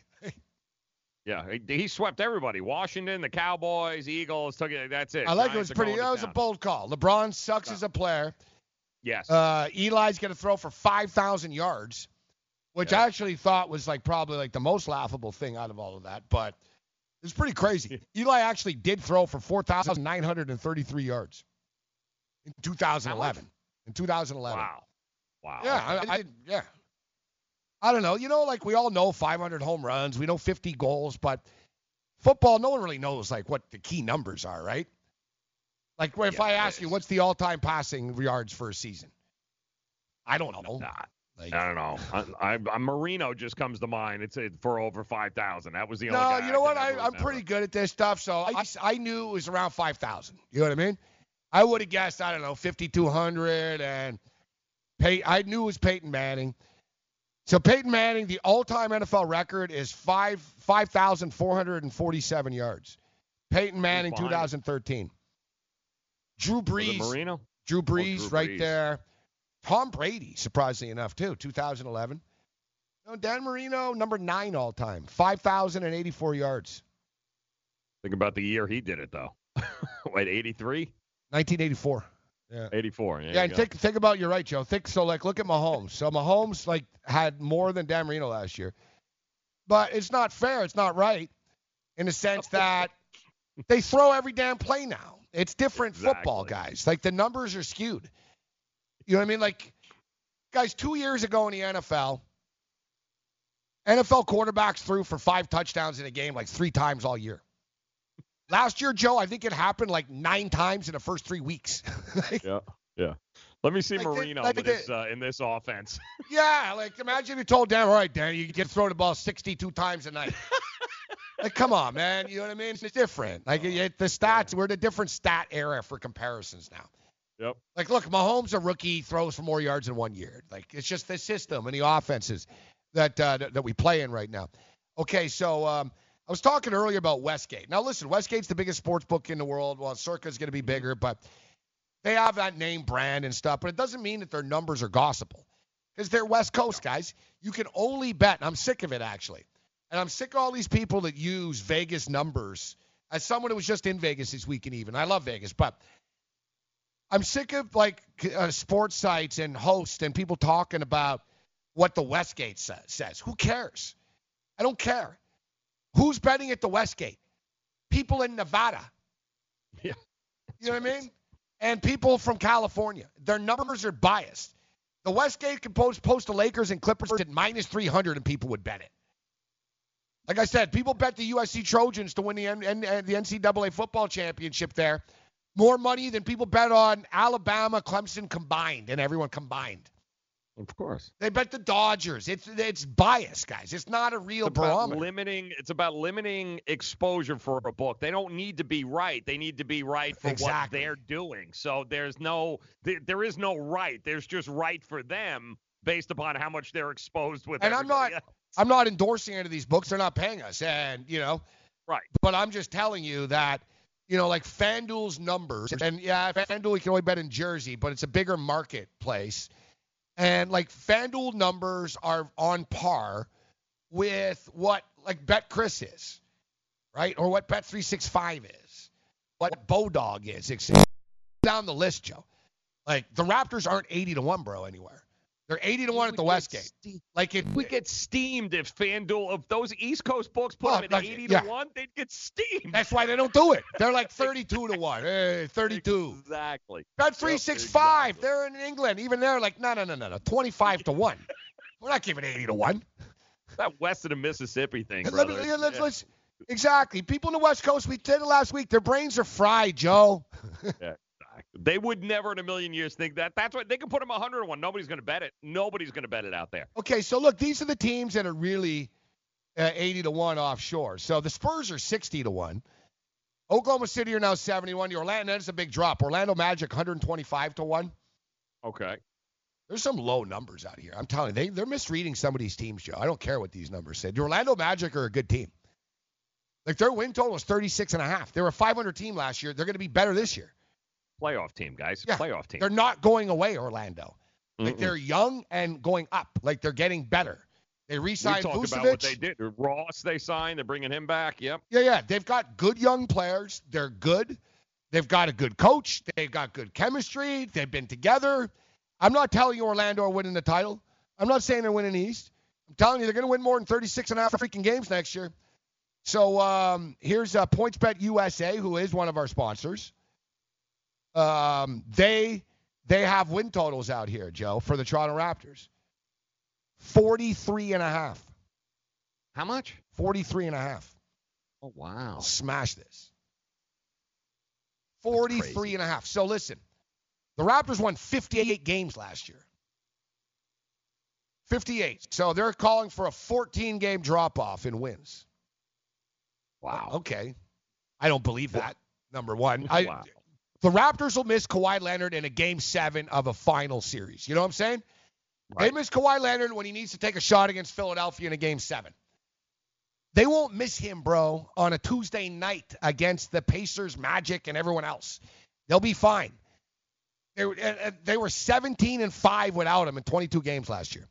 Yeah, he, he, swept everybody. Washington, the Cowboys, Eagles took it. That's it. I like it. Was pretty. That was a bold call. LeBron sucks as a player. Yes. Uh, Eli's going to throw for five thousand yards, which yeah. I actually thought was like probably like the most laughable thing out of all of that. But it's pretty crazy. Eli actually did throw for four thousand nine hundred and thirty-three yards in 2011. In 2011. Wow. Wow. Yeah. I, I, yeah. I don't know. You know, like we all know 500 home runs, we know 50 goals, but football, no one really knows like what the key numbers are, right? Like if yeah, I ask you, what's the all-time passing yards for a season? I don't know. Nah, like, I don't know. I, I, Marino just comes to mind. It's for over 5,000. That was the only. No, you know what? I, am pretty good at this stuff, so I, I knew it was around 5,000. You know what I mean? I would have guessed, I don't know, 5,200, and Pey- I knew it was Peyton Manning. So Peyton Manning, the all-time NFL record is five five thousand four hundred and forty-seven yards. Peyton Manning, 2013. Drew Brees, Dan Marino? Drew oh, Brees, oh, Drew right Brees. there. Tom Brady, surprisingly enough, too, 2011. No, Dan Marino, number nine all time, 5,084 yards. Think about the year he did it, though. *laughs* Wait, 83? 1984. Yeah. 84. Yeah, and think think about you're right, Joe. Think so like look at Mahomes. So Mahomes like had more than Dan Marino last year. but it's not fair. It's not right in the sense *laughs* that they throw every damn play now. It's different football, guys. Like the numbers are skewed. You know what I mean? Like, guys, two years ago in the NFL, NFL quarterbacks threw for five touchdowns in a game like three times all year. Last year, Joe, I think it happened like nine times in the first three weeks. *laughs* yeah, yeah. Let me see Like Marino like this uh, in this offense. *laughs* yeah, like imagine if you told Dan, all right, Dan, you get thrown the ball 62 times a night. *laughs* like, come on, man. You know what I mean? It's different. Like it, the stats, we're in a different stat era for comparisons now. Yep. Like, look, Mahomes, a rookie, throws for more yards in one year. Like, it's just the system and the offenses that uh, that, that we play in right now. Okay, so um, I was talking earlier about Westgate. Now, listen, Westgate's the biggest sports book in the world. Well, Circa's going to be bigger, but they have that name brand and stuff. But it doesn't mean that their numbers are gospel because they're West Coast guys. You can only bet. And I'm sick of it actually, and I'm sick of all these people that use Vegas numbers. As someone who was just in Vegas this weekend, even I love Vegas, but I'm sick of like uh, sports sites and hosts and people talking about what the Westgate sa- says. Who cares? I don't care. Who's betting at the Westgate? People in Nevada. *laughs* Yeah. You know what I mean? And people from California. Their numbers are biased. The Westgate could post, post the Lakers and Clippers at minus 300 and people would bet it. Like I said, people bet the USC Trojans to win the, N- N- the NCAA football championship there. More money than people bet on Alabama, Clemson combined, and everyone combined. Of course. They bet the Dodgers. It's it's bias, guys. It's not a real It's about barometer. limiting. It's about limiting exposure for a book. They don't need to be right. They need to be right for Exactly. what they're doing. So there's no, there, there is no right. There's just right for them based upon how much they're exposed with. and I'm not else. I'm not endorsing any of these books. They're not paying us, and you know. Right. But I'm just telling you that, you know, like FanDuel's numbers, and yeah, FanDuel you can only bet in Jersey, but it's a bigger marketplace, and like FanDuel numbers are on par with what like BetCRIS is, right, or what Bet 365 is, what Bodog is, etc. Down the list, Joe. Like the Raptors aren't 80 to one, bro, anywhere. They're 80 to one at the Westgate. Like if we get steamed if FanDuel, if those East Coast books put Oh, them at like, 80 yeah. to 1, they'd get steamed. That's why they don't do it. They're like *laughs* 32 to 1. Hey, 32. Exactly. Bet 365. They're in England. Even they're like, no, no, no, no, no. 25 to 1. *laughs* We're not giving 80 to 1. That west of the Mississippi thing, Let me- yeah, let's, Yeah. let's, exactly. People in the West Coast, we did it last week. Their brains are fried, Joe. Yeah, They would never in a million years think that. That's what they can put them 100 to 1. Nobody's going to bet it. Nobody's going to bet it out there. Okay, so look, these are the teams that are really uh, 80 to 1 offshore. So the Spurs are 60 to 1. Oklahoma City are now 71. The Orlando, that's a big drop. Orlando Magic 125 to 1. Okay. There's some low numbers out here. I'm telling you, they, they're misreading some of these teams, Joe. I don't care what these numbers say. The Orlando Magic are a good team. Like their win total is 36 and a half. They were a 500 team last year. They're going to be better this year. Playoff team, guys. Yeah, Playoff team. They're not going away, Orlando. Like Mm-mm. they're young and going up. Like they're getting better. They we re-signed talked Vucevic. about what they did. Ross, they signed. They're bringing him back. Yep. Yeah, yeah. They've got good young players. They're good. They've got a good coach. They've got good chemistry. They've been together. I'm not telling you Orlando are winning the title. I'm not saying they're winning the East. I'm telling you they're going to win more than 36 and a half freaking games next year. So um, here's uh, PointsBet USA, who is one of our sponsors. Um, they they have win totals out here, Joe, for the Toronto Raptors. 43 and a half. How much? 43 and a half. Oh, wow. Smash this. 43 and a half. So listen, the Raptors won 58 games last year. 58. So they're calling for a 14 game drop off in wins. Wow. Okay. I don't believe that. Number one. I, Wow. The Raptors will miss Kawhi Leonard in a game seven of a final series. You know what I'm saying? They miss Kawhi Leonard when he needs to take a shot against Philadelphia in a game seven. They won't miss him, bro, on a Tuesday night against the Pacers, Magic, and everyone else. They'll be fine. They, were- they were 17 and 5 without him in 22 games last year.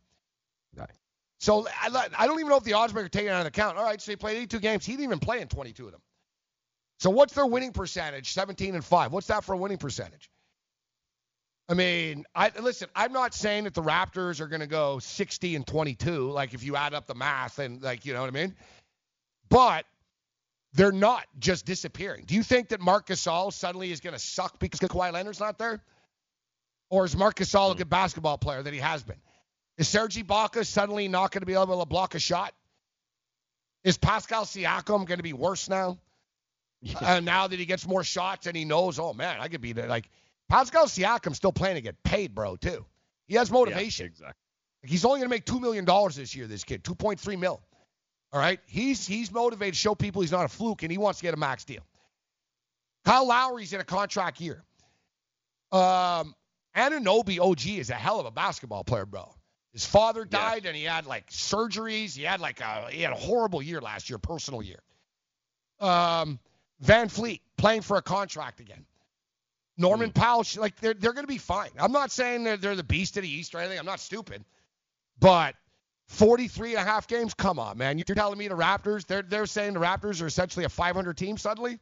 So I, I don't even know if the odds maker taking it out of account. All right, so he played 82 games. He didn't even play in 22 of them. So what's their winning percentage? 17 and 5. What's that for a winning percentage? I mean, I listen. I'm not saying that the Raptors are going to go 60 and 22, like if you add up the math and like you know what I mean. But they're not just disappearing. Do you think that Marc Gasol suddenly is going to suck because Kawhi Leonard's not there, or is Marc Gasol a hmm. good basketball player that he has been? Is Serge Ibaka suddenly not going to be able to block a shot? Is Pascal Siakam going to be worse now? Uh, now that he gets more shots and he knows, oh man, I could be there. Like Pascal Siakam's still playing to get paid, bro, too. He has motivation. Yeah, exactly. He's only going to make $2 million this year, this kid, 2.3 mil. All right? He's he's motivated to show people he's not a fluke, and he wants to get a max deal. Kyle Lowry's in a contract year. Um, Anunoby OG is a hell of a basketball player, bro. His father died, and he had like surgeries. He had like a he had a horrible year last year, personal year. Um, VanVleet playing for a contract again. Norman hmm. Powell, like they're they're going to be fine. I'm not saying they're, they're the beast of the East or anything. I'm not stupid, but 43 and a half games. Come on, man. You're telling me the Raptors? They're they're saying the Raptors are essentially a 500 team suddenly?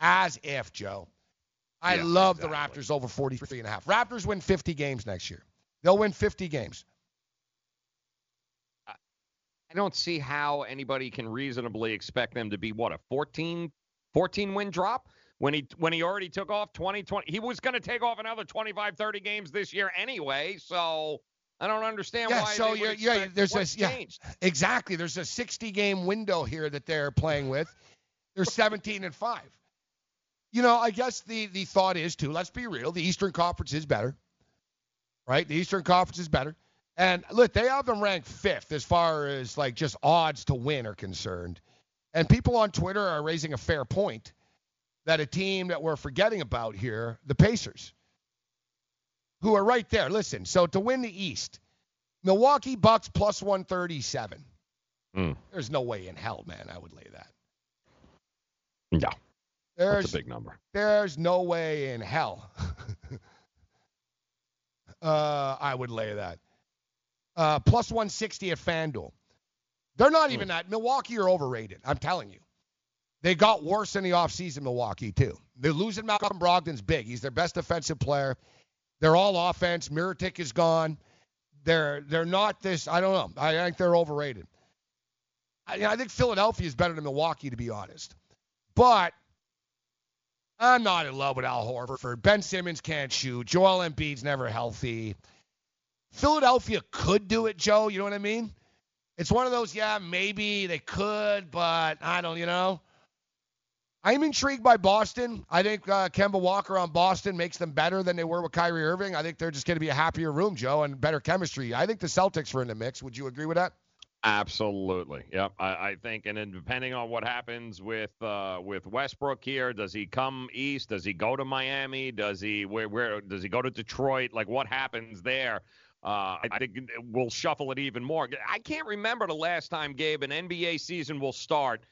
As if, Joe. I Yeah, love exactly. the Raptors over 43 and a half. Raptors win 50 games next year. They'll win 50 games. I don't see how anybody can reasonably expect them to be what a 14 14 win drop when he when he already took off 2020 he was going to take off another 25 30 games this year anyway so I don't understand Yeah, why so you're, yeah, there's what's a yeah, exactly. There's a 60 game window here that they're playing with. They're 17 and five. You know, I guess the the thought is too. Let's be real. The Eastern Conference is better, right? The Eastern Conference is better. And look, they have them ranked fifth as far as like just odds to win are concerned. And people on Twitter are raising a fair point that a team that we're forgetting about here, the Pacers, who are right there. Listen, so to win the East, Milwaukee Bucks plus 137. Hmm. There's no way in hell, man, I would lay that. Yeah. There's That's a big number. There's no way in hell. *laughs* uh, I would lay that. Uh, plus 160 at FanDuel. They're not even hmm. that. Milwaukee are overrated. I'm telling you. They got worse in the offseason, Milwaukee, too. They're losing Malcolm Brogdon's big. He's their best defensive player. They're all offense. Mirotic is gone. They're they're not this. I don't know. I think they're overrated. I, I think Philadelphia is better than Milwaukee, to be honest. But I'm not in love with Al Horford. Ben Simmons can't shoot. Joel Embiid's never healthy. Philadelphia could do it, Joe. You know what I mean? It's one of those, yeah, maybe they could, but I don't, you know. I'm intrigued by Boston. I think uh, Kemba Walker on Boston makes them better than they were with Kyrie Irving. I think they're just going to be a happier room, Joe, and better chemistry. I think the Celtics are in the mix. Would you agree with that? Absolutely. Yep. I, I think, and then depending on what happens with uh, with Westbrook here, does he come east? Does he go to Miami? Does he where where does he go to Detroit? Like what happens there? Uh, I think we'll shuffle it even more. I can't remember the last time, Gabe, an NBA season will start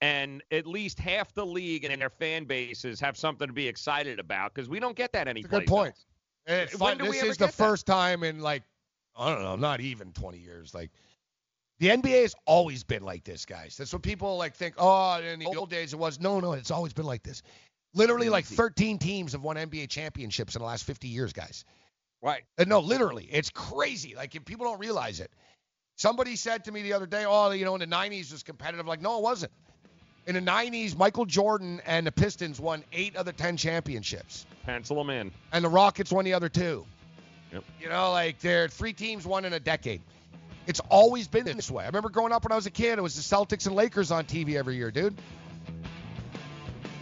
and at least half the league and their fan bases have something to be excited about because we don't get that It's a anyplace. good point. It's When do This is the that? first time in like I don't know, not even 20 years. Like the NBA has always been like this, guys. That's what people like think. Oh, in the old days it was. No, no, it's always been like this. Literally, like 13 teams have won NBA championships in the last 50 years, guys. Right. Uh, no, literally, it's crazy. Like if people don't realize it. Somebody said to me the other day, "Oh, you know, in the '90s it was competitive." Like, no, it wasn't. In the '90s, Michael Jordan and the Pistons won eight of the 10 championships, Pencil them in. and the Rockets won the other two. Yep. You know, like they're three teams, won in a decade. It's always been this way. I remember growing up when I was a kid, it was the Celtics and Lakers on TV every year, dude.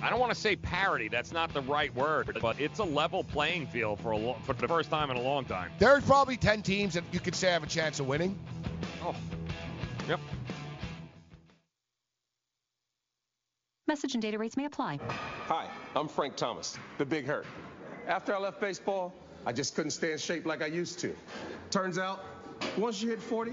I don't want to say parity. That's not the right word, but it's a level playing field for a lo- for the first time in a long time. There's probably 10 teams that you could say have a chance of winning. Oh. Yep. Message and data rates may apply. Hi, I'm Frank Thomas, the Big Hurt. After I left baseball, I just couldn't stay in shape like I used to. Turns out, once you hit 40,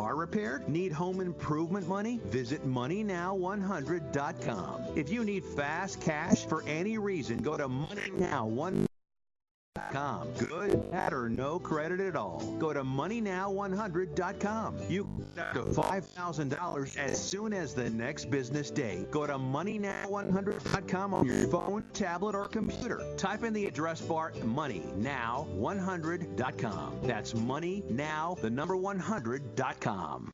repaired? Need home improvement money? Visit MoneyNow100.com. If you need fast cash for any reason, go to MoneyNow100.com. Good, bad, or no credit at all. Go to MoneyNow100.com. You get up to $5,000 as soon as the next business day. Go to MoneyNow100.com on your phone, tablet, or computer. Type in the address bar MoneyNow100.com. That's MoneyNow, the number 100.com.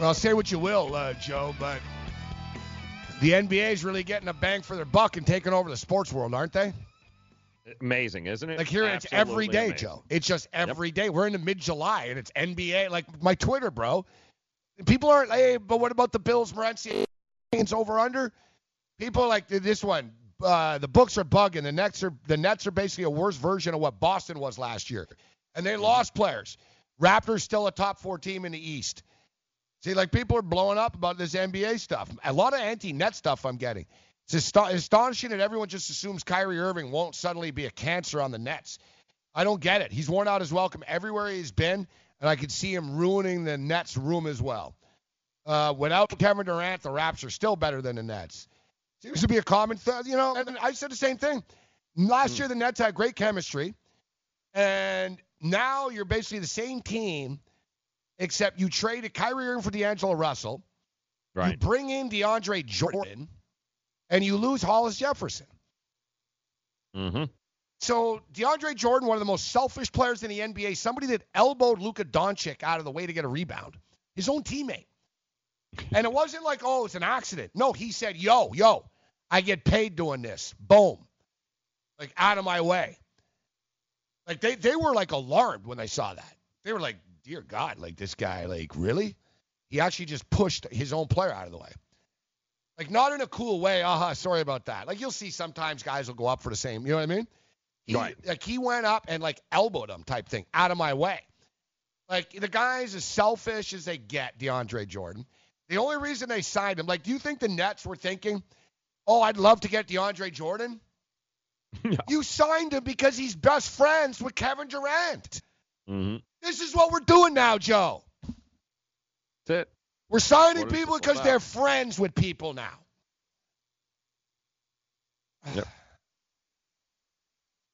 Well, say what you will, uh, Joe, but the NBA is really getting a bang for their buck and taking over the sports world, aren't they? Amazing, isn't it? Like here, it's every day, amazing. Joe. It's just every day. We're in the mid-July, and it's NBA. Like my Twitter, bro. People aren't. Hey, but what about the Bills, Morency, over under? People like this one. Uh, the books are bugging. The Nets are the Nets are basically a worse version of what Boston was last year, and they lost players. Raptors still a top four team in the East. See, like people are blowing up about this NBA stuff. A lot of anti-net stuff I'm getting. It's ast- astonishing that everyone just assumes Kyrie Irving won't suddenly be a cancer on the Nets. I don't get it. He's worn out his welcome everywhere he's been, and I could see him ruining the Nets' room as well. Uh, without Kevin Durant, the Raps are still better than the Nets. Seems to be a common thing, you know. And I said the same thing. Last year, the Nets had great chemistry, and now you're basically the same team, except you traded Kyrie Irving for D'Angelo Russell. You bring in DeAndre Jordan, and you lose Hollis Jefferson. Mm-hmm. So DeAndre Jordan, one of the most selfish players in the NBA, somebody that elbowed Luka Doncic out of the way to get a rebound, his own teammate. And it wasn't like, oh, it's an accident. No, he said, yo, yo, I get paid doing this. Boom. Like out of my way. Like they, they were like alarmed when they saw that. They were like, dear God, like this guy, like really? He actually just pushed his own player out of the way. Like not in a cool way. Uh-huh, sorry about that. Like you'll see sometimes guys will go up for the same, you know what I mean? He, Like he went up and like elbowed him type thing out of my way. Like the guy's as selfish as they get, DeAndre Jordan. The only reason they signed him, like, do you think the Nets were thinking, oh, I'd love to get DeAndre Jordan? *laughs* You signed him because he's best friends with Kevin Durant. Mm-hmm. This is what we're doing now, Joe. That's it. We're signing people because they're friends with people now. Yep.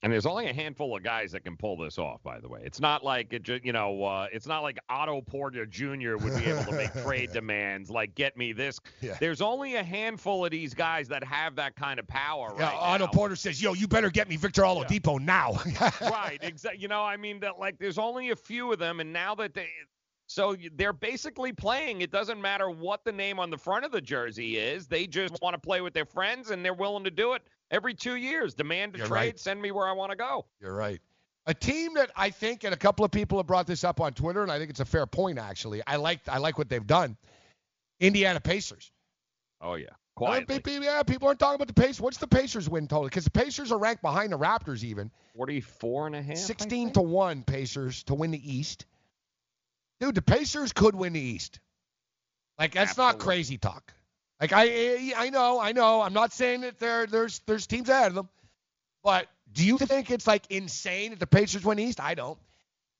And there's only a handful of guys that can pull this off. By the way, it's not like it. Just, you know, uh, it's not like Otto Porter Jr. would be able to make *laughs* trade demands like get me this. Yeah. There's only a handful of these guys that have that kind of power. Yeah, right Otto now. Porter says, "Yo, you better get me Victor Oladipo now." *laughs* right. Exactly. You know, I mean, that like there's only a few of them, and now that they, so they're basically playing. It doesn't matter what the name on the front of the jersey is. They just want to play with their friends, and they're willing to do it every two years. Demand a You're trade. right. Send me where I want to go. You're right. A team that I think, and a couple of people have brought this up on Twitter, and I think it's a fair point actually. I like I like what they've done. Indiana Pacers. Oh yeah, quietly. pe- pe- yeah, people aren't talking about the Pacers. What's the Pacers win total? Because the Pacers are ranked behind the Raptors even. 44 and a half. 16 to 1 Pacers to win the East. Dude, the Pacers could win the East. Like that's not crazy talk. Like I I know, I know. I'm not saying that there there's there's teams ahead of them. But do you think it's like insane that the Pacers went East? I don't.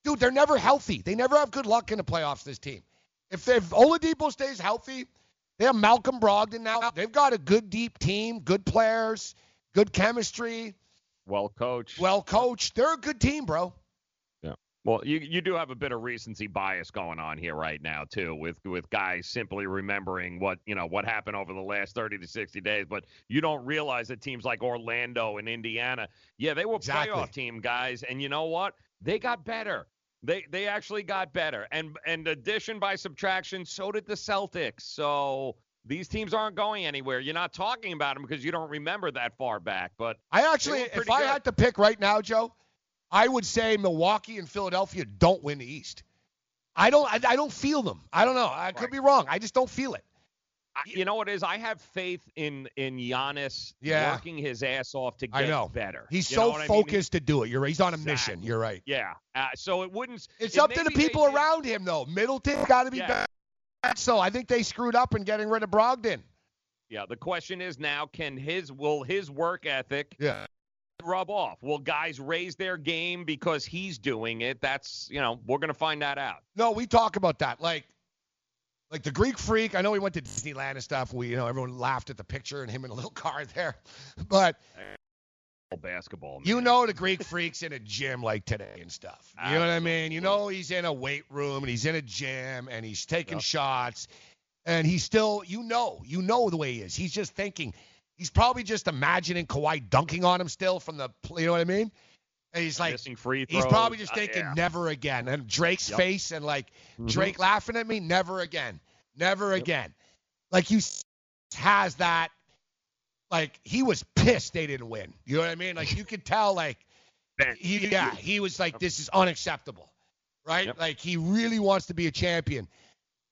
Dude, they're never healthy. They never have good luck in the playoffs this team. If if Oladipo stays healthy, they have Malcolm Brogdon now. They've got a good deep team, good players, good chemistry, Well coached. well coached. They're a good team, bro. Well, you you do have a bit of recency bias going on here right now too, with with guys simply remembering what you know what happened over the last 30 to 60 days, but you don't realize that teams like Orlando and Indiana, yeah, they were Exactly. playoff team guys, and you know what? They got better. They they actually got better, and and addition by subtraction, so did the Celtics. So. These teams aren't going anywhere. You're not talking about them because you don't remember that far back. But I actually, if I good. had to pick right now, Joe, I would say Milwaukee and Philadelphia don't win the East. I don't. I, I don't feel them. I don't know. I could be wrong. I just don't feel it. You know what it is? I have faith in in Giannis Yeah. working his ass off to get I know. better. He's You so what I mean? focused to do it. You're right. He's on a mission. You're right. Yeah. Uh, so it wouldn't. It's it up to the they people did- around him, though. Middleton got to be Yeah. better. So I think they screwed up in getting rid of Brogdon. Yeah. The question is now, can his will his work ethic Yeah. Rub off? Will guys raise their game because he's doing it? That's you know we're gonna find that out. No, we talk about that. Like, like the Greek Freak. I know he went to Disneyland and stuff. We, you know, everyone laughed at the picture and him in a little *laughs* car there. But Basketball. You know the Greek freaks in a gym like today and stuff. You know what I mean? You know he's in a weight room and he's in a gym and he's taking Yep. shots and he's still you know, you know the way he is. He's just thinking he's probably just imagining Kawhi dunking on him still from the you know what I mean? And he's like he's probably just Uh, thinking yeah. never again. And Drake's Yep. face and like Mhm. Drake laughing at me, never again. Never again. Like you s- has that like he was pissed they didn't win. You know what I mean? Like you could tell like *laughs* he, yeah, he was like this is unacceptable. Right? Yep. Like he really wants to be a champion.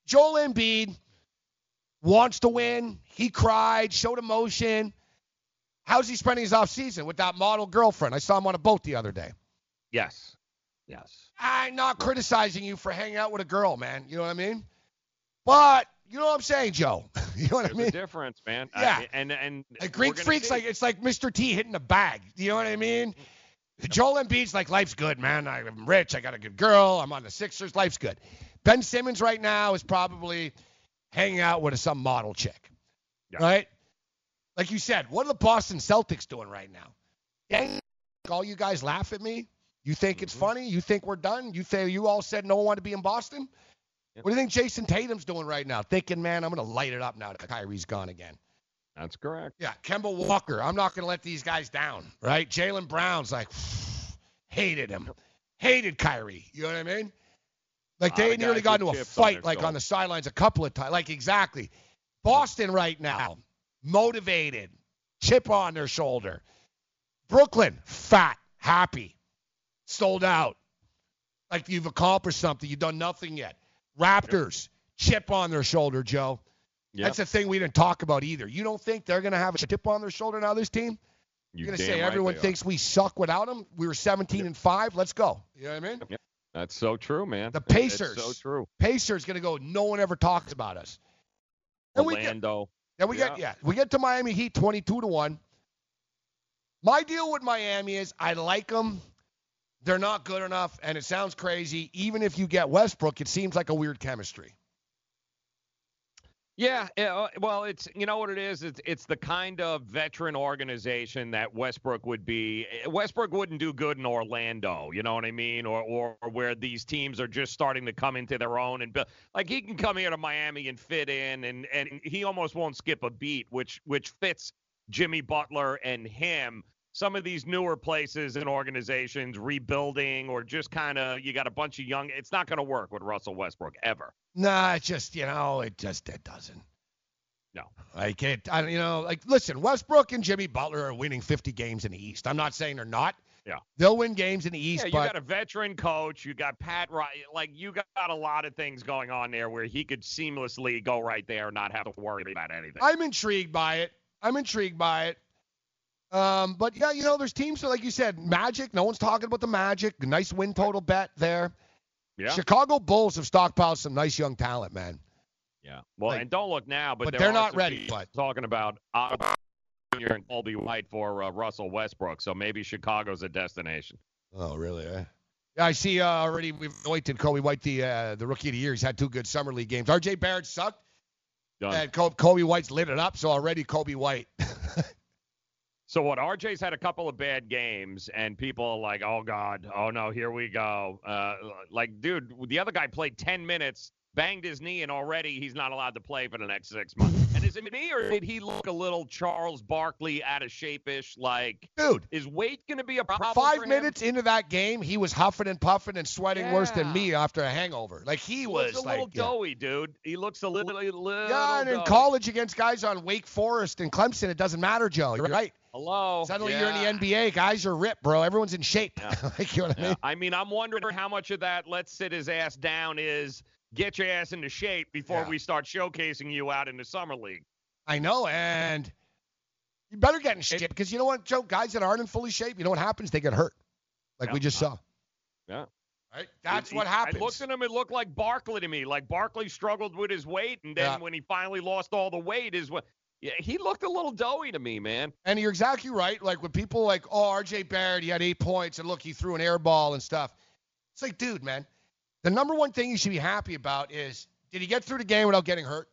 Joel Embiid wants to win. He cried, showed emotion. How's he spending his off season with that model girlfriend? I saw him on a boat the other day. Yes. Yes. I'm not criticizing you for hanging out with a girl, man. You know what I mean? But you know what I'm saying, Joe? *laughs* you know what There's I mean? a difference, man. Yeah. I- and and Like Greek freaks, see. like it's like Mr. T hitting the bag. You know what I mean? Joel Embiid's like, life's good, man. I'm rich. I got a good girl. I'm on the Sixers. Life's good. Ben Simmons right now is probably hanging out with some model chick, right? Like you said, what are the Boston Celtics doing right now? Dang, all you guys laugh at me. You think Mm-hmm. it's funny? You think we're done? You think you all said no one wanted to be in Boston? What do you think Jayson Tatum's doing right now? Thinking, man, I'm gonna light it up now that Kyrie's gone again. That's correct. Yeah, Kemba Walker. I'm not going to let these guys down, right? Jaylen Brown's like, *sighs* hated him, hated Kyrie. You know what I mean? Like they the nearly got into a chips on fight, their like on the sidelines a couple of times. Like exactly. Boston right now, motivated, chip on their shoulder. Brooklyn, fat, happy, sold out. Like you've accomplished something. You've done nothing yet. Raptors, chip on their shoulder, Joe. Yep. That's the thing we didn't talk about either. You don't think they're going to have a chip on their shoulder now, this team? You You're going to say right everyone they are. thinks we suck without them? We were 17 and 5. Let's go. You know what I mean? Yep. That's so true, man. The it's Pacers. so true. Pacers going to go, no one ever talks about us. And we get, Orlando. then we get, yeah, we get to Miami Heat 22 to 1. My deal with Miami is I like them. They're not good enough, and it sounds crazy. Even if you get Westbrook, it seems like a weird chemistry. Yeah, yeah, uh, well, it's you know what it is. It's it's the kind of veteran organization that Westbrook would be. eh, Westbrook wouldn't do good in Orlando. You know what I mean? Or or where these teams are just starting to come into their own and build. Like he can come here to Miami and fit in, and and he almost won't skip a beat, which which fits Jimmy Butler and him. Some of these newer places and organizations rebuilding or just kind of you got a bunch of young. It's not going to work with Russell Westbrook ever. Nah, it just you know, it just it doesn't. No. I can't. I you know, like listen, Westbrook and Jimmy Butler are winning 50 games in the East. I'm not saying they're not. Yeah. They'll win games in the East, Yeah, you but got a veteran coach. You got Pat Riley. Like you got a lot of things going on there where he could seamlessly go right there and not have to worry about anything. I'm intrigued by it. I'm intrigued by it. Um, but yeah, you know, there's teams that, like you said, Magic. No one's talking about the Magic. Nice win total bet there. Yeah. Chicago Bulls have stockpiled some nice young talent, man. Yeah. Well, Like- and don't look now, but, but they're not ready, but- talking about uh, Jr. and Coby White for uh, Russell Westbrook. So maybe Chicago's a destination. Oh, really? Eh? Yeah, I see. Uh, already we've anointed Coby White the uh, the rookie of the year. He's had two good summer league games. R.J. Barrett sucked, Done. and Kobe, Coby White's lit it up. So already Coby White. *laughs* So what? RJ's had a couple of bad games, and people are like, "Oh God, oh no, here we go." Uh, like, dude, the other guy played 10 minutes, banged his knee, and already he's not allowed to play for the next six months. And is it me or did he look a little Charles Barkley out of shape-ish? Like, dude, is weight going to be a problem? Five minutes into that game, he was huffing and puffing and sweating worse than me after a hangover. Like he He was a like, little yeah. doughy, dude. He looks a little, little yeah, and in college against guys on Wake Forest and Clemson, it doesn't matter, Joe. You're right. Hello. Suddenly Yeah. you're in the NBA. Guys are ripped, bro. Everyone's in shape. *laughs* like, you know what I mean? I mean, I'm wondering how much of that let's sit his ass down is get your ass into shape before Yeah. we start showcasing you out in the summer league. I know, and you better get in shape because you know what, Joe? Guys that aren't in fully shape, you know what happens? They get hurt, like we just saw. Yeah. Right. That's It- what happened. happens. I looked at him. It looked like Barkley to me. Like Barkley struggled with his weight, and then Yeah. when he finally lost all the weight, is what. Yeah, he looked a little doughy to me, man. And you're exactly right. Like when people like, oh, R.J. Barrett, he had eight points, and look, he threw an air ball and stuff. It's like, dude, man, the number one thing you should be happy about is did he get through the game without getting hurt?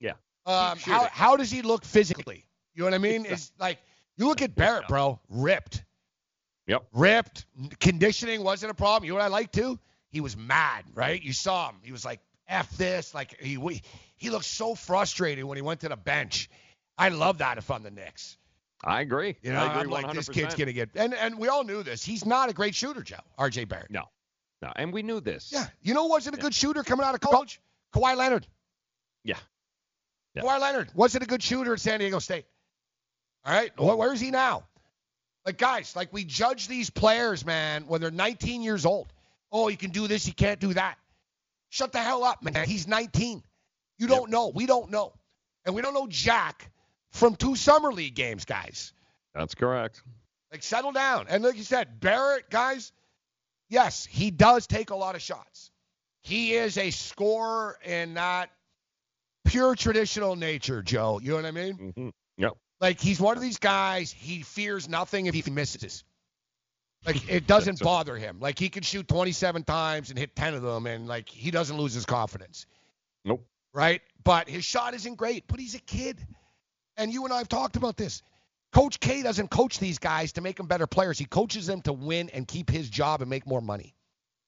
Yeah. Um, how how does he look physically? You know what I mean? It's like you look at Barrett, bro, ripped. Yep. Ripped. Conditioning wasn't a problem. You know what I like too? He was mad, right? You saw him. He was like, "F this." Like he we- he looked so frustrated when he went to the bench. I love that if I'm the Knicks. I agree. You know, I agree I'm like, 100%. this kid's gonna get, and and we all knew this. He's not a great shooter, Joe. R.J. Barrett. No, no, and we knew this. Yeah. You know, who wasn't a good shooter coming out of college. Kawhi Leonard. Yeah. Yeah. Kawhi Leonard wasn't a good shooter at San Diego State. All right, Wh- where is he now? Like guys, like we judge these players, man, when they're 19 years old. Oh, you can do this, you can't do that. Shut the hell up, man. He's 19. You don't know. We don't know, and we don't know Jack from two summer league games, guys. That's correct. Like settle down. And like you said, Barrett, guys, yes, he does take a lot of shots. He is a scorer in that pure traditional nature, Joe. You know what I mean? Mm-hmm. Yep. Like he's one of these guys, he fears nothing if he misses. Like it *laughs* doesn't bother him. Like he can shoot 27 times and hit 10 of them and like he doesn't lose his confidence. Nope. Right? But his shot isn't great, but he's a kid. And you and I have talked about this. Coach K doesn't coach these guys to make them better players. He coaches them to win and keep his job and make more money.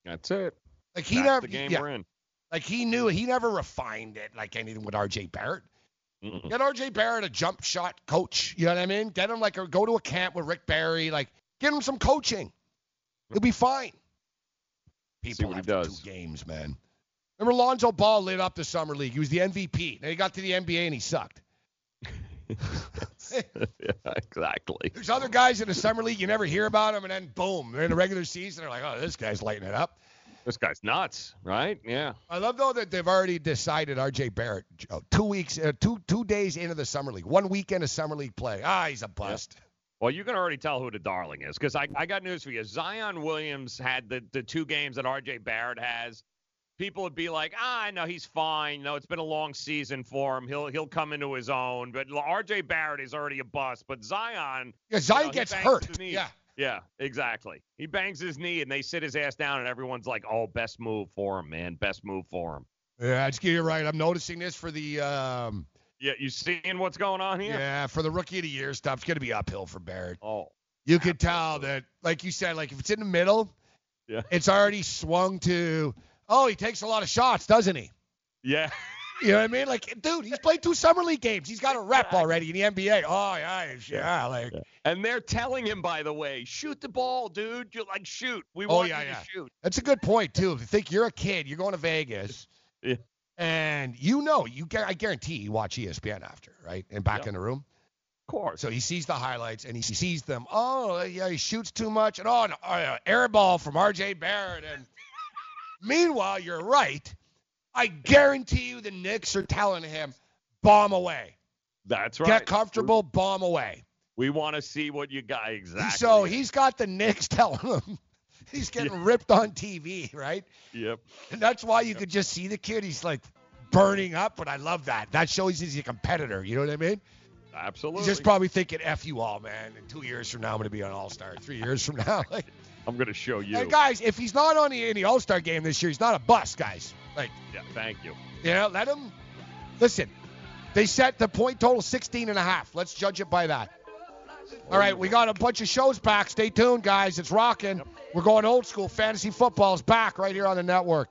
That's it. Like he That's never the game yeah. we're in. Like he knew he never refined it like anything with RJ Barrett. Mm-mm. Get RJ Barrett a jump shot coach. You know what I mean? Get him like a go to a camp with Rick Barry. Like get him some coaching. He'll be fine. People what he have does. two games, man. Remember Lonzo Ball lit up the summer league. He was the MVP. Then he got to the NBA and he sucked. *laughs* yeah, exactly. There's other guys in the summer league you never hear about them, and then boom, they're in the regular season. They're like, oh, this guy's lighting it up. This guy's nuts, right? Yeah. I love though that they've already decided RJ Barrett Joe, two weeks, uh, two two days into the summer league, one weekend of summer league play. Ah, he's a bust. Well, you can already tell who the darling is because I, I got news for you. Zion Williams had the, the two games that RJ Barrett has. People would be like, ah, I know he's fine. No, it's been a long season for him. He'll he'll come into his own. But RJ Barrett is already a bust. But Zion, Yeah, Zion you know, gets hurt. Yeah. Yeah, exactly. He bangs his knee and they sit his ass down and everyone's like, oh, best move for him, man. Best move for him. Yeah, I just get you're right. I'm noticing this for the um, Yeah, you seeing what's going on here? yeah for the rookie of the year stuff. It's gonna be uphill for Barrett. Oh, You could tell that, like you said, like if it's in the middle, Yeah. it's already swung to. Oh, he takes a lot of shots, doesn't he? yeah. You know what I mean? Like, dude, he's played two summer league games. He's got a rep already in the NBA. Oh yeah, yeah, like. And they're telling him, by the way, shoot the ball, dude. You like shoot. We Oh want yeah, you yeah. to shoot. That's a good point too. If you think you're a kid, you're going to Vegas, Yeah. and you know, you I guarantee you watch ESPN after, right? And back Yep. in the room. Of course. So he sees the highlights and he sees them. Oh yeah, he shoots too much, and oh, an uh, air ball from R.J. Barrett. And meanwhile, you're right. I guarantee you, the Knicks are telling him, bomb away, That's right. get comfortable, bomb away. We want to see what you got exactly. So he's got the Knicks *laughs* telling him he's getting ripped on TV, right? Yep. And that's why you could just see the kid. He's like burning up, but I love that. That shows he's a competitor. You know what I mean? Absolutely. He's just probably thinking, "F you all, man." And two years from now, I'm going to be an All Star. Three years from now, *laughs* like, I'm gonna show you. and guys, if he's not on the in the All Star game this year, he's not a bust, guys. Like, yeah. Thank you. know, let him. Listen, they set the point total 16 and a half. Let's judge it by that. All right, we got a bunch of shows back. Stay tuned, guys. It's rocking. We're going old school. Fantasy football is back right here on the network.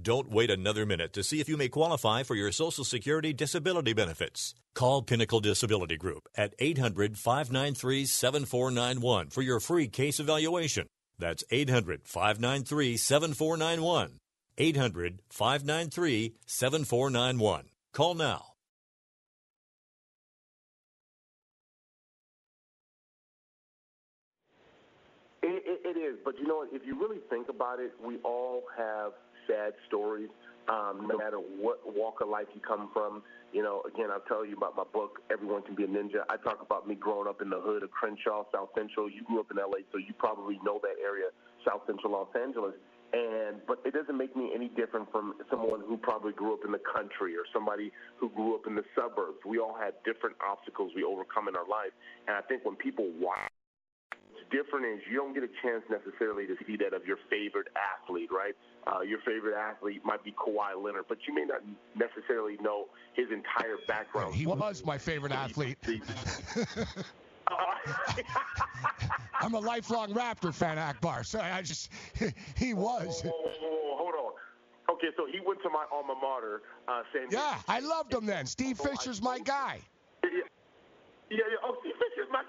Don't wait another minute to see if you may qualify for your Social Security disability benefits. Call Pinnacle Disability Group at 800 593 7491 for your free case evaluation. That's 800 593 7491. 800 593 7491. Call now. It, it, it is, but you know, if you really think about it, we all have sad stories. Um, no matter what walk of life you come from, you know. Again, I'll tell you about my book. Everyone can be a ninja. I talk about me growing up in the hood of Crenshaw, South Central. You grew up in LA, so you probably know that area, South Central Los Angeles. And but it doesn't make me any different from someone who probably grew up in the country or somebody who grew up in the suburbs. We all had different obstacles we overcome in our life, and I think when people watch different is you don't get a chance necessarily to see that of your favorite athlete, right? Uh, your favorite athlete might be Kawhi Leonard, but you may not necessarily know his entire background. He was my favorite athlete. *laughs* I'm a lifelong Raptor fan, Akbar. So I just, *laughs* he was. Oh, oh, oh, hold on. Okay, so he went to my alma mater, uh, San Yeah, I loved him then. Steve Fisher's my guy. Yeah, yeah. My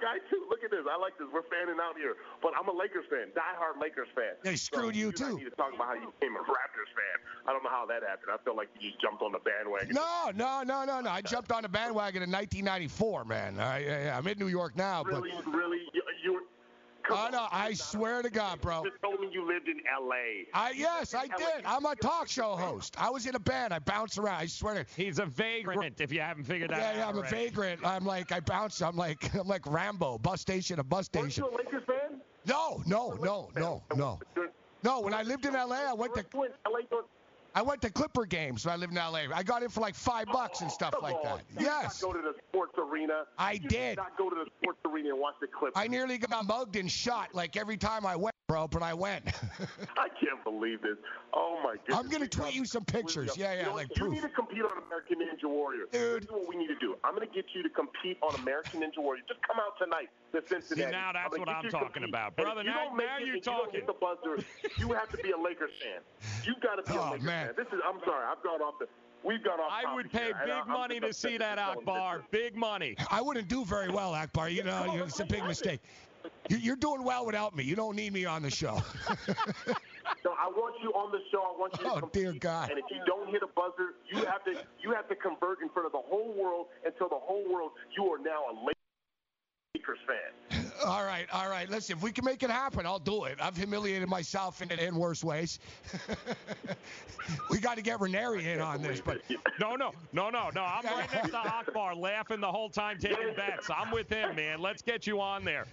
guy too. Look at this. I like this. We're fanning out here. But I'm a Lakers fan, diehard Lakers fan. They screwed so you and I too. need to talk about how you became a Raptors fan. I don't know how that happened. I feel like you just jumped on the bandwagon. No, no, no, no, no. I jumped on the bandwagon in 1994, man. I, I, I'm in New York now, Really, but really, you, you oh no, I swear to God, bro. just told me you lived in L.A. I yes, I did. I'm a talk show host. I was in a band. I bounce around. I swear to. He's a vagrant. If you haven't figured that Yeah, out. yeah, I'm a vagrant. I'm like I bounce. I'm like *laughs* I'm like Rambo, bus station to bus station. Weren't station. you a Lakers fan? No, no, no, no, no. No, when I lived in LA, I went to LA doing- I went to Clipper games when I lived in LA. I got in for like five bucks and stuff oh, like on. that. You did Yes. not go to the sports arena. I You did. not go to the sports arena and watch the Clippers. I nearly got mugged and shot like every time I went, bro, but I went. *laughs* I can't believe this. Oh my goodness. I'm gonna tweet you some pictures. Yeah, You yeah, know what? like you proof. need to compete on American Ninja Warrior. Dude. This is what we need to do. I'm gonna get you to compete on American Ninja Warrior. Just come out tonight to Cincinnati. now that's gonna what I'm talking compete. about. Brother, if you now- don't make now it you're talking. you don't the buzzer. *laughs* You have to be a Lakers fan. You've got to be a Oh, Lakers man. fan. This is. I'm sorry. I've gone off the. We've gone off. I would pay here, big I- money to see that Akbar. Big money. I wouldn't do very well, Akbar. You know, you- it's a big mistake. You- You're doing well without me. You don't need me on the show. *laughs* No, I want you on the show. I want you to Oh, compete. dear God. And if you don't hit a buzzer, you have to you have to convert in front of the whole world and tell the whole world you are now a Lakers fan. *laughs* all right, all right. Listen, if we can make it happen, I'll do it. I've humiliated myself in, in worse ways. *laughs* we got to get Ranieri in on this, but No, no, no, no, no. I'm right next to Akbar, laughing the whole time, taking bets. I'm with him, man. Let's get you on there.